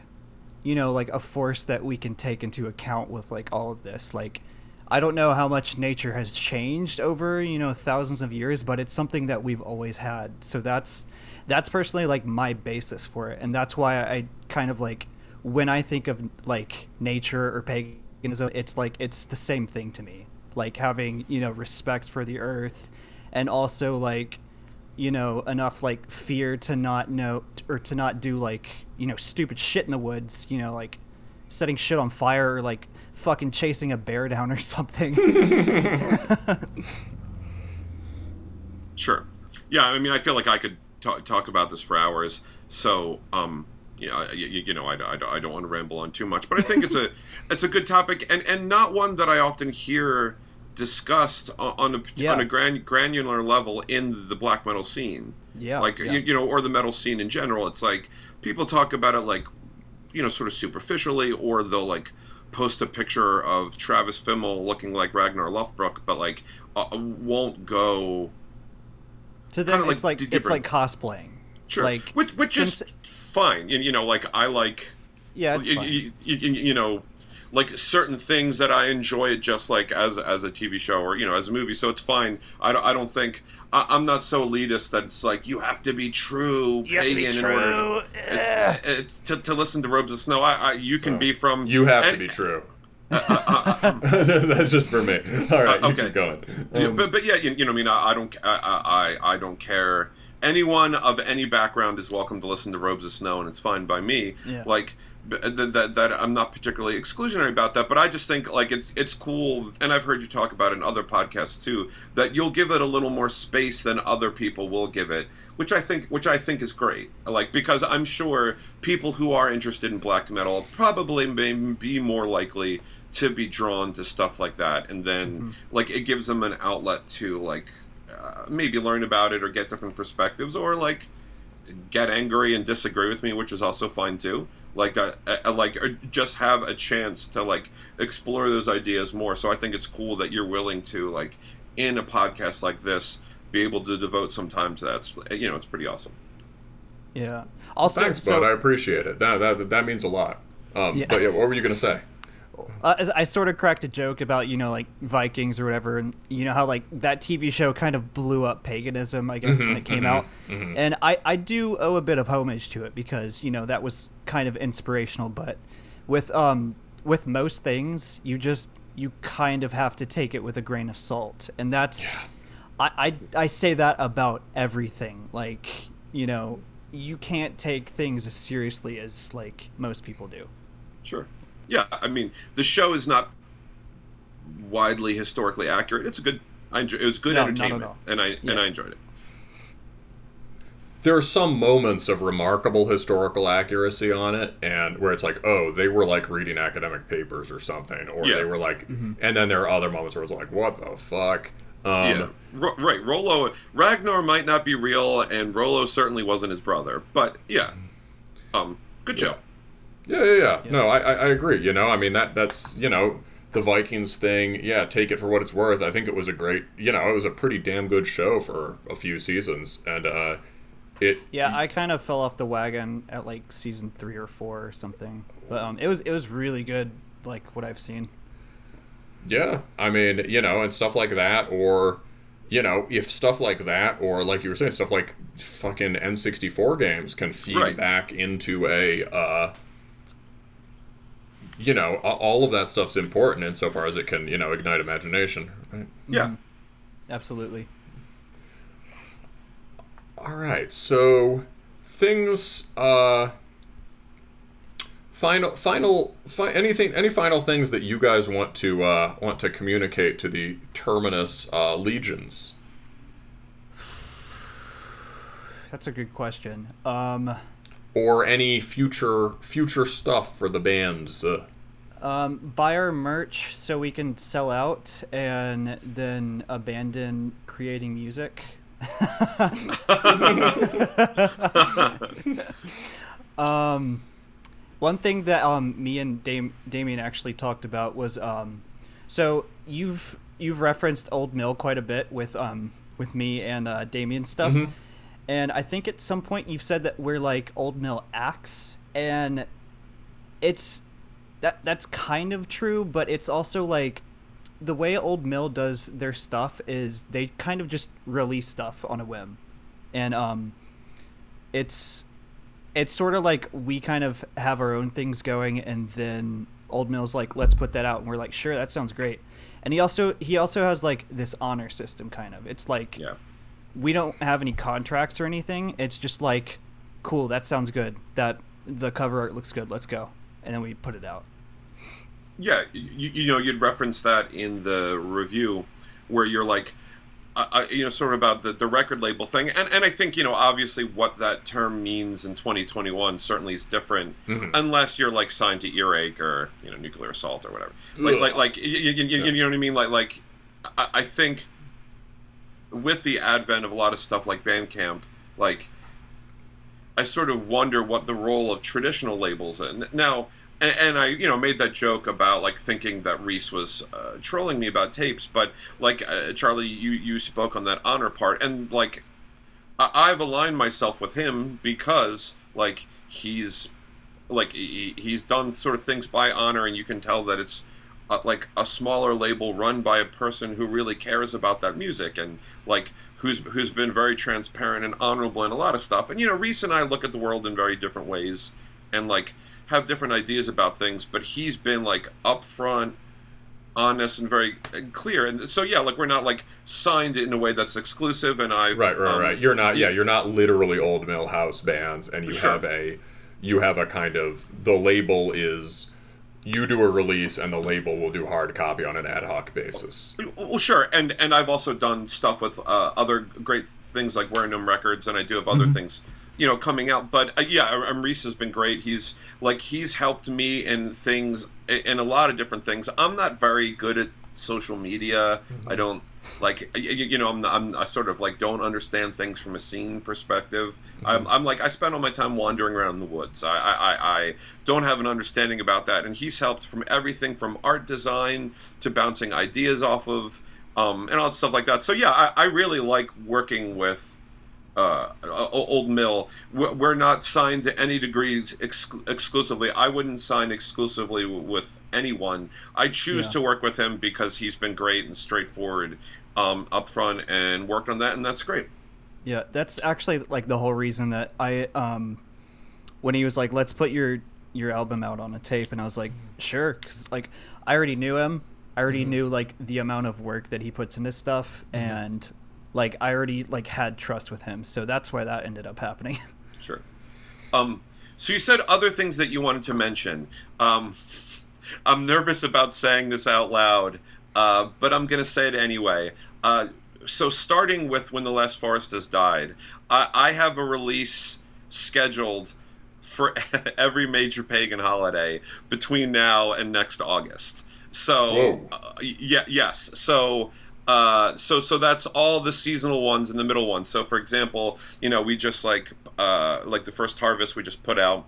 you know like a force that we can take into account with like all of this. Like i don't know how much nature has changed over you know thousands of years but it's something that we've always had. So that's that's personally like my basis for it and that's why i kind of like when i think of like nature or paganism it's like it's the same thing to me like having you know respect for the earth and also like you know enough like fear to not know or to not do like you know stupid shit in the woods you know like setting shit on fire or like fucking chasing a bear down or something Sure. Yeah, I mean, I feel like I could talk, talk about this for hours. So, um, you know, you, you know, I, I, I don't want to ramble on too much, but I think it's a it's a good topic and and not one that I often hear discussed on, a Yeah. on a gran, granular level in the black metal scene. yeah like yeah. You, you know, or the metal scene in general. It's like people talk about it like, you know, sort of superficially, or they'll like post a picture of Travis Fimmel looking like Ragnar Lothbrok, but like uh, won't go to them kinda it's like like it's like cosplaying Sure. like which, which is fine. You, you know, like I like, yeah it's you, fine. you, you, you know, like certain things that I enjoy it just like as as a TV show or you know as a movie. So it's fine. I don't, I don't think I, I'm not so elitist that it's like you have to be true You have to be pagan in order. true. To, it's, it's to, to listen to Robes of Snow. I, I you can So, be from You have to be true. uh, That's just for me. All right, Uh, you okay. keep going. Yeah, Um, but but yeah, you, you know, I mean, I, I don't, I, I I don't care. Anyone of any background is welcome to listen to Robes of Snow, and it's fine by me. Yeah. Like b- that, that, that I'm not particularly exclusionary about that, but I just think like it's it's cool, and I've heard you talk about it in other podcasts too, that you'll give it a little more space than other people will give it, which I think which I think is great. Like because I'm sure people who are interested in black metal probably may be more likely to be drawn to stuff like that, and then like it gives them an outlet to like uh, maybe learn about it or get different perspectives or like get angry and disagree with me which is also fine too like that uh, like or just have a chance to like explore those ideas more so i think it's cool that you're willing to like in a podcast like this be able to devote some time to that It's- you know it's pretty awesome yeah also Thanks, so, bud. I appreciate it. That that that means a lot. Um, Yeah. But yeah, what were you gonna say? Uh, as I sort of cracked a joke about you know like Vikings or whatever, and you know how like that TV show kind of blew up paganism, I guess, when it came out, and I I do owe a bit of homage to it because you know that was kind of inspirational, but with um with most things you just you kind of have to take it with a grain of salt, and that's I I, I say that about everything, like you know you can't take things as seriously as like most people do. Sure. Yeah, I mean, the show is not widely historically accurate. It's a good. I enjoy, it was good No, entertainment, and I Yeah. and I enjoyed it. there are some moments of remarkable historical accuracy on it and where it's like oh they were like reading academic papers or something or Yeah. they were like and then there are other moments where it's like what the fuck um, yeah, Ro- right. Rollo Ragnar might not be real, and Rollo certainly wasn't his brother. But yeah, um, good show. Yeah yeah yeah no I, I I agree you know I mean that that's you know the Vikings thing yeah take it for what it's worth I think it was a great you know it was a pretty damn good show for a few seasons and uh it Yeah, I kind of fell off the wagon at like season three or four or something, but um, it was it was really good, like what I've seen. Yeah, I mean, you know, and stuff like that, or you know, if stuff like that, or like you were saying, stuff like fucking N64 games can feed Right. back into a, uh, you know, all of that stuff's important insofar as it can, you know, ignite imagination. Right? Yeah. Absolutely. All right, so things. Uh, final, final, fi- anything, any final things that you guys want to uh, want to communicate to the Terminus uh, legions? That's a good question. Um, or any future future stuff for the bands. Uh, um, buy our merch so we can sell out and then abandon creating music. um, one thing that um, me and Dam- Damien actually talked about was um, so you've you've referenced Old Mill quite a bit with um, with me and uh, Damien stuff, Mhm. And I think at some point you've said that we're like Old Mill acts, and it's that that's kind of true, but it's also like the way Old Mill does their stuff is they kind of just release stuff on a whim, and um, it's it's sort of like we kind of have our own things going, and then Old Mill's like, let's put that out, and we're like, sure, that sounds great. And he also he also has like this honor system, kind of. It's like Yeah. We don't have any contracts or anything. It's just like, cool, that sounds good. That the cover art looks good. Let's go, and then we put it out. Yeah, you, you know, you'd reference that in the review where you're like, uh, you know, sort of about the, the record label thing. And, and I think, you know, obviously what that term means in 2021 certainly is different Mhm. unless you're like signed to Earache or, you know, Nuclear Assault or whatever. Like, Ugh. like, like, you, you, you, you know what I mean? Like, like, I, I think with the advent of a lot of stuff like Bandcamp, like, I sort of wonder what the role of traditional labels in now. And, and I, you know, made that joke about like thinking that Reese was uh, trolling me about tapes, but like uh, Charlie, you you spoke on that honor part, and like I- I've aligned myself with him because like he's like he, he's done sort of things by honor, and you can tell that it's uh, like a smaller label run by a person who really cares about that music and like who's who's been very transparent and honorable in a lot of stuff. And you know, Reese and I look at the world in very different ways, and like have different ideas about things. But he's been like upfront, honest, and very uh, clear. And so yeah, like we're not like signed in a way that's exclusive. And I right, right, right. You're not. Yeah, you're not literally old mill house bands, and you Sure. have a, you have a kind of the label is, you do a release, and the label will do hard copy on an ad hoc basis. Well, sure, and and I've also done stuff with uh, other great things like Warrenham Records, and I do have other things, you know, coming out. But uh, yeah, um, Reese has been great. He's like he's helped me in things in a lot of different things. I'm not very good at social media. I don't like y- y- you know I'm, I'm I sort of like don't understand things from a scene perspective. I'm, I'm like I spend all my time wandering around in the woods. I, I I I don't have an understanding about that, and he's helped from everything from art design to bouncing ideas off of um, and all stuff like that. So yeah, I, I really like working with. Uh, Old Mill. We're not signed to any degree ex- exclusively. I wouldn't sign exclusively w- with anyone. I choose Yeah. to work with him because he's been great and straightforward, um, upfront, and worked on that, and that's great. Yeah, that's actually like the whole reason that I um when he was like, "Let's put your your album out on a tape," and I was like, "Sure," 'cause, like I already knew him. I already knew like the amount of work that he puts into stuff, and like I already like had trust with him, so that's why that ended up happening. sure. Um, so you said other things that you wanted to mention. Um, I'm nervous about saying this out loud, uh, but I'm going to say it anyway. Uh, so starting with when the last forest has died, I, I have a release scheduled for every major pagan holiday between now and next August. So uh, yeah, yes. So uh, so so that's all the seasonal ones and the middle ones. So for example, you know, we just like uh, like the first harvest we just put out.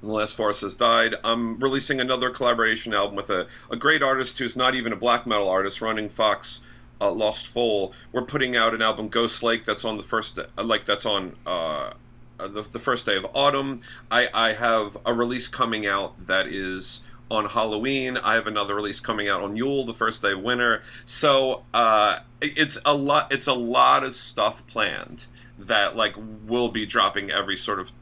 When the last forest has died, I'm releasing another collaboration album with a, a great artist who's not even a black metal artist, Running Fox. Uh, Lost Foal. We're putting out an album, Ghost Lake, that's on the first, uh, like that's on uh, uh, the, the first day of autumn. I, I have a release coming out that is on Halloween. I have another release coming out on Yule, the first day of winter. So uh, it's a lot. It's a lot of stuff planned that like will be dropping every sort of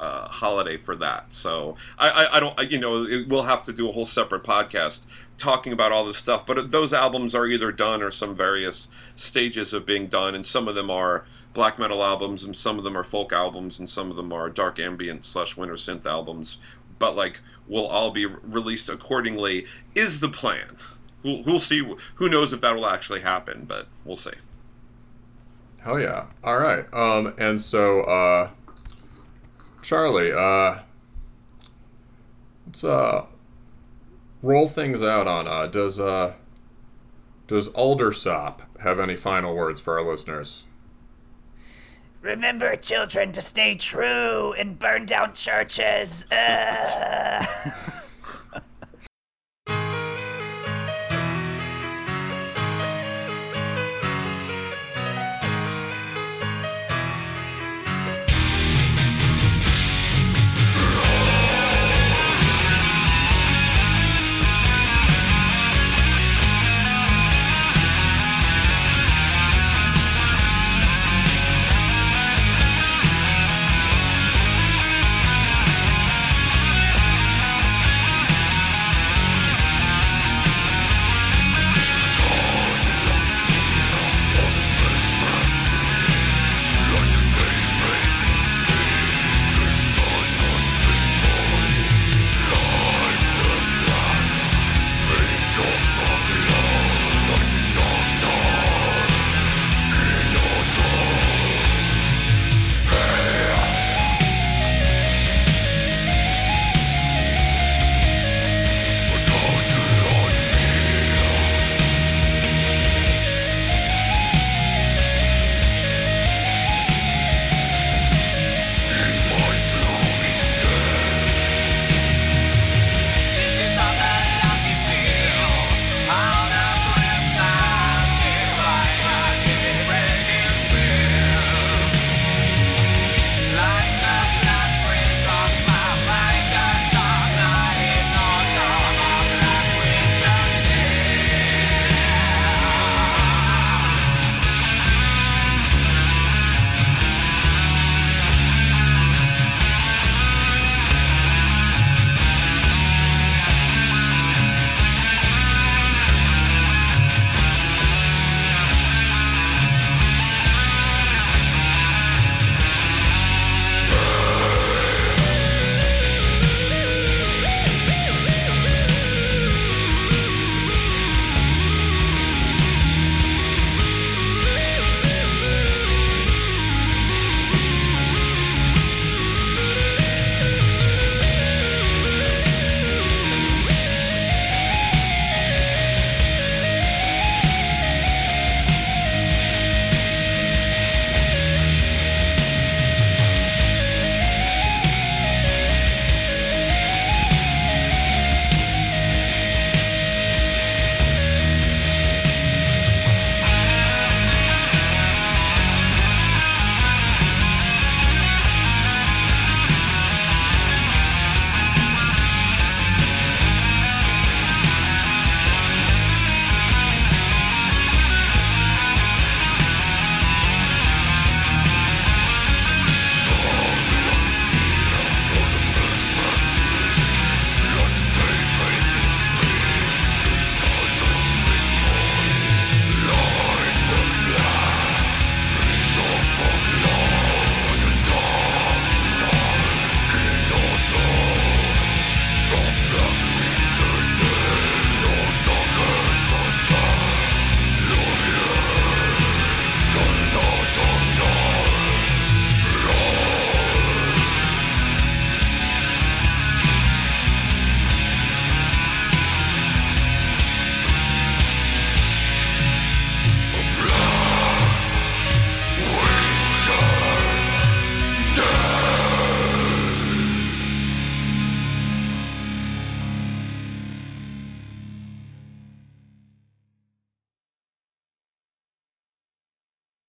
uh, holiday for that. So I, I, I don't, you know, it, we'll have to do a whole separate podcast talking about all this stuff. But those albums are either done or some various stages of being done, and some of them are black metal albums, and some of them are folk albums, and some of them are dark ambient slash winter synth albums. But like, will all be released accordingly? Is the plan? We'll, we'll see. Who knows if that will actually happen? But we'll see. Hell yeah! All right. Um, and so. uh Charlie, uh, let's uh, roll things out on uh, does uh, does Aldersop have any final words for our listeners? Remember, children, to stay true and burn down churches. Uh.